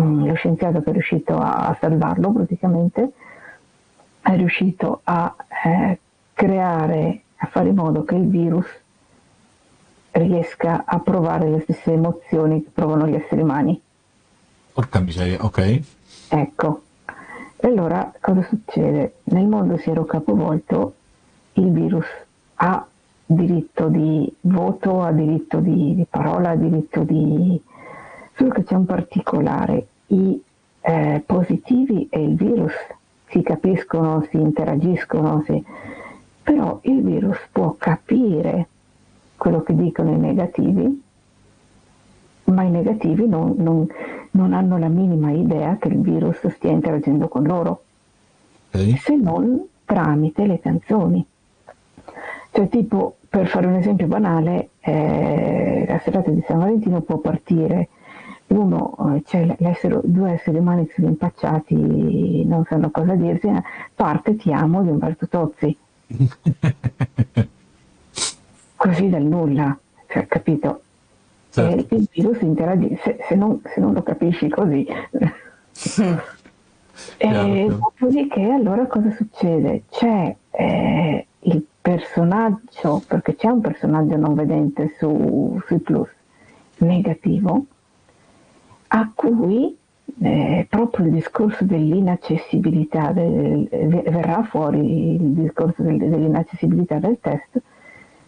mm, lo scienziato che è riuscito a salvarlo praticamente, è riuscito a eh, creare, a fare in modo che il virus riesca a provare le stesse emozioni che provano gli esseri umani. Porca miseria, ok. Ecco, e allora cosa succede? Nel mondo si era capovolto, il virus ha diritto di voto, ha diritto di, di parola, ha diritto di... Solo che c'è un particolare, i eh, positivi e il virus si capiscono, si interagiscono, si... però il virus può capire quello che dicono i negativi, ma i negativi non, non, non hanno la minima idea che il virus stia interagendo con loro, okay. se non tramite le canzoni. Cioè, tipo, per fare un esempio banale, eh, la serata di San Valentino può partire uno, eh, cioè due esseri umani che sono impacciati, non sanno cosa dirsi, eh, parte Ti amo di Umberto Tozzi. Così dal nulla, cioè, capito? Certo. E il virus interagisce, se, se, non, se non lo capisci così. e dopodiché allora cosa succede? C'è eh, il personaggio, perché c'è un personaggio non vedente su, sui plus, negativo, a cui eh, proprio il discorso dell'inaccessibilità, del, verrà fuori il discorso del, dell'inaccessibilità del test,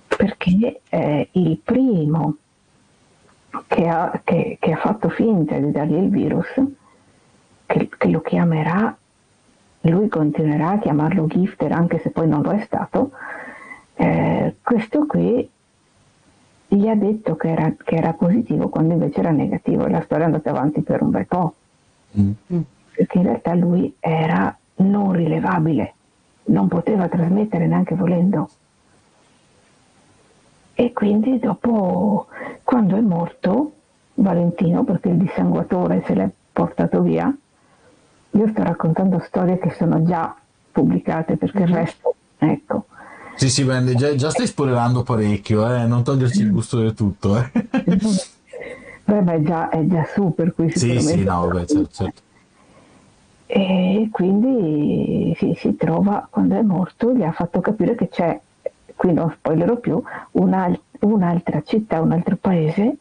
perché eh, il primo che ha, che, che ha, fatto finta di dargli il virus, che, che lo chiamerà, lui continuerà a chiamarlo gifter anche se poi non lo è stato, eh, questo qui gli ha detto che era, che era, positivo quando invece era negativo e la storia è andata avanti per un bel po'. Mm. Perché in realtà lui era non rilevabile, non poteva trasmettere neanche volendo. E quindi dopo, quando è morto Valentino, perché il dissanguatore se l'è portato via, io sto raccontando storie che sono già pubblicate perché il mm-hmm. resto, ecco, sì, sì, beh, già, già, stai spoilerando parecchio, eh? non toglierci il gusto del tutto. Eh? Beh, ma è già, è già su, per cui Sì, sì, no, vabbè, certo, certo. E quindi si, si, trova, quando è morto, gli ha fatto capire che c'è, qui non spoilerò più, un'al- un'altra città, un altro paese,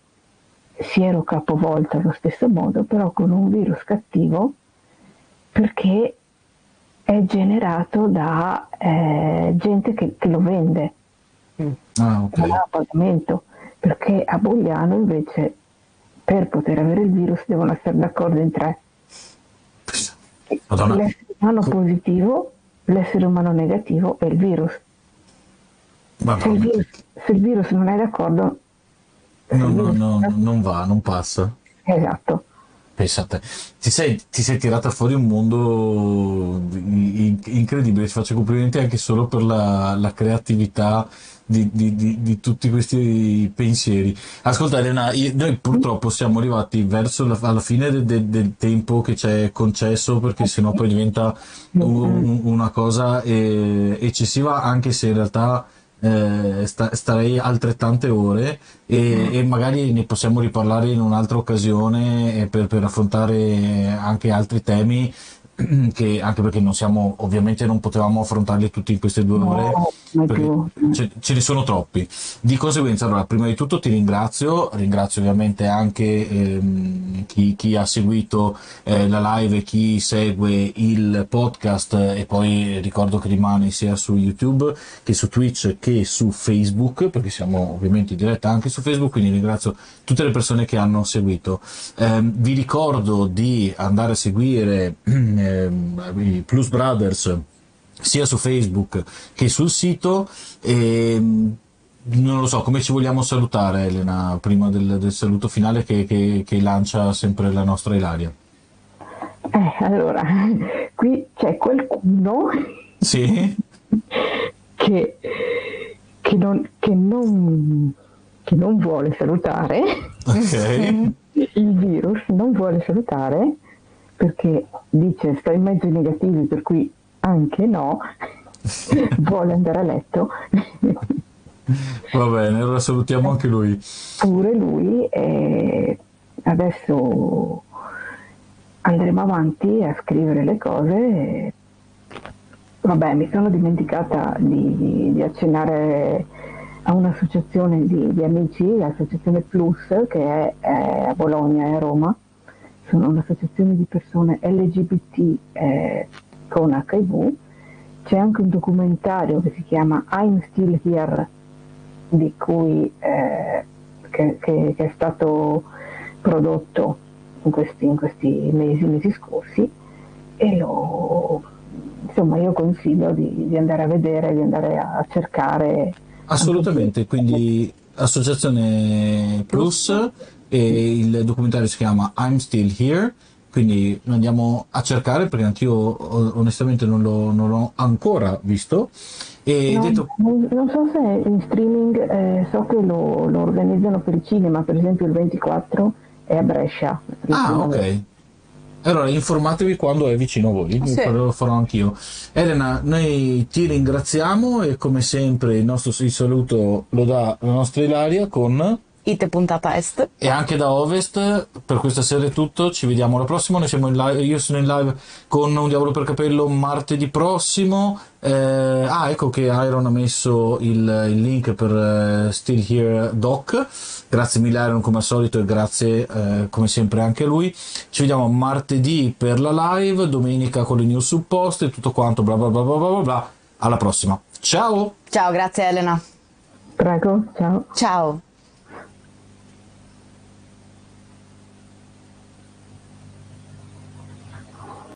si era capovolto allo stesso modo, però con un virus cattivo, perché è generato da eh, gente che, che, lo vende mm. ah, okay. a pagamento perché a Bogliano invece per poter avere il virus devono essere d'accordo in tre Madonna. l'essere umano positivo l'essere umano negativo e il virus se il virus, se il virus, non è d'accordo no, no, no, non va, non passa esatto Pensate, ti sei, ti sei tirata fuori un mondo incredibile, ti faccio complimenti anche solo per la, la creatività di, di, di, di, tutti questi pensieri. Ascolta Elena, io, noi purtroppo siamo arrivati verso la, alla fine de, de, del tempo che ci è concesso perché sennò poi diventa un, una cosa eh, eccessiva anche se in realtà eh, sta, starei altrettante ore e, e, magari ne possiamo riparlare in un'altra occasione per, per affrontare anche altri temi che anche perché non siamo ovviamente non potevamo affrontarli tutti in queste due ore no, ce, ce, ne sono troppi. Di conseguenza allora prima di tutto ti ringrazio ringrazio ovviamente anche ehm, chi, chi, ha seguito eh, la live e chi segue il podcast e poi ricordo che rimane sia su youtube che su twitch che su facebook perché siamo ovviamente in diretta anche su facebook quindi ringrazio tutte le persone che hanno seguito. Eh, vi ricordo di andare a seguire eh, i Plus Brothers sia su Facebook che sul sito e non lo so come ci vogliamo salutare Elena prima del, del saluto finale che, che, che, lancia sempre la nostra Ilaria eh, allora qui c'è qualcuno sì. che, che, non, che, non, che non vuole salutare okay. il virus non vuole salutare perché dice sta in mezzo ai negativi, per cui anche no, vuole andare a letto. Va bene, allora salutiamo anche lui. Pure lui e adesso andremo avanti a scrivere le cose. Vabbè, mi sono dimenticata di, di accennare a un'associazione di, di amici, l'associazione Plus, che è, è a Bologna e a Roma, sono un'associazione di persone LGBT eh, con HIV. C'è anche un documentario che si chiama I'm Still Here, di cui, eh, che, che, che, è stato prodotto in questi, in questi mesi, mesi scorsi e lo, insomma io consiglio di, di, andare a vedere, di andare a cercare. Assolutamente, quindi Associazione Plus e il documentario si chiama I'm Still Here quindi lo andiamo a cercare perché anch'io onestamente non, lo, non l'ho ancora visto e no, detto... non so se in streaming eh, so che lo, lo, organizzano per il cinema per esempio il 24 è a Brescia ah ok allora informatevi quando è vicino a voi, sì. lo farò anch'io. Elena, noi ti ringraziamo e come sempre il nostro il saluto lo dà la nostra Ilaria con Ite puntata est. E anche da ovest, per questa sera è tutto, ci vediamo alla prossima, noi siamo in live, io sono in live con Un Diavolo per Capello martedì prossimo, eh, ah ecco che Iron ha messo il, il link per uh, Still Here Doc, grazie mille Iron come al solito e grazie eh, come sempre anche a lui, ci vediamo martedì per la live, domenica con le news supposte, tutto quanto bla bla bla bla bla bla, alla prossima, ciao! Ciao, grazie Elena. Prego, ciao. Ciao.